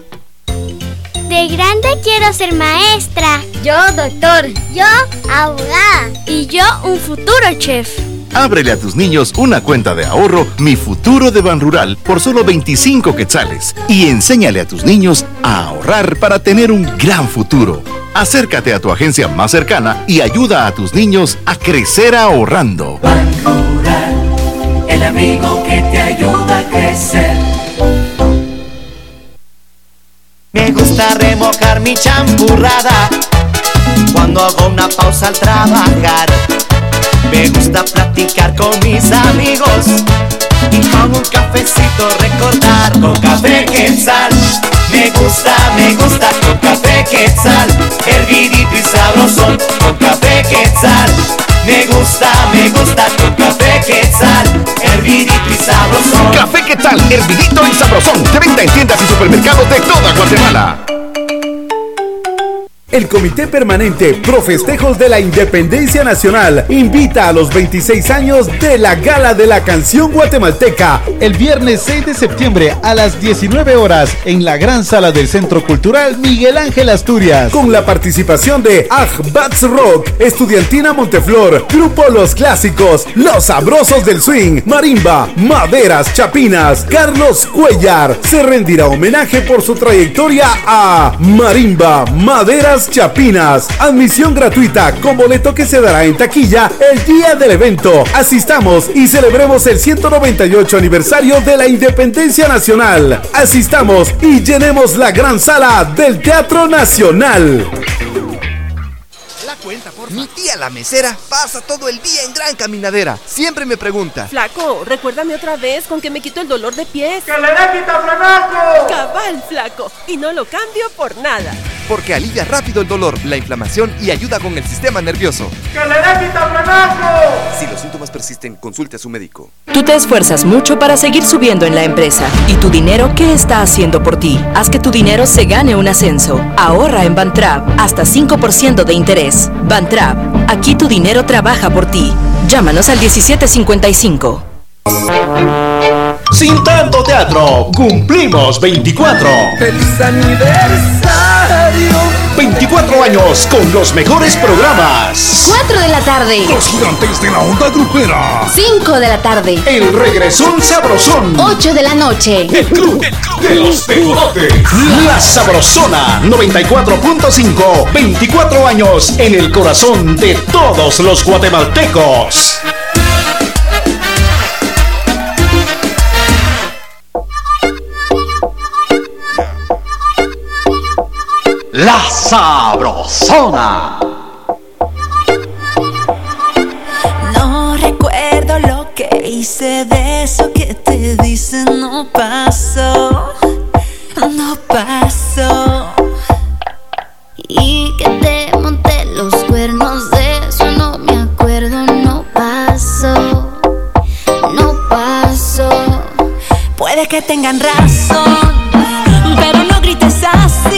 De grande quiero ser maestra. Yo doctor. Yo abogada. Y yo un futuro chef. Ábrele a tus niños una cuenta de ahorro Mi Futuro de Ban Rural por solo 25 quetzales y enséñale a tus niños a ahorrar para tener un gran futuro. Acércate a tu agencia más cercana y ayuda a tus niños a crecer ahorrando. El amigo que te ayuda a crecer. Me gusta remojar mi champurrada cuando hago una pausa al trabajar. Me gusta platicar con mis amigos y con un cafecito recordar con café quetzal. Me gusta, me gusta con café quetzal, hervidito y sabrosón con café quetzal. Me gusta, me gusta con café quetzal, hervidito y sabrosón. Café ¿qué tal? Hervidito y sabrosón. De venta en tiendas y supermercados de toda Guatemala. El Comité Permanente Pro Festejos de la Independencia Nacional invita a los 26 años de la Gala de la Canción Guatemalteca el viernes 6 de septiembre a las 19 horas en la gran sala del Centro Cultural Miguel Ángel Asturias con la participación de Bats Rock, Estudiantina Monteflor, Grupo Los Clásicos, Los Sabrosos del Swing, Marimba, Maderas Chapinas, Carlos Cuellar. Se rendirá homenaje por su trayectoria a Marimba, Maderas Chapinas. Admisión gratuita con boleto que se dará en taquilla el día del evento. Asistamos y celebremos el 198 aniversario de la Independencia Nacional. Asistamos y llenemos la gran sala del Teatro Nacional. La cuenta, por Mi tía la mesera pasa todo el día en gran caminadera. Siempre me pregunta. Flaco, recuérdame otra vez con que me quito el dolor de pies. ¡Que le dé! Cabal, flaco. Y no lo cambio por nada. Porque alivia rápido el dolor, la inflamación y ayuda con el sistema nervioso. ¡Que le dé! Si los síntomas persisten, consulte a su médico. Tú te esfuerzas mucho para seguir subiendo en la empresa. ¿Y tu dinero qué está haciendo por ti? Haz que tu dinero se gane un ascenso. Ahorra en Bantrap hasta 5% de interés. Bantrap, aquí tu dinero trabaja por ti. Llámanos al 1755. Sin tanto teatro, cumplimos 24. ¡Feliz aniversario! 24 años con los mejores programas. 4 de la tarde. Los gigantes de la onda grupera. 5 de la tarde. El regresón sabrosón. 8 de la noche. El club de los pegotes. La sabrosona 94.5. 24 años en el corazón de todos los guatemaltecos. La sabrosona. No recuerdo lo que hice de eso que te dicen no pasó, no pasó. Y que te monté los cuernos de eso no me acuerdo, no pasó, no pasó. Puede que tengan razón, pero no grites así.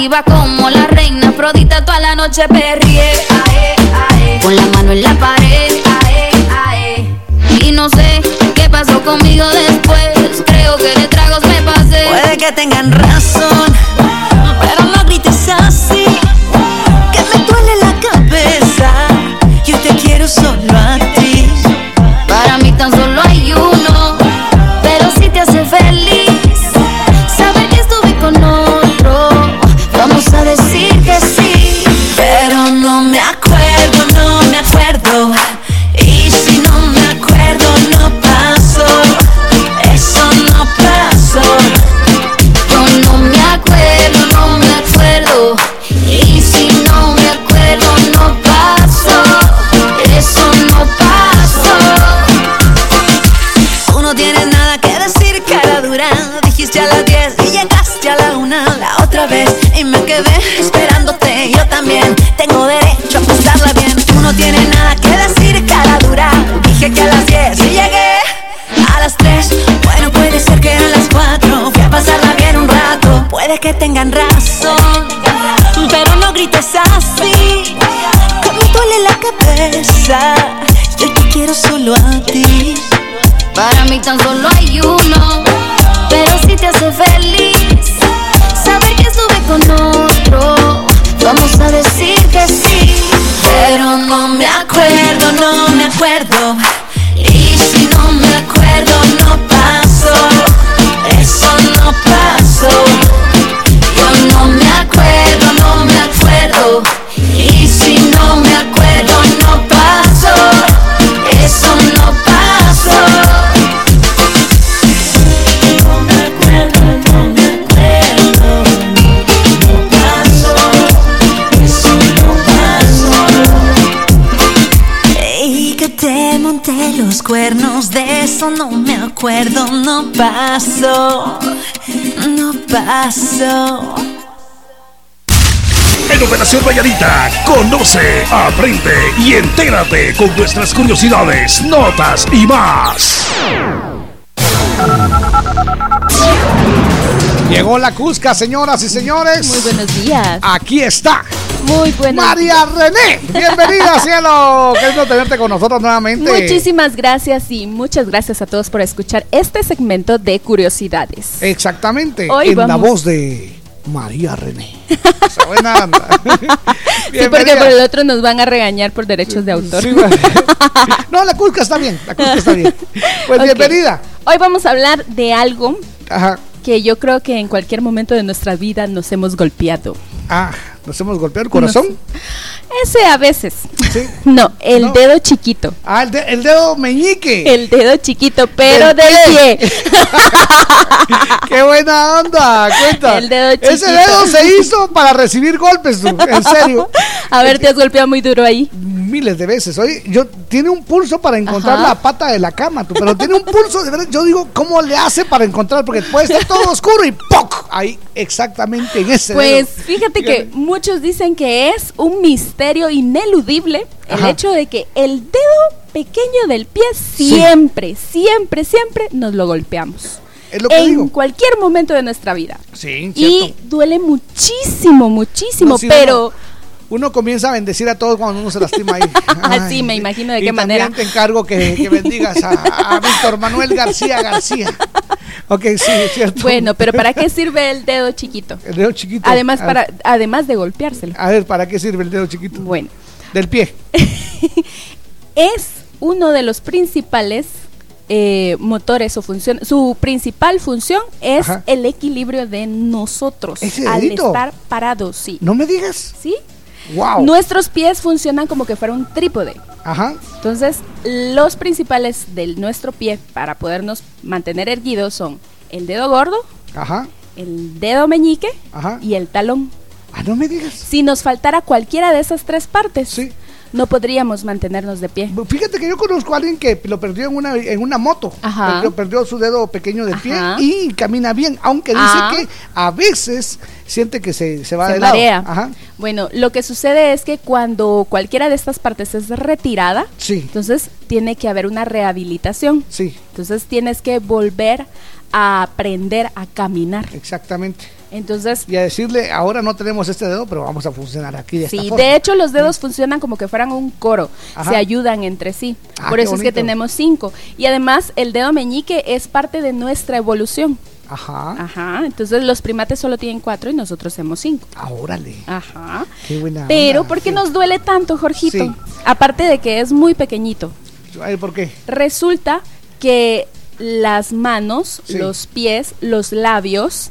Atractiva como la reina Afrodita, toda la noche perrié, con la mano en la pared, ae. y no sé qué pasó conmigo después, creo que de tragos me pasé. Puede que tengan razón, tengan razón, no me acuerdo. No pasó. No pasó. En Operación Vallarita, conoce, aprende y entérate con nuestras curiosidades, notas y más. Llegó la Cusca, señoras y señores. Muy buenos días. Aquí está. Muy buenos María René, bienvenida, [LAUGHS] cielo. Qué lindo tenerte con nosotros nuevamente. Muchísimas gracias y muchas gracias a todos por escuchar este segmento de curiosidades. Exactamente, Hoy en la voz de María René. [LAUGHS] Buena. Sí, porque por el otro nos van a regañar por derechos de autor. Sí, bueno. No, la Cusca está bien, la Cusca está bien. Pues [LAUGHS] bienvenida. Hoy vamos a hablar de algo Ajá. Que yo creo que en cualquier momento de nuestra vida nos hemos golpeado. Ah, nos hemos golpeado el corazón. Ese a veces. [LAUGHS] No, el No. dedo chiquito. Ah, el, de- el dedo meñique. El dedo chiquito, pero Del del pie. pie. [LAUGHS] ¡Qué buena onda! Cuenta. El dedo Ese chiquito. dedo se hizo para recibir golpes, tú, en serio. [LAUGHS] A ver, te has golpeado muy duro ahí. Miles de veces. Oye, yo tiene un pulso para encontrar Ajá. la pata de la cama, tú, pero tiene un pulso, de verdad, yo digo, ¿cómo le hace para encontrar? Porque puede estar todo oscuro y ¡poc! Ahí, exactamente en ese Pues dedo. fíjate que muchos dicen que es un misterio ineludible el Ajá. hecho de que el dedo pequeño del pie siempre, siempre, siempre nos lo golpeamos. Es lo que en digo. cualquier momento de nuestra vida. Sí, Y cierto. duele muchísimo, muchísimo, No, sí, pero uno comienza a bendecir a todos cuando uno se lastima ahí. [LAUGHS] así Ay, me imagino de y qué manera. También te encargo que, que bendigas a, a Víctor Manuel García García. Ok, sí, es cierto. Bueno, pero ¿para qué [LAUGHS] sirve el dedo chiquito? El dedo chiquito. Además, para, además de golpeárselo. a ver, ¿para qué sirve el dedo chiquito? Bueno. Del pie. [LAUGHS] es uno de los principales eh, motores o función. Su principal función es Ajá. el equilibrio de nosotros ¿Ese al estar parados, sí. No me digas. ¿Sí? Wow. Nuestros pies funcionan como que fuera un trípode. Ajá. Entonces, los principales de nuestro pie para podernos mantener erguidos son el dedo gordo, Ajá. el dedo meñique Ajá. y el talón. Ah, no me digas. Si nos faltara cualquiera de esas tres partes, no podríamos mantenernos de pie. Fíjate que yo conozco a alguien que lo perdió en una, en una moto. Ajá. Perdió, perdió su dedo pequeño del pie Ajá. y camina bien, aunque dice Ah. que a veces siente que se, se va se de marea. lado. Ajá. Bueno, lo que sucede es que cuando cualquiera de estas partes es retirada, Sí. entonces tiene que haber una rehabilitación. Sí. Entonces tienes que volver a aprender a caminar. Exactamente. Entonces, Y a decirle, ahora no tenemos este dedo, pero vamos a funcionar aquí de esta sí, forma. de hecho los dedos funcionan como que fueran un coro, Ajá. se ayudan entre sí. Ah, Por eso es que tenemos cinco. Y además el dedo meñique es parte de nuestra evolución. Ajá. Ajá. Entonces los primates solo tienen cuatro y nosotros tenemos cinco. Ah, órale. Ajá. Qué buena Pero onda. ¿por qué nos duele tanto, Jorgito? Sí. Aparte de que es muy pequeñito. Ay, ¿Por qué? Resulta que las manos, Sí. los pies, los labios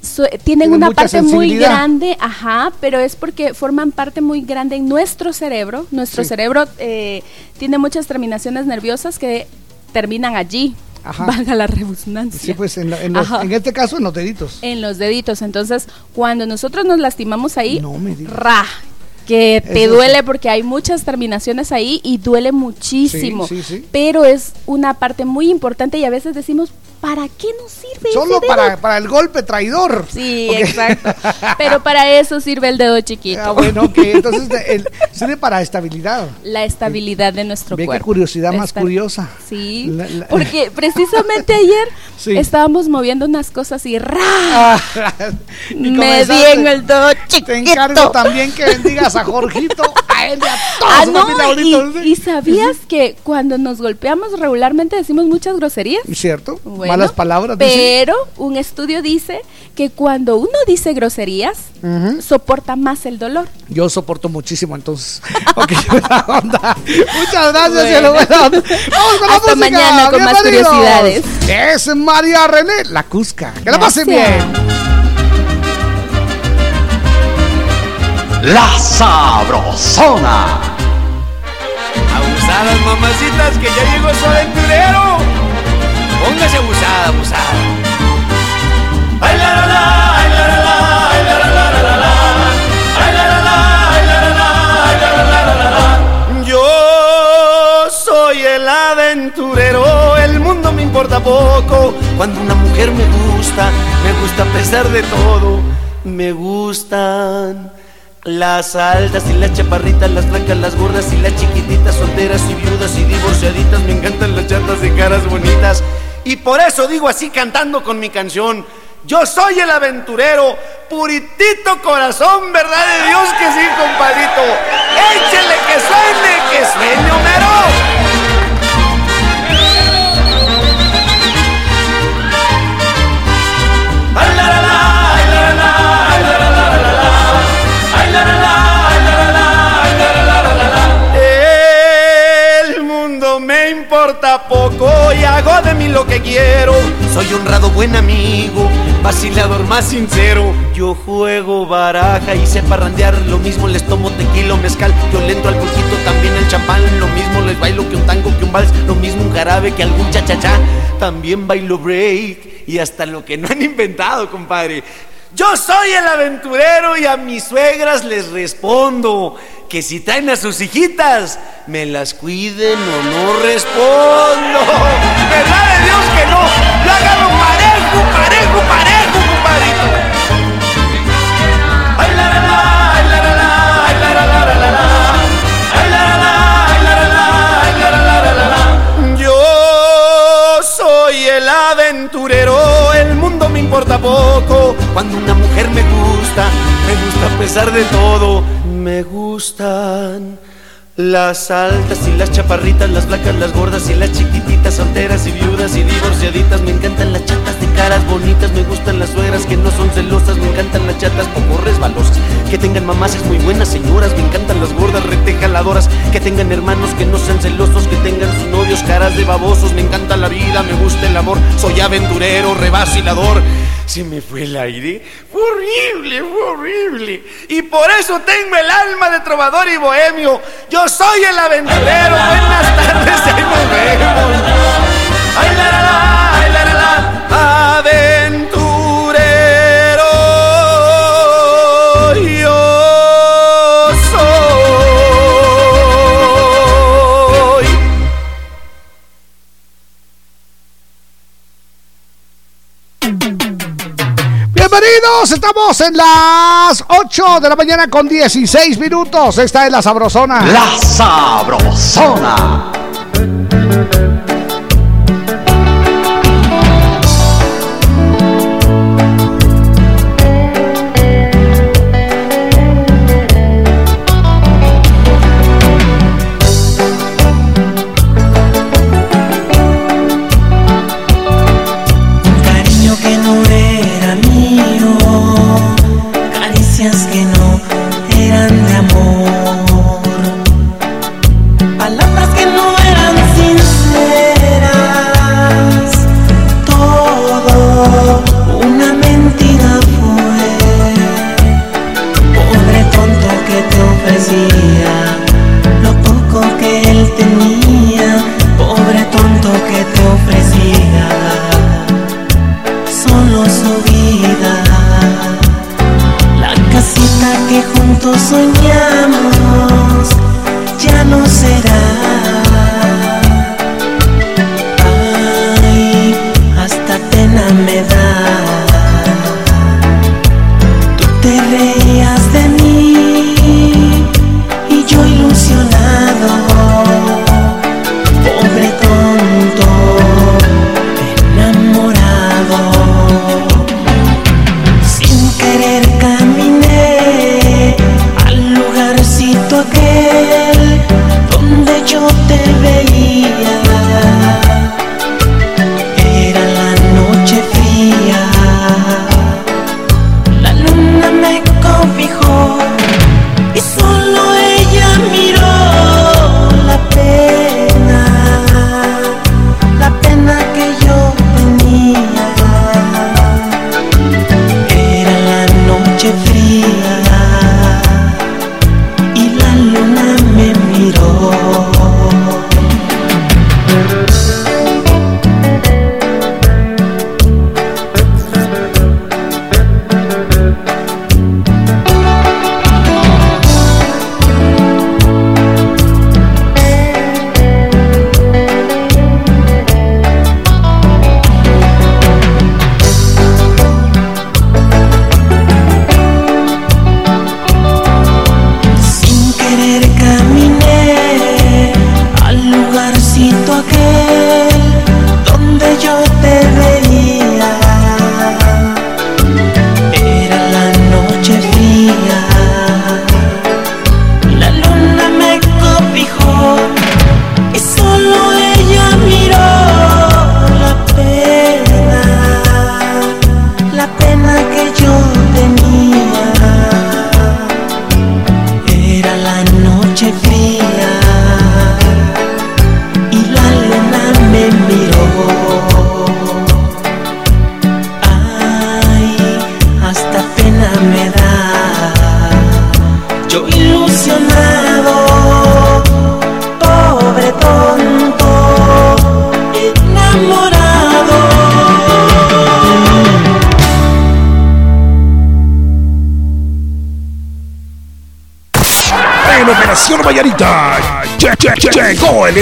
tienen Tienen una parte muy grande, ajá, pero es porque forman parte muy grande en nuestro cerebro. Nuestro Sí. cerebro eh, tiene muchas terminaciones nerviosas que terminan allí. Ajá. Valga la redundancia. Sí, pues en, lo- en los- en este caso en los deditos. En los deditos. Entonces, cuando nosotros nos lastimamos ahí, No me ra, que te Eso duele porque hay muchas terminaciones ahí y duele muchísimo. Sí, sí. Pero es una parte muy importante y a veces decimos, ¿para qué nos sirve Solo ese dedo? para, para el golpe traidor. Sí, exacto. [LAUGHS] Pero para eso sirve el dedo chiquito. Ah, bueno, ok. Entonces el- sirve para estabilidad. La estabilidad de nuestro Ve qué cuerpo. curiosidad más curiosa. Sí, La- la- porque precisamente ayer [LAUGHS] Sí. estábamos moviendo unas cosas y ¡ra! Ah, [LAUGHS] y Me di en el dedo Te chiquito. encargo también que bendigas a Jorgito, a él y a toda Ah, no, y, y sabías que cuando nos golpeamos regularmente decimos muchas groserías. ¿Cierto? Bueno, Malas palabras. dicen. Pero un estudio dice que cuando uno dice groserías, Ujú. soporta más el dolor. Yo soporto muchísimo, entonces. [LAUGHS] Ok, [LAUGHS] buena onda. Muchas gracias, Bueno. cielo, buena onda. [LAUGHS] Vamos con la Hasta música. mañana con más curiosidades. Es María René, la Cusca. Que la pasen Gracias. bien. La Sabrosona. Abusadas mamacitas que ya llegó su aventurero. Póngase abusada, abusada. Ay la la la, ay la la la, ay la la la la la. Ay la la la, ay la la la, ay la la la la la. Yo soy el aventurero, el mundo me importa poco. Cuando una mujer me gusta, me gusta a pesar de todo. Me gustan las altas y las chaparritas, las flacas, las gordas y las chiquititas, solteras y viudas y divorciaditas. Me encantan las chatas de caras bonitas. Y por eso digo así cantando con mi canción. Yo soy el aventurero, puritito corazón, verdad de Dios que sí, compadrito. Échele que suene, que sueño mero. Importa y hago de mí lo que quiero. Soy honrado buen amigo, vacilador más sincero. Yo juego baraja y sé parrandear. Lo mismo les tomo tequila mezcal. Yo le entro al poquito también el champán. Lo mismo les bailo que un tango, que un vals. Lo mismo un jarabe que algún cha-cha-cha. También bailo break y hasta lo que no han inventado, compadre. Yo soy el aventurero y a mis suegras les respondo que si traen a sus hijitas, me las cuiden o no respondo. ¿Verdad de Dios que no? Parejo, parejo, parejo. Ay, la, la, la, la, la, la, la, la, la, la, la, la. La, la, la, la, la, la, la, la, la, la. Yo soy el aventurero, el mundo me importa poco. Cuando una mujer me gusta a pesar de todo. Me gustan las altas y las chaparritas, las flacas, las gordas y las chiquititas, solteras y viudas y divorciaditas. Me encantan las chatas de caras bonitas, me gustan las suegras que no son celosas, me encantan las chatas poco resbalosas, que tengan mamases muy buenas señoras, me encantan las gordas retejaladoras, que tengan hermanos que no sean celosos, que tengan sus novios caras de babosos. Me encanta la vida, me gusta el amor, soy aventurero, revacilador. Se me fue el aire. Fue horrible, fue horrible. Y por eso tengo el alma de trovador y bohemio. Yo soy el aventurero. Buenas tardes, ahí nos vemos. Ay, la, la, Estamos en las 8 de la mañana con 16 minutos. Esta es la sabrosona. La Sabrosona.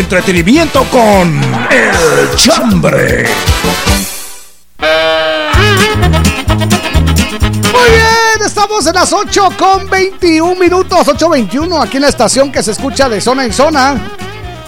Entretenimiento con El Chambre. Muy bien, estamos en las 8 con 21 minutos, 8.21 aquí en la estación que se escucha de zona en zona.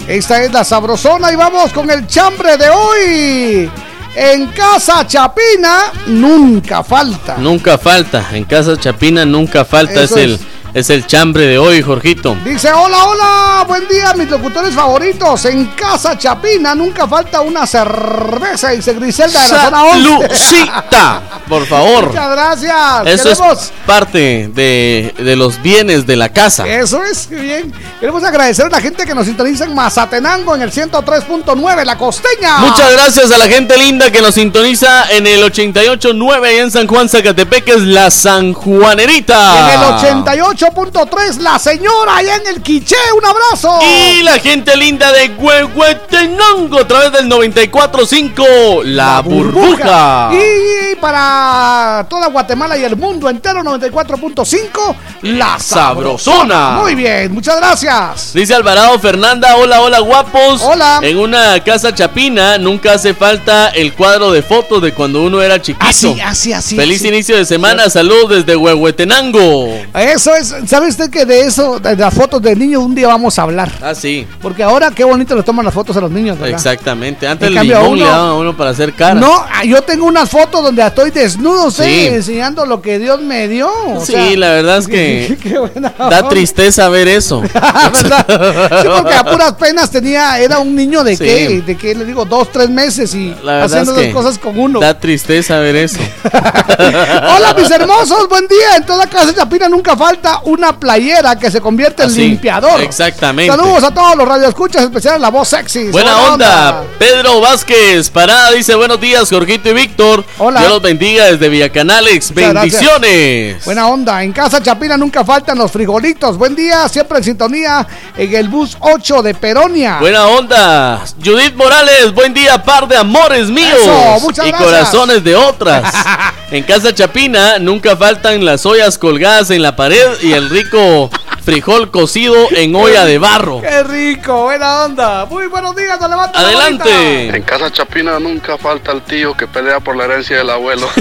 Esta es la Sabrosona y vamos con el chambre de hoy. En Casa Chapina nunca falta. Nunca falta, en Casa Chapina nunca falta, es Eso el, es. el chambre de hoy, Jorgito. Dice, hola, hola, buen día, mis locutores favoritos. En Casa Chapina nunca falta una cerveza, dice Griselda de la zona 11. Salucita, por favor. Muchas gracias. Eso es parte de, de los bienes de la casa. Eso es, qué bien. Queremos agradecer a la gente que nos sintoniza en Mazatenango en el 103.9, La Costeña. Muchas gracias a la gente linda que nos sintoniza en el 88.9 ahí en San Juan Zacatepec, es la San Juanerita. En el 88.3, La Señora, allá en el Quiché. Un abrazo. Y la gente linda de Huehuetenango a través del 94.5, La, burbuja. Y para toda Guatemala y el mundo entero, 94.5, La Sabrosona. Muy bien, muchas gracias. Dice Alvarado Fernanda, hola, hola guapos. Hola. En una casa chapina nunca hace falta el cuadro de fotos de cuando uno era chiquito. Así, así, así. Feliz así. inicio de semana, salud desde Huehuetenango. Eso es, ¿sabe usted que de eso, de las fotos de niños, un día vamos a hablar? Ah, sí, Porque ahora qué bonito le toman las fotos a los niños, ¿verdad? exactamente. Antes el limón uno- le daban a uno para hacer cara. No, ah, yo tengo unas fotos donde estoy desnudo, ¿sí? Sí. enseñando lo que Dios me dio. o Sí, sea, la verdad es que [LAUGHS] qué buena da tristeza ver eso. [LAUGHS] ¿Verdad? Sí, porque a puras penas tenía, era un niño de Sí. qué, de qué le digo, dos, tres meses y haciendo es que cosas con uno. Da tristeza ver eso. [LAUGHS] Hola mis hermosos, buen día. En toda casa chapina nunca falta una playera que se convierte en Así, limpiador. exactamente. Saludos a todos los radioescuchas, especial la voz sexy. Buena onda. Pedro Vázquez, parada, dice buenos días, Jorgito y Víctor. Hola. Dios los bendiga desde Villacanales. Gracias. Bendiciones. Buena onda. En casa Chapina nunca faltan los frijolitos. Buen día, siempre en sintonía en el bus 8 de Peronia. Buena onda. Judith Morales, buen día, par de amores míos. Eso, muchas y gracias. corazones de otras. [LAUGHS] en Casa Chapina nunca faltan las ollas colgadas en la pared y el rico frijol cocido en olla de barro. Qué rico, buena onda. Muy buenos días, nos levanta la Adelante. En casa chapina nunca falta el tío que pelea por la herencia del abuelo. [LAUGHS]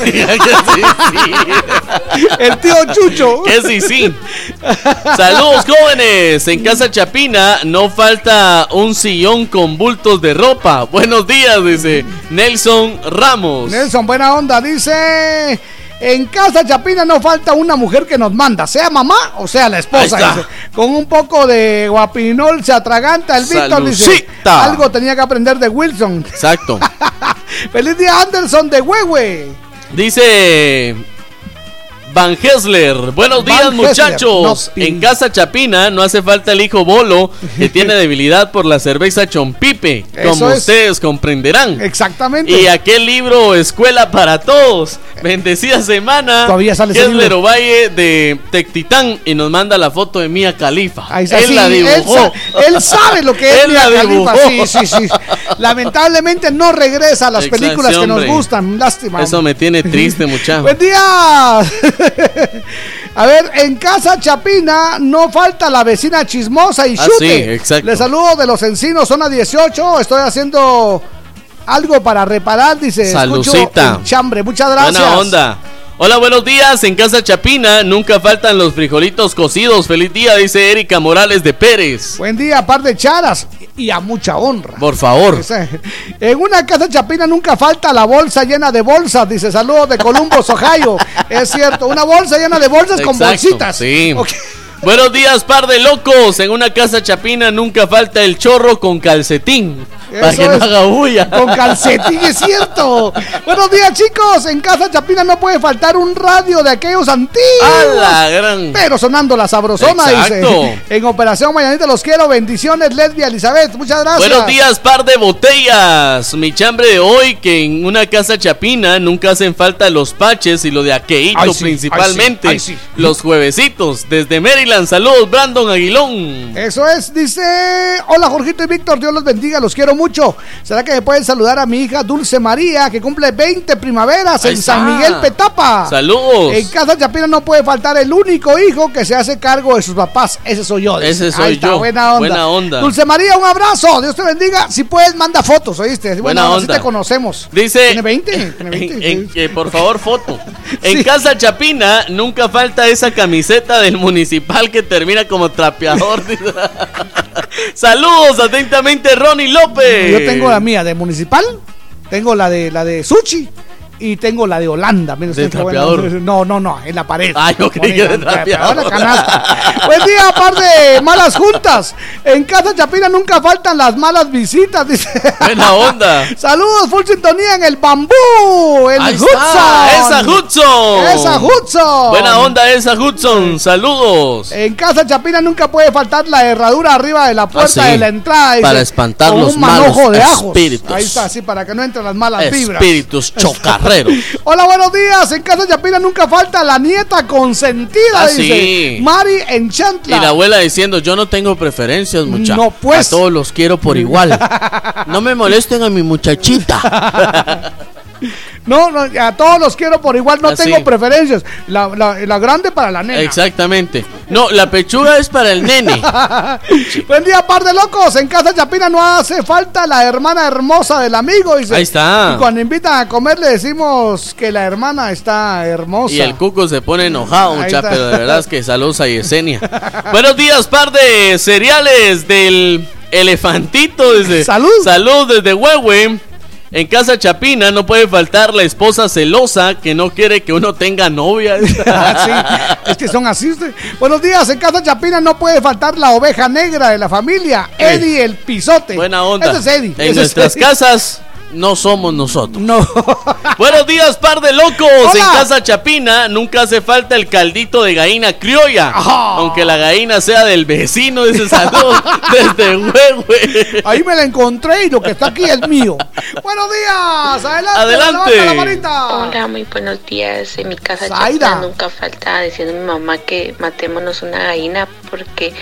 El tío Chucho. Que sí, sí. Saludos jóvenes. En Casa Chapina no falta un sillón con bultos de ropa. Buenos días, dice Nelson Ramos. Nelson, buena onda, dice. En casa Chapina no falta una mujer que nos manda, sea mamá o sea la esposa. Dice. Con un poco de guapinol se atraganta el Víctor, dice. Algo tenía que aprender de Wilson. Exacto. [LAUGHS] Feliz día Anderson de Huehue. Dice Van Hessler. Buenos Van días, Hessler. muchachos. No, en Casa Chapina no hace falta el hijo Bolo que [LAUGHS] tiene debilidad por la cerveza Chompipe, como es. ustedes comprenderán. Exactamente. Y aquel libro Escuela para Todos. Bendecida semana. Todavía sale Hessler. Ovalle de Tectitán y nos manda la foto de Mía Califa. Ahí está, él sí, la dibujó. Él, sabe lo que es [LAUGHS] Él la Mia Khalifa. dibujó. Sí, sí, sí. Lamentablemente no regresa a las Exacto, películas que nos gustan. Lástima. Eso me tiene triste, muchacho. Buen día. [LAUGHS] A ver, en casa Chapina no falta la vecina chismosa y Ah, chute. sí, exacto. Le saludo de los encinos, zona 18. Estoy haciendo algo para reparar, dice. Salucita. chambre. Muchas gracias. Buena onda. Hola, buenos días. En Casa Chapina nunca faltan los frijolitos cocidos. Feliz día, dice Erika Morales de Pérez. Buen día, par de charas y a mucha honra. Por favor. En una casa chapina nunca falta la bolsa llena de bolsas, dice saludos de Columbus, [LAUGHS] Ohio. es cierto, una bolsa llena de bolsas con bolsitas. Sí. Buenos días, par de locos. En una casa chapina nunca falta el chorro con calcetín. Para Eso que no es. haga bulla. Con calcetín, es cierto. Buenos días, chicos. En Casa Chapina no puede faltar un radio de aquellos antiguos. ¡A la gran! Pero sonando la sabrosona, Exacto. dice. En Operación Mañanita los quiero. Bendiciones, Lesbia Elizabeth. Muchas gracias. Buenos días, par de botellas. Mi chambre de hoy, que en una casa chapina nunca hacen falta los paches y lo de aqueíto Ay, sí, principalmente. ay, sí, ay, sí. Los juevesitos. Desde Maryland, saludos, Brandon Aguilón. Eso es, dice, hola Jorgito y Víctor, Dios los bendiga, los quiero mucho. ¿Será que me pueden saludar a mi hija Dulce María, que cumple 20 primaveras Ahí en está. San Miguel Petapa? Saludos. En Casa Chapina no puede faltar el único hijo que se hace cargo de sus papás. Ese soy yo. Ese soy Ahí está, yo. Buena onda. Buena onda. Dulce María, un abrazo. Dios te bendiga. Si puedes, manda fotos, ¿oíste? Buena, Buena onda. Así te conocemos. Dice. Tiene 20. Tiene 20. En- en- que, por favor, foto. [LAUGHS] En Casa Chapina nunca falta esa camiseta del municipal que termina como trapeador. [LAUGHS] Saludos atentamente, Ronnie López. Yo tengo la mía de municipal, tengo la de la de Sushi y tengo la de Holanda. Mira ¿De? No, no, no, en la pared. Ah, yo creí que de trapeador. canasta. Buen día, par de malas juntas. En Casa Chapina nunca faltan las malas visitas, dice. Buena onda. [LAUGHS] Saludos, full sintonía en el bambú, el Ahí Hudson. está, esa Hudson. Esa Hudson. Buena onda esa Hudson. Saludos. En Casa Chapina nunca puede faltar la herradura arriba de la puerta Ah, sí. de la entrada. dice, Para espantar con los un manojo malos de ajos. espíritus. Ahí está, sí, para que no entren las malas vibras. Espíritus [LAUGHS] Hola, buenos días. En Casa Chapina nunca falta la nieta consentida, Ah, dice. sí. Mari en Chantla. Y la abuela diciendo, yo no tengo preferencias, muchachos. No, pues. A todos los quiero por igual. [LAUGHS] No me molesten a mi muchachita. [LAUGHS] No, no, a todos los quiero por igual, no Ah, tengo preferencias. La, la- la grande para la nena. Exactamente. No, la pechuga es para el nene. [LAUGHS] Buen día, par de locos. En Casa Chapina no hace falta la hermana hermosa del amigo. Dice. Ahí está. Y cuando invitan a comer le decimos que la hermana está hermosa. Y el cuco se pone enojado, mucha, pero de verdad es que saludos a Yesenia. [LAUGHS] Buenos días, par de cereales del elefantito. Desde, Salud. Salud desde Huehue. En casa Chapina no puede faltar la esposa celosa que no quiere que uno tenga novia. [LAUGHS] Sí, es que son así. usted. Buenos días, en Casa Chapina no puede faltar la oveja negra de la familia, Eddie el pisote. Buena onda. Ese es Eddie. En ese es nuestras Eddie. casas no somos nosotros. No. [LAUGHS] Buenos días, par de locos. Hola. En casa Chapina nunca hace falta el caldito de gallina criolla. Aunque la gallina sea del vecino, dice salud [LAUGHS] desde Huehue. Ahí me la encontré y lo que está aquí es mío. Buenos días, adelante. Adelante. la. Hola, muy buenos días. En mi casa. Chapina nunca falta diciendo a mi mamá que matémonos una gallina porque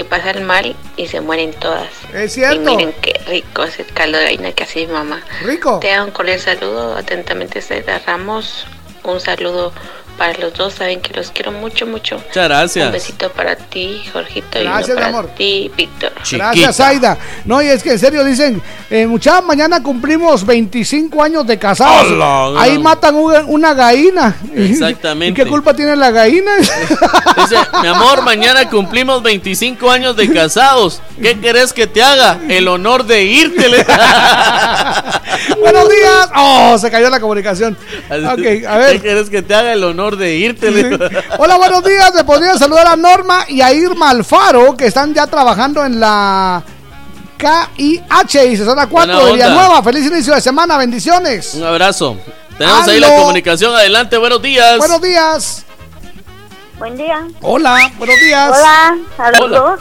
se pasa el mal y se mueren todas. Es Y cierto. miren qué rico es el caldo de gallina que hace mi mamá. Rico. Te da un cordial saludo. Atentamente, Zaida Ramos. Un saludo para los dos. Saben que los quiero mucho, mucho. Muchas gracias. Un besito para ti, Jorgito, y Gracias, uno para mi amor. ti, Víctor. Gracias, Aida. No, y es que en serio dicen, eh, mucha, mañana cumplimos 25 años de casados. Ahí matan una, una gallina. Exactamente. [LAUGHS] ¿Y qué culpa tiene la gallina? [LAUGHS] Dice, mi amor, mañana cumplimos 25 años de casados. ¿Qué querés que te haga? El honor de irte. [LAUGHS] Buenos días. Oh, se cayó la comunicación. Ok, a ver. ¿Qué querés que te haga el honor de irte? [LAUGHS] Hola, buenos días. Me podría saludar a Norma y a Irma Alfaro, que están ya trabajando en la KIH y zona 4 Buena de. Villanueva. Feliz inicio de semana, bendiciones. Un abrazo. Tenemos ahí la comunicación. Adelante, buenos días. Buenos días. Buen día. Hola, buenos días. Hola, a los Hola. dos.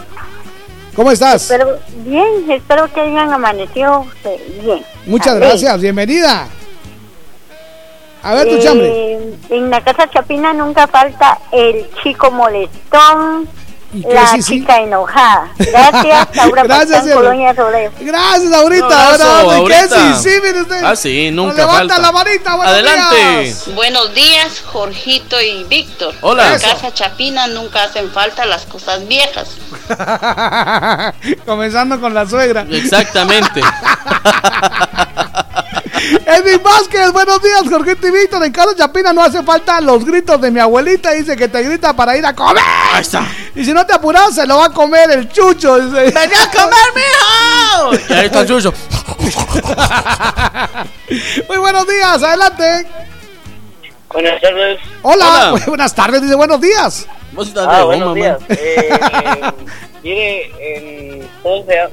¿Cómo estás? Espero, bien, espero que hayan amanecido eh, bien. Muchas gracias, bienvenida. A ver tu Eh, chambre. En la casa Chapina nunca falta el chico molestón, la Sí, sí. chica enojada. Gracias, [LAUGHS] Laura Gracias, Pastán. Colonia Rodeo. Gracias. Un abrazo, ahora. Sí, sí, mire usted. Ah, sí, nunca levanta falta. la manita, buenos Adelante. días. Buenos días, Jorgito y Víctor. Hola. En casa Chapina nunca hacen falta las cosas viejas. [LAUGHS] Comenzando con la suegra. Exactamente. [LAUGHS] Edwin Vázquez, buenos días, Jorgito y Víctor. En Casa Chapina no hace falta los gritos de mi abuelita. Dice que te grita para ir a comer. Ahí está. Y si no te apuras, se lo va a comer el chucho. Dice. ¡Ven a comer, mijo! Y ahí está el chucho. Muy buenos días, adelante. Buenas tardes. Hola, Hola. [LAUGHS] buenas tardes, dice buenos días. Vos estás Ah, de buenos días. Eh,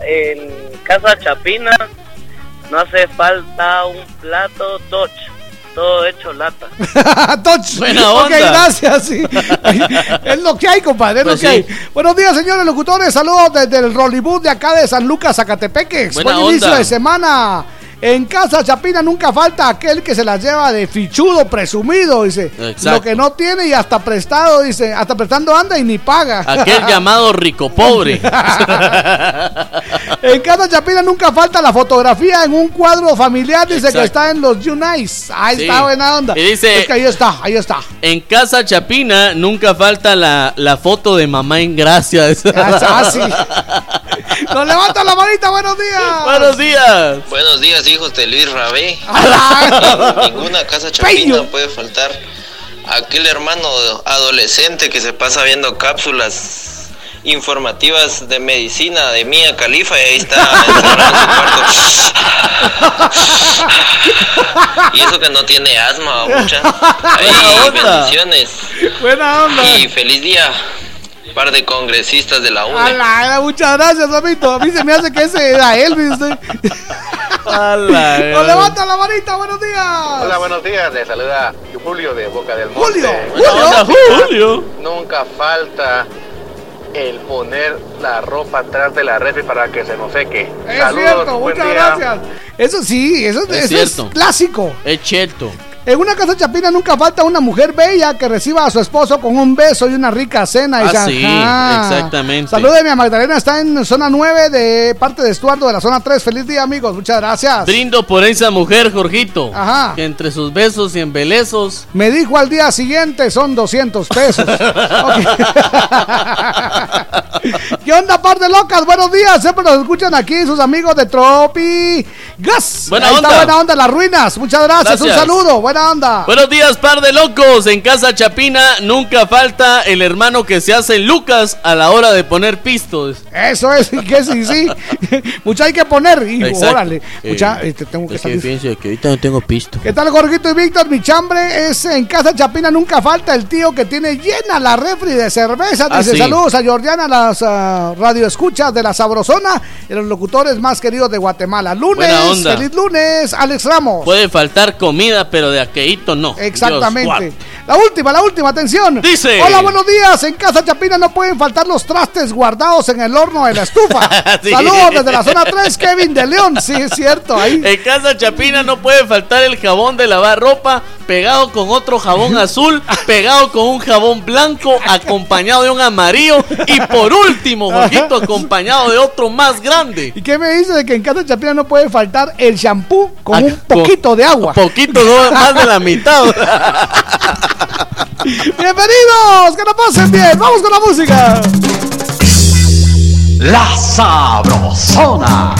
en Casa Chapina No hace falta un plato touch, todo hecho lata. [LAUGHS] Toch. Buena Ok, onda. gracias. sí. es lo que hay, compadre. Es Pues lo que sí. hay. Buenos días, señores locutores. Saludos desde el Rollywood de acá de San Lucas, Zacatepeque. Buen inicio de semana. En casa Chapina nunca falta aquel que se la lleva de fichudo, presumido, dice. Exacto. Lo que no tiene y hasta prestado, dice. Hasta prestando anda y ni paga. Aquel [LAUGHS] llamado rico pobre. [LAUGHS] En casa Chapina nunca falta la fotografía en un cuadro familiar, dice Exacto. que está en los Unice. Ahí Sí. está, buena onda. Y dice- Es que ahí está, ahí está. En casa Chapina nunca falta la, la foto de mamá en gracias. [LAUGHS] Ah, sí. Nos levanta la manita, buenos días. Buenos días. Buenos días, hijos de Luis Rabé. Ninguna casa chapina puede faltar aquel hermano adolescente que se pasa viendo cápsulas informativas de medicina de Mía Califa y ahí está [LAUGHS] en su cuarto. Y eso que no tiene asma, mucha. [LAUGHS] Ahí, Buena onda. bendiciones. Buena onda. Y feliz día, par de congresistas de la UNE. Ala, muchas gracias, amito. A mí se me hace que ese era Elvis. usted. Nos levanta la manita, buenos días. Hola, buenos días. Les saluda Julio de Boca del Monte. Julio, Julio. onda, Julio. Nunca falta el poner la ropa atrás de la refri para que se nos seque. Es Saludos, cierto, buen muchas día. gracias. Eso sí, eso, Es eso es cierto. clásico. Es cheto. En una casa chapina nunca falta una mujer bella que reciba a su esposo con un beso y una rica cena. y Ah, sí, exactamente. Salúdeme a Magdalena, está en zona 9 de parte de Estuardo de la zona 3. Feliz día, amigos. Muchas gracias. Brindo por esa mujer, Jorgito. Ajá. Que entre sus besos y embelezos. Me dijo al día siguiente son 200 pesos. [LAUGHS] [LAUGHS] ¿Qué onda, par de locas? Buenos días. Siempre nos escuchan aquí sus amigos de Tropi Gas. Buena Ahí onda. está buena onda, las ruinas. Muchas gracias. Un saludo. Buena onda. Buenos días, par de locos. En casa Chapina nunca falta el hermano que se hace Lucas a la hora de poner pistos. Eso es, [LAUGHS] que sí, sí. Mucha hay que poner. Hijo, Exacto. órale. Eh, Mucha, este, tengo que salir. fíjense que ahorita no tengo pisto. ¿Qué tal, Jorgito y Víctor? Mi chambre es en Casa Chapina. Nunca falta el tío que tiene llena la refri de cerveza. Ah, Dice sí. saludos a Georgiana, las ah, radioescuchas de la Sabrosona y los locutores más queridos de Guatemala. Lunes, Buena onda. feliz lunes, Alex Ramos. Puede faltar comida, pero de aqueito no. Exactamente. La última, la última, atención. Dice. Hola, buenos días. En Casa Chapina no pueden faltar los trastes guardados en el horno de la estufa. [LAUGHS] Sí. Saludos desde la zona 3, Kevin de León. Sí, es cierto. Ahí. En casa Chapina no puede faltar el jabón de lavar ropa pegado con otro jabón [LAUGHS] azul, pegado con un jabón blanco, acompañado de un amarillo y por último, Jorgito, acompañado de otro más grande. ¿Y qué me dice de que en Casa Chapina no puede faltar el shampoo con Ah, un poquito de agua? Poquito, no, más de la mitad. [LAUGHS] Bienvenidos, que la pasen bien. Vamos con la música. La Sabrosona.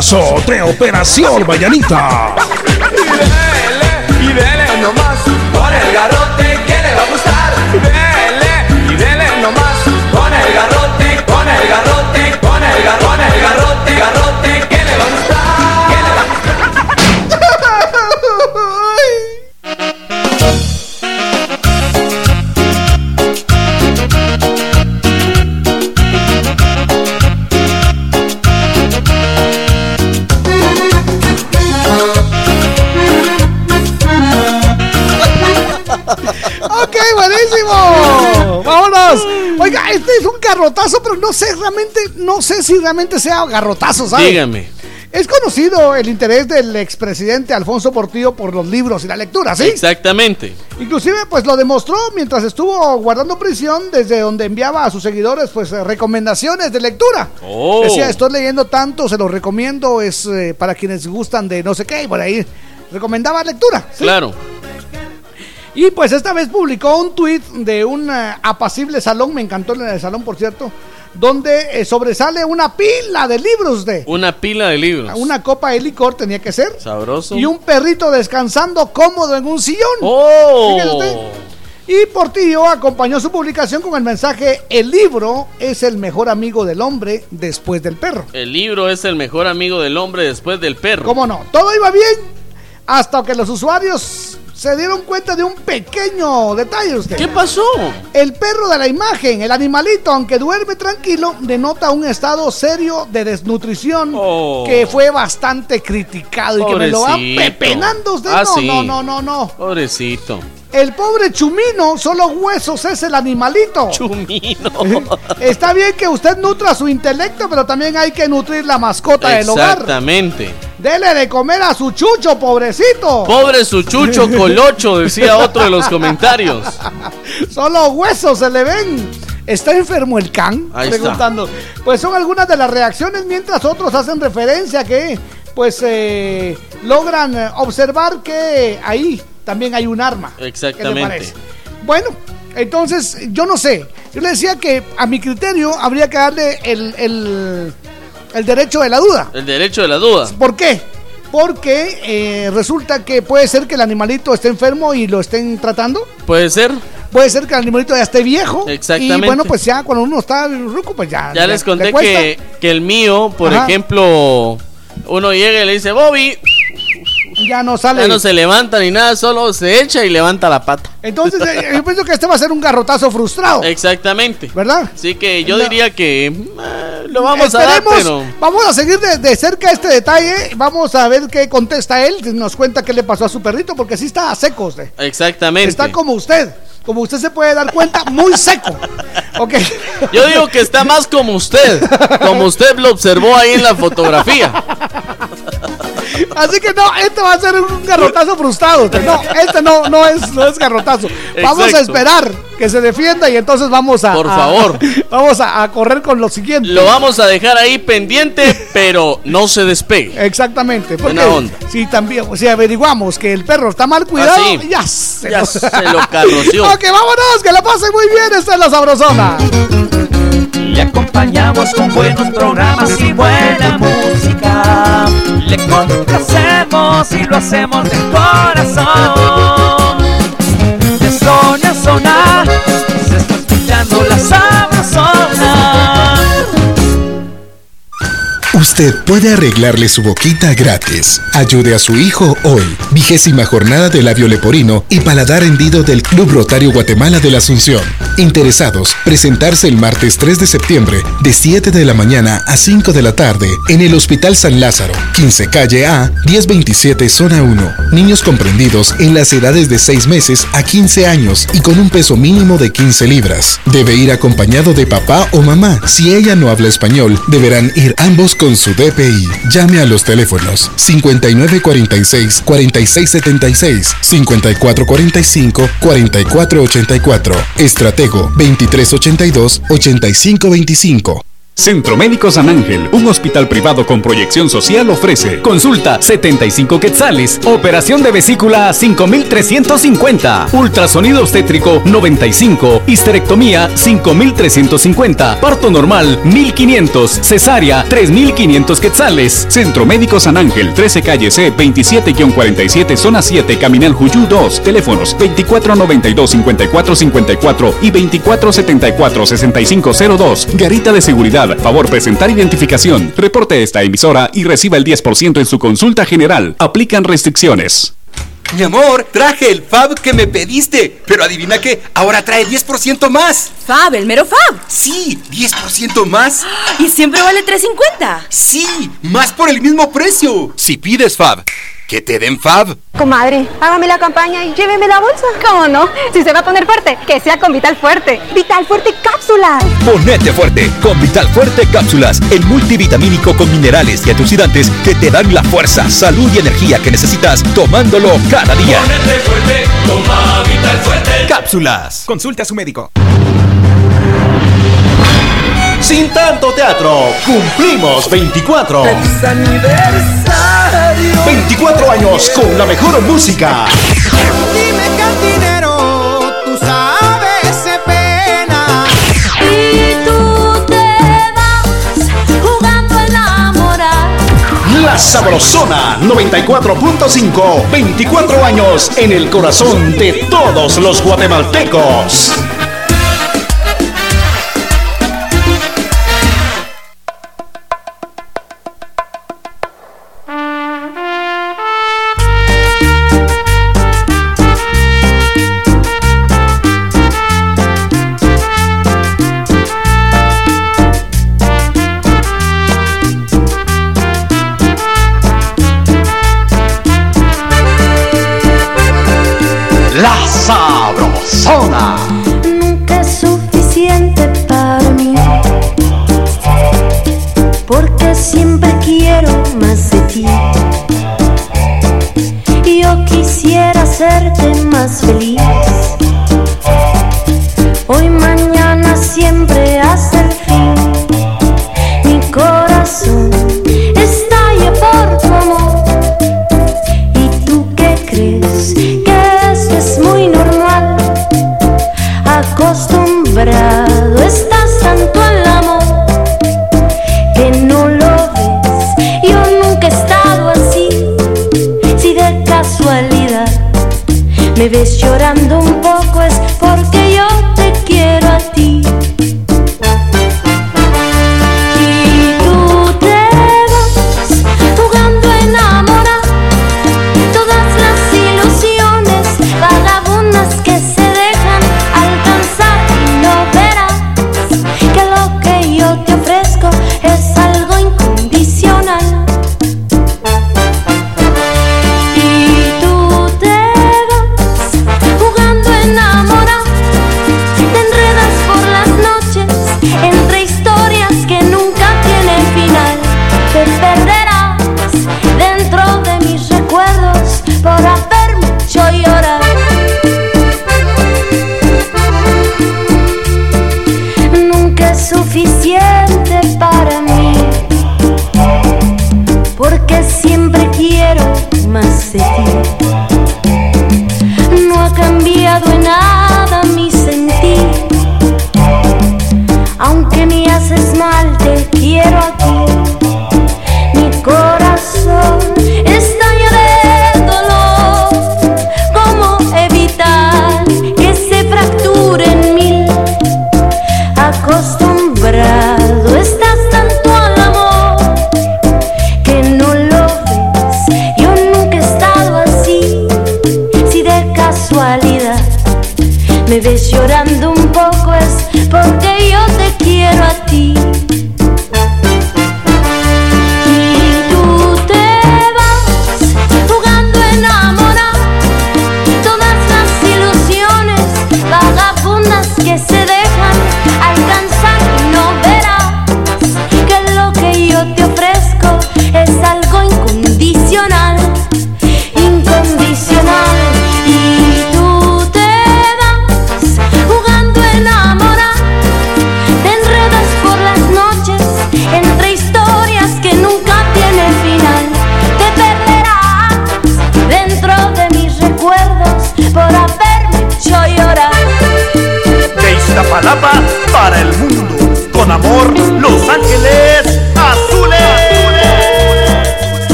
Garrotazo de Operación Mañanita. Garrotazo, pero no sé realmente, no sé si realmente sea garrotazo, ¿sabes? Dígame. Es conocido el interés del expresidente Alfonso Portillo por los libros y la lectura, ¿sí? Exactamente. Inclusive, pues lo demostró mientras estuvo guardando prisión, desde donde enviaba a sus seguidores, pues, recomendaciones de lectura. Oh. Decía, estoy leyendo tanto, se los recomiendo, es eh, para quienes gustan de no sé qué, y por ahí recomendaba lectura. ¿sí? Claro. Y pues esta vez publicó un tuit de un eh, apacible salón, me encantó el salón, por cierto, donde eh, sobresale una pila de libros de... Una pila de libros. Una copa de licor tenía que ser. Sabroso. Y un perrito descansando cómodo en un sillón. ¡Oh! Usted. Y Portillo acompañó su publicación con el mensaje, el libro es el mejor amigo del hombre después del perro. El libro es el mejor amigo del hombre después del perro. ¿Cómo no? Todo iba bien hasta que los usuarios se dieron cuenta de un pequeño detalle usted. ¿Qué pasó? El perro de la imagen, el animalito, aunque duerme tranquilo, denota un estado serio de desnutrición Oh. que fue bastante criticado y que me lo van Pobrecito. pepenando usted. Ah, no, sí. no, no, no, no. Pobrecito. El pobre Chumino, solo huesos es el animalito. Chumino. [LAUGHS] Está bien que usted nutra su intelecto, pero también hay que nutrir la mascota del hogar. Exactamente. Dele de comer a su chucho, pobrecito. Pobre su chucho [LAUGHS] colocho, decía otro de los comentarios. [LAUGHS] Solo huesos se le ven. ¿Está enfermo el can? Ahí está. Preguntando. Pues son algunas de las reacciones, mientras otros hacen referencia que, pues, eh, logran observar que ahí también hay un arma. ¿Qué le Exactamente. Bueno, entonces, yo no sé. Yo le decía que a mi criterio habría que darle el, el, el derecho de la duda. El derecho de la duda. ¿Por qué? Porque eh, resulta que puede ser que el animalito esté enfermo y lo estén tratando. Puede ser. Puede ser que el animalito ya esté viejo. Exactamente. Y bueno, pues ya cuando uno está ruco, pues ya. Ya le- les conté le que, que el mío, por Ajá. ejemplo, uno llega y le dice, Bobby, Ya no sale. ya no se levanta ni nada, solo se echa y levanta la pata. Entonces, eh, yo pienso que este va a ser un garrotazo frustrado. Exactamente. ¿Verdad? Así que yo No. diría que eh, lo vamos a dar, pero... Vamos a seguir de, de cerca este detalle. Vamos a ver qué contesta él. Nos cuenta qué le pasó a su perrito, porque sí está a seco usted. Exactamente. Está como usted. Como usted se puede dar cuenta, muy seco. Ok. Yo digo que está más como usted, como usted lo observó ahí en la fotografía. Así que no, este va a ser un garrotazo frustrado. usted. No, este no, no es, no es garrotazo. Vamos a esperar que se defienda y entonces vamos a. Por a- favor. vamos a, a correr con lo siguiente. Lo vamos a dejar ahí pendiente, pero no se despegue. Exactamente. Porque onda. si también, si averiguamos que el perro está mal cuidado, Ah, sí. ya se, Ya lo- se lo carroció. [LAUGHS] ok, vámonos, que la pasen muy bien. Esta es la sabrosona. Le acompañamos con buenos programas y buena música. Le complacemos y lo hacemos de corazón. De zona a zona, se está escuchando la sabrosona. Usted puede arreglarle su boquita gratis. Ayude a su hijo hoy. Vigésima jornada de labio leporino y paladar hendido del Club Rotario Guatemala de la Asunción. Interesados, presentarse el martes 3 de septiembre de 7 de la mañana a 5 de la tarde en el Hospital San Lázaro, 15 calle A, 1027 zona 1. Niños comprendidos en las edades de 6 meses a 15 años y con un peso mínimo de 15 libras. Debe ir acompañado de papá o mamá. Si ella no habla español, deberán ir ambos con su DPI. Llame a los teléfonos 5946-4676, 5445-4484, Estratego 2382-8525. Centro Médico San Ángel, un hospital privado con proyección social ofrece consulta 75 quetzales, operación de vesícula 5350, ultrasonido obstétrico 95, histerectomía 5350, parto normal 1500, cesárea 3500 quetzales. Centro Médico San Ángel, 13 calle C 27-47 zona 7 Caminal Juyú 2, teléfonos 2492 5454 y 2474 6502. Garita de seguridad, favor presentar identificación. Reporte esta emisora y reciba el 10% en su consulta general. Aplican restricciones. Mi amor, traje el Fab que me pediste. Pero adivina qué, ahora trae 10% más. Fab, el mero Fab. Sí, 10% más. [GASPS] ¿Y siempre vale 3.50? Sí, más por el mismo precio. Si pides Fab, que te den Fab. Comadre, hágame la campaña y lléveme la bolsa. ¿Cómo no? Si se va a poner fuerte, que sea con Vital Fuerte. Vital Fuerte Cápsulas. Ponete fuerte con Vital Fuerte Cápsulas, el multivitamínico con minerales y antioxidantes que te dan la fuerza, salud y energía que necesitas tomándolo cada día. Ponete fuerte, toma Vital Fuerte. Cápsulas. Consulte a su médico. Sin tanto teatro, cumplimos 24. aniversario. 24 años con la mejor música. Dime cantinero, tú sabes de pena. Y tú te vas jugando a enamorar. La Sabrosona 94.5. 24 años en el corazón de todos los guatemaltecos.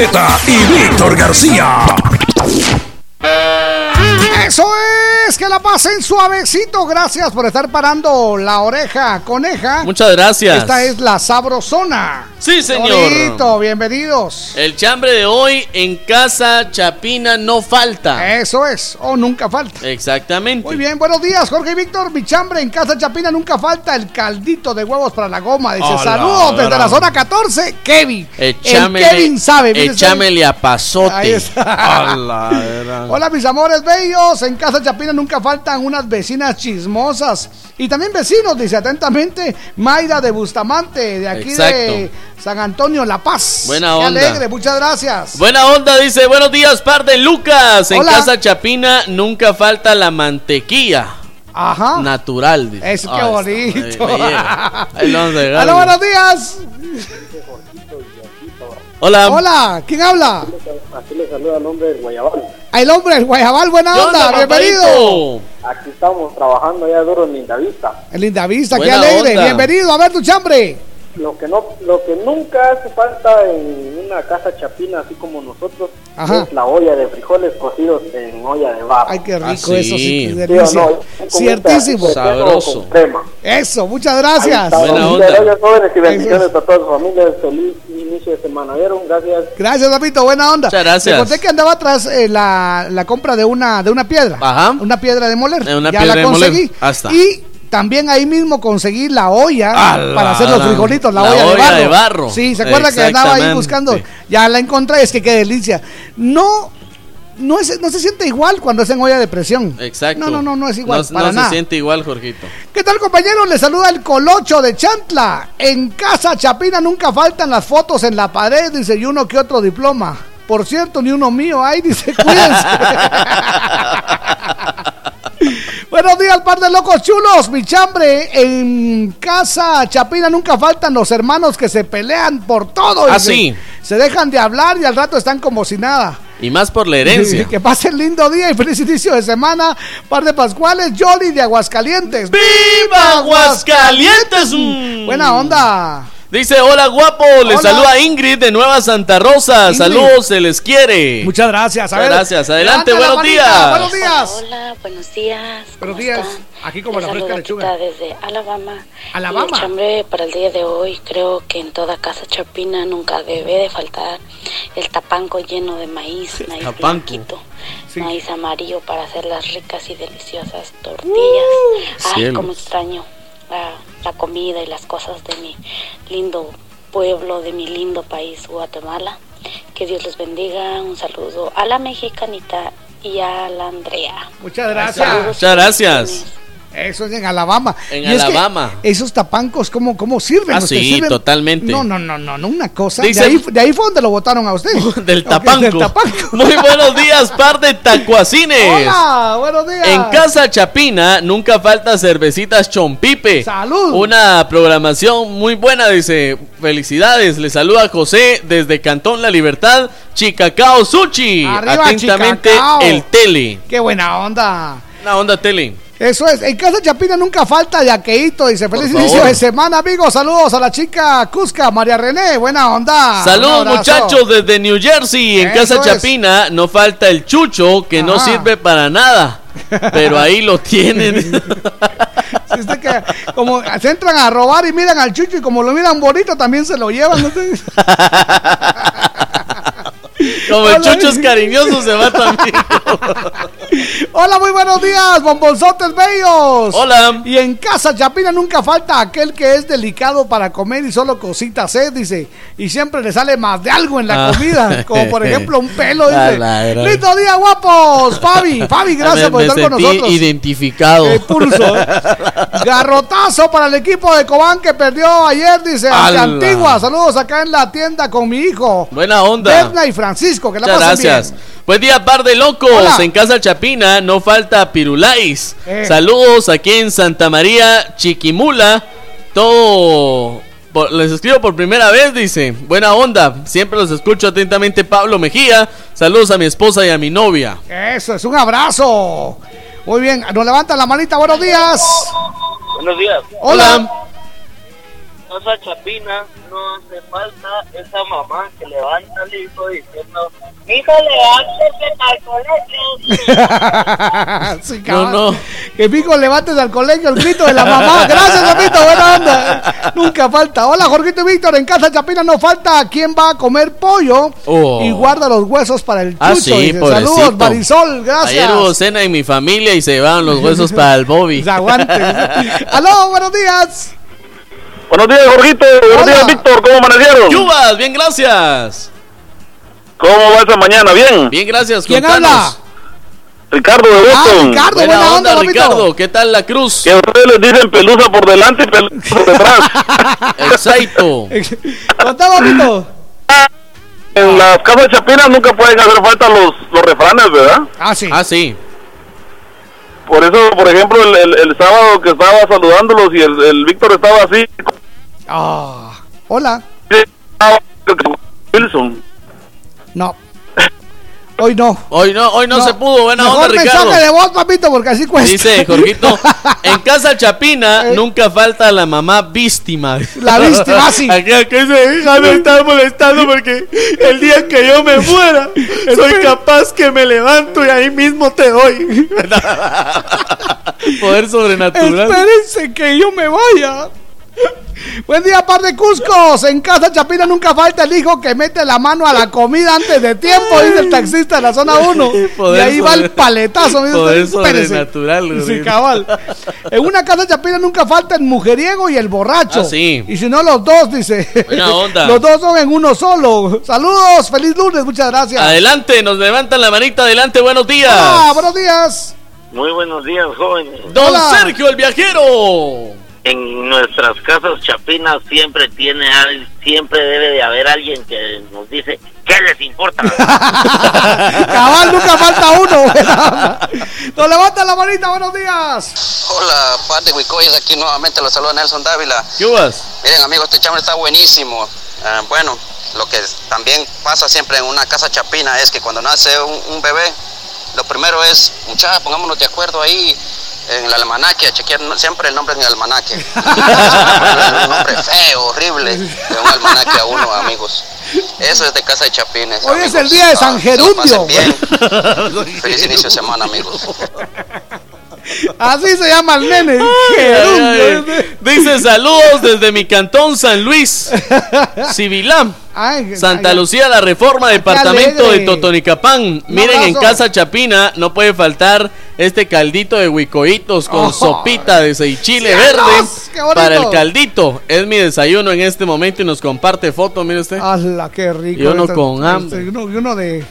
Beteta y Víctor García. Eso es, que la pasen suavecito. Gracias por estar parando la oreja, coneja. Muchas gracias. Esta es la sabrosona. Sí, señor. Bonito, bienvenidos. El chambre de hoy en casa Chapina no falta. Eso es, o nunca falta. Exactamente. Muy bien, buenos días, Jorge y Víctor. Mi chambre en casa Chapina nunca falta el caldito de huevos para la goma. Dice, Hola, saludos desde hola. la zona 14, Kevin. Échamele, el Kevin sabe. mire, échamele a pasote. Ahí está. A la gran- Hola mis amores bellos, en casa Chapina nunca faltan unas vecinas chismosas y también vecinos, dice atentamente Mayra de Bustamante, de aquí Exacto. de San Antonio, La Paz. Buena Qué onda. alegre, muchas gracias. Buena onda, dice, buenos días, par de Lucas. En Hola. casa Chapina nunca falta la mantequilla. Ajá. Natural, dice. Es que Ah, bonito. está, me- me. Hola, buenos días. Hola. Hola, ¿quién habla? Aquí le saluda el hombre del Guayabal. El hombre, el Guayabal, buena ¿Qué onda, onda, bienvenido. Aquí estamos trabajando ya duro en Lindavista. En Linda Vista, qué alegre, onda. bienvenido, a ver tu chambre. Lo que no, lo que nunca hace falta en una casa chapina así como nosotros Ajá. es la olla de frijoles cocidos en olla de barro. Ay, qué rico Ah, eso, sí, sí. qué ¿Sí delicia. no? Ciertísimo. Sabroso. Eso, muchas gracias. Está. Gracias, jóvenes y bendiciones a toda su familia. Feliz inicio de semana. ¿Vieron? Gracias. Gracias, papito, buena onda. Muchas gracias. Te conté que andaba atrás eh, la, la compra de una, de una piedra. Ajá. Una piedra de moler. Eh, una ya piedra la de moler. conseguí. Ah, está. Y también ahí mismo conseguí la olla la para hacer los frijolitos, la, la olla, de, barro. de barro. Sí, ¿se acuerda que andaba ahí buscando? Ya la encontré, es que qué delicia. No, no, es, no se siente igual cuando es en olla de presión. Exacto. No, no, no, no es igual, No, para no nada. se siente igual, Jorgito. ¿Qué tal compañeros? Les saluda el Colocho de Chantla. En casa Chapina nunca faltan las fotos en la pared, dice, y uno que otro diploma. Por cierto, ni uno mío hay, dice, cuídense. [LAUGHS] Buenos días, par de locos chulos, mi chambre. En casa Chapina nunca faltan los hermanos que se pelean por todo. Ah, dice. sí. Se dejan de hablar y al rato están como si nada. Y más por la herencia. [LAUGHS] Que pasen lindo día y feliz inicio de semana. Par de Pascuales, Jolly de Aguascalientes. ¡Viva Aguascalientes! Mm. Buena onda. Dice, hola guapo, les Hola. saluda Ingrid de Nueva Santa Rosa. Ingrid. Saludos, se les quiere. Muchas gracias. A Muchas ver, gracias. Adelante, buenos manita, días. Buenos días. Hola, buenos días. Buenos ¿cómo días. están? Aquí como Les la fresca lechuga. Desde Alabama. Alabama. El chambre para el día de hoy, creo que en toda casa chapina nunca debe de faltar el tapanco lleno de maíz, maíz Tapanco. blanquito, maíz amarillo para hacer las ricas y deliciosas tortillas. Ay, cielos. cómo extraño la, la comida y las cosas de mi lindo pueblo, de mi lindo país, Guatemala. Que Dios los bendiga. Un saludo a la mexicanita y a la Andrea. Muchas gracias. Muchas gracias. Eso es en Alabama. En Y es que Alabama. esos tapancos, ¿cómo, cómo sirven? Ah, ¿Usted sí, sirven? totalmente. No, no, no, no, no, una cosa. De, ahí, de ahí fue donde lo votaron a usted. [LAUGHS] Del tapanco. del tapanco. [LAUGHS] Muy buenos días, par de tacuacines. Hola, buenos días. En Casa Chapina nunca falta cervecitas Chompipe. Salud. Una programación muy buena, dice. Felicidades. Le saluda José desde Cantón La Libertad, Chicacao Sushi. Arriba, Atentamente Chicacao. el Tele. Qué buena onda. Una onda Tele. Eso es, en casa Chapina nunca falta yaqueíto, dice, feliz inicio de semana, amigos, saludos a la chica Cusca, María René, buena onda. Saludos muchachos desde New Jersey. En Eso Casa es. Chapina no falta el chucho que no sirve para nada. Pero ahí lo tienen. [LAUGHS] Que, como se entran a robar y miran al chucho y como lo miran bonito también se lo llevan. ¿no? [LAUGHS] Como el Hola, chucho es cariñoso se va también. [LAUGHS] Hola, muy buenos días, bombonzotes bellos. Hola. Y en casa Chapina nunca falta aquel que es delicado para comer y solo cositas sed, dice. Y siempre le sale más de algo en la Ah. comida, [LAUGHS] como por ejemplo un pelo, A dice. Lindo día, guapos. Fabi, Fabi, gracias Me- por me estar con nosotros. identificado. Pulso, ¿eh? [LAUGHS] Garrotazo para el equipo de Cobán que perdió ayer, dice. Antigua. Saludos acá en la tienda con mi hijo. Buena onda. Berna y Francisco, que la Muchas pasen gracias. bien. Buen día, par de locos. Hola. En Casa Chapina no falta Pirulais. Eh. Saludos aquí en Santa María, Chiquimula. Todo. por- les escribo por primera vez, dice. Buena onda. Siempre los escucho atentamente, Pablo Mejía. Saludos a mi esposa y a mi novia. Eso es un abrazo. Muy bien, nos levantan la manita, buenos días. Buenos días. Hola. Casa Chapina, no hace falta esa mamá que levanta al hijo diciendo, hijo, levántese el colegio. Sí, cabal. Que pico levantes al colegio el grito de la mamá. Gracias, papito, buena onda. Nunca falta. Hola, Jorgito y Víctor. En casa Chapina no falta quien va a comer pollo Oh. y guarda los huesos para el chucho. Ah, sí. Saludos, Marisol. Gracias. Ayer hubo cena en mi familia y se llevaban los huesos para el Bobby. [LAUGHS] Aguante. Aló, buenos días. Buenos días, Jorgito. Buenos días, Víctor. ¿Cómo amanecieron? Chubas, bien, gracias. ¿Cómo va esa mañana? ¿Bien? Bien, gracias. ¿Quién contanos. habla? Ricardo de Boston. Ricardo, buena, buena onda. Ricardo. ¿Qué tal la cruz? Que ustedes les dicen pelusa por delante y pelusa por detrás. [LAUGHS] Exacto. [LAUGHS] Contá, papito. en las casas chapinas nunca pueden hacer falta los, los refranes, ¿verdad? Ah, sí. Ah, sí. Por eso, por ejemplo, el, el, el sábado que estaba saludándolos y el, el Víctor estaba así. Ah, hola. Wilson. No. Hoy no. Hoy no, hoy no, se pudo. Buena Mejor onda, Ricardo. mensaje de voz, papito, porque así cuesta. Dice Jorgito, [LAUGHS] en casa Chapina nunca falta la mamá víctima. La víctima, sí. [LAUGHS] Aquí, aquí se hija me está molestando porque el día que yo me muera, [LAUGHS] soy capaz que me levanto y ahí mismo te doy. Poder sobrenatural. Espérense que yo me vaya. Buen día, par de Cuscos. En casa Chapina nunca falta el hijo que mete la mano a la comida antes de tiempo, dice el taxista de la zona 1. [LAUGHS] Y ahí va el paletazo. Poder sobrenatural, Sí, cabal. En una casa Chapina nunca falta el mujeriego y el borracho. Ah, sí. Y si no, los dos, dice. Buena onda. [LAUGHS] Los dos son en uno solo. Saludos, feliz lunes, muchas gracias. Adelante, nos levantan la manita adelante, buenos días. Hola, buenos días. Muy buenos días, jóvenes. Don Hola. Sergio el viajero. En nuestras casas chapinas siempre tiene al- siempre debe de haber alguien que nos dice, ¿qué les importa? [LAUGHS] Cabal, nunca falta uno. Nos levanta la manita, buenos días. Hola, par de Huicoyes, aquí nuevamente los saluda Nelson Dávila. ¿Qué vas? Miren amigos, este chambre está buenísimo. Ah, bueno, lo que también pasa siempre en una casa chapina es que cuando nace un, un bebé, lo primero es, muchachos, pongámonos de acuerdo ahí en el almanaque, a chequear siempre el nombre en el almanaque. [LAUGHS] un nombre feo, horrible, de un almanaque a uno, amigos. Eso es de casa de chapines. Hoy es el día de San Ah, Gerundio. bien. [LAUGHS] Feliz inicio de semana, amigos. Así se llama el nene. Ay, ay. Dice saludos desde mi cantón San Luis, [LAUGHS] Civilán, Ay, Santa Lucía, la reforma, departamento de. Totonicapán. Miren, en casa Chapina no puede faltar este caldito de huicoitos con Oh. sopita de seis chile ¡Cielos! verde para el caldito. Es mi desayuno en este momento y nos comparte foto, mire usted. ¡Hala, qué rico! Y uno Este- con este- hambre. y uno, y uno de,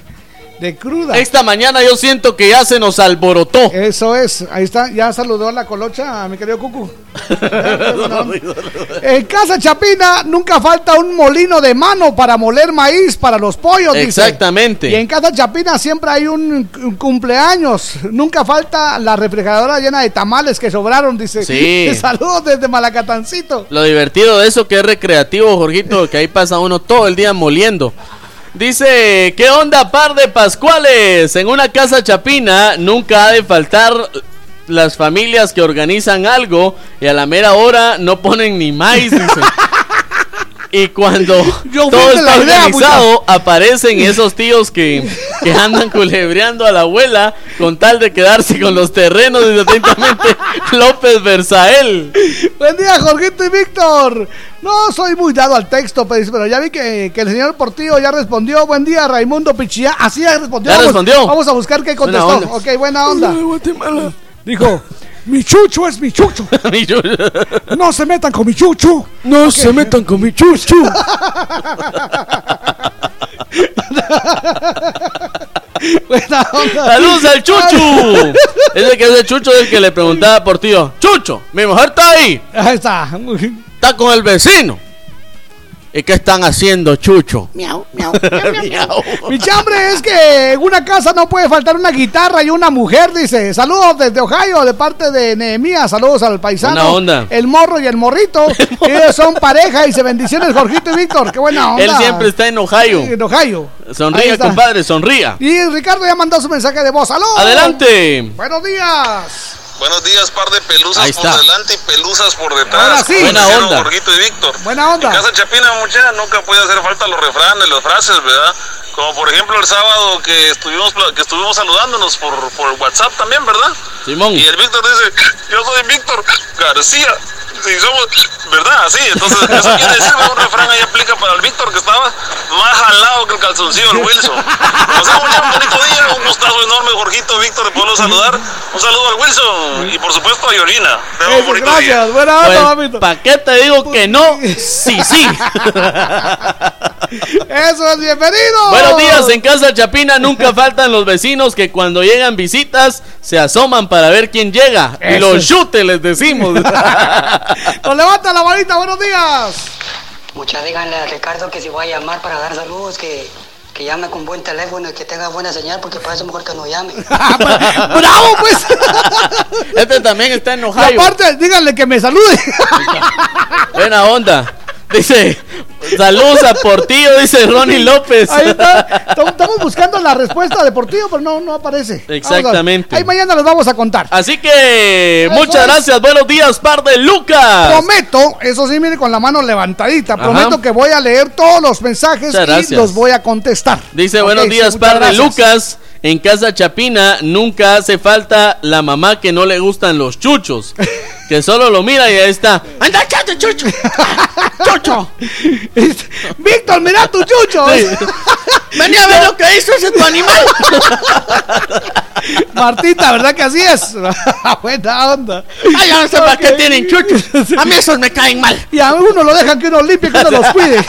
de cruda. Esta mañana yo siento que ya se nos alborotó. Eso es. Ahí está. Ya saludó a la colocha a mi querido Cucu. [LAUGHS] En casa Chapina nunca falta un molino de mano para moler maíz para los pollos. dice. Exactamente. Y en casa Chapina siempre hay un, un cumpleaños. Nunca falta la refrigeradora llena de tamales que sobraron, dice. Sí. [LAUGHS] Saludos desde Malacatancito. Lo divertido de eso que es recreativo, Jorgito, que ahí pasa uno todo el día moliendo. Dice, ¿qué onda par de pascuales? En una casa chapina nunca ha de faltar las familias que organizan algo y a la mera hora no ponen ni maíz, dice. [LAUGHS] Y cuando Yo todo está idea, organizado, aparecen esos tíos que, que andan culebreando a la abuela con tal de quedarse con los terrenos. Dice atentamente [LAUGHS] López Versael. Buen día, Jorgito y Víctor. No soy muy dado al texto, pues, pero ya vi que, que el señor Portillo ya respondió. Buen día, Raimundo Pichía. Así ya respondió. Ya Vamos- respondió. Vamos a buscar qué contestó. Ok, buena onda. Dijo, mi chucho es [LAUGHS] mi chucho. No se metan con mi chucho. No se metan con mi chucho. [LAUGHS] buena onda. ¡Saludos al Chuchu! Ese que es el Chucho del que le preguntaba por tío. Chucho, mi mujer está ahí. Ahí está. Está con el vecino. ¿Y qué están haciendo, Chucho? [LAUGHS] Miau, miau, Mi chambre es que en una casa no puede faltar una guitarra y una mujer, dice. Saludos desde Ohio, de parte de Nehemías. Saludos al paisano. Buena onda. El morro y el morrito. [LAUGHS] Ellos son pareja y se bendiciones, Jorgito y Víctor. Qué buena onda. Él siempre está en Ohio. En Ohio. Sonría, compadre, sonría. Y Ricardo ya mandó su mensaje de voz. ¡Salud! Adelante. Buenos días. Buenos días, par de pelusas Ahí por delante y pelusas por detrás. Ahora sí. Buena onda. Jorgito y Víctor. Buena onda. En casa Chapina, muchacha, nunca puede hacer falta los refranes, las frases, ¿verdad? Como por ejemplo el sábado que estuvimos que estuvimos saludándonos por, por WhatsApp también, ¿verdad? Simón. Y el Víctor dice, yo soy Víctor García. Si somos, ¿verdad? Así, entonces eso quiere decir que un refrán ahí aplica para el Víctor que estaba más jalado que el calzoncillo del Wilson. O sea, un bonito día, un gustazo enorme, Jorgito, Víctor, de poderlo saludar. Un saludo al Wilson y por supuesto a Yorina. Eso, bonito día. gracias. Buena onda, mamito. Pues, ¿Para qué te digo que no? Sí, sí. [LAUGHS] Eso es bienvenido. Buenos días, en Casa Chapina nunca [LAUGHS] faltan los vecinos que cuando llegan visitas se asoman para ver quién llega. Y los es. chute les decimos. [LAUGHS] Nos levanta la manita. Buenos días. Muchas díganle a Ricardo que si voy a llamar para dar saludos, que, que llame con buen teléfono y que tenga buena señal, porque para eso mejor que no llame. [LAUGHS] ¡Bravo, pues! Este también está en Y Ohio. aparte, díganle que me salude. Buena onda. Dice, saludos a Portillo, dice Ronnie López. Ahí está. Estamos- buscando la respuesta deportiva, pero no, no aparece. Exactamente. Ahí mañana les vamos a contar. Así que Eso muchas es. gracias, buenos días, par de Lucas. Prometo, eso sí, mire con la mano levantadita. Ajá. Prometo que voy a leer todos los mensajes y los voy a contestar. Dice, buenos sí, días, muchas par de. Lucas. En casa Chapina nunca hace falta la mamá que no le gustan los chuchos. Que solo lo mira y ahí está. [LAUGHS] ¡Anda, chato, chucho! [LAUGHS] ¡Chucho! [LAUGHS] Víctor, mira tu chucho. Sí. Vení a ver lo que hizo ese tu animal. [LAUGHS] Martita, ¿verdad que así es? [LAUGHS] Buena onda. Ay, yo no sé para qué tienen chuchos. A mí esos me caen mal. Y a uno lo dejan que uno limpie, que uno los cuide.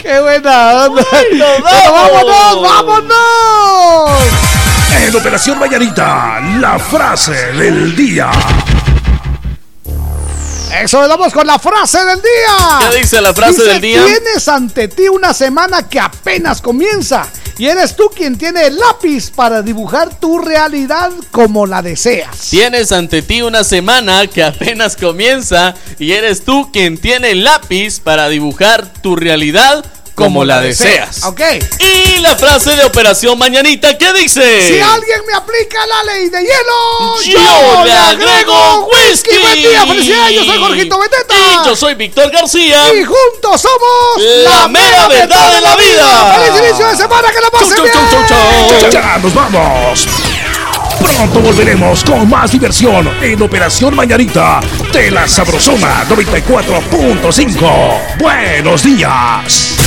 ¡Qué buena onda! nos Bueno, vamos! ¡Vámonos, vámonos! En Operación Mañanita, la frase del día. Eso, vamos con la frase del día. ¿Qué dice la frase Dice, del día? Tienes ante ti una semana que apenas comienza y eres tú quien tiene el lápiz para dibujar tu realidad como la deseas. Tienes ante ti una semana que apenas comienza y eres tú quien tiene el lápiz para dibujar tu realidad como, la deseas. Ok. Y la frase de Operación Mañanita, ¿qué dice? Si alguien me aplica la ley de hielo, Yo le agrego whisky. Buen día, felicidades. Yo soy Jorgito Beteta. Y yo soy Víctor García. Y juntos somos La mera verdad de la vida. ¡Feliz inicio de semana! ¡Que la pasen Chau, bien! chau, chau, chau, chau. Ya nos vamos. Pronto volveremos con más diversión en Operación Mañanita de la Sabrosona 94.5. Buenos días.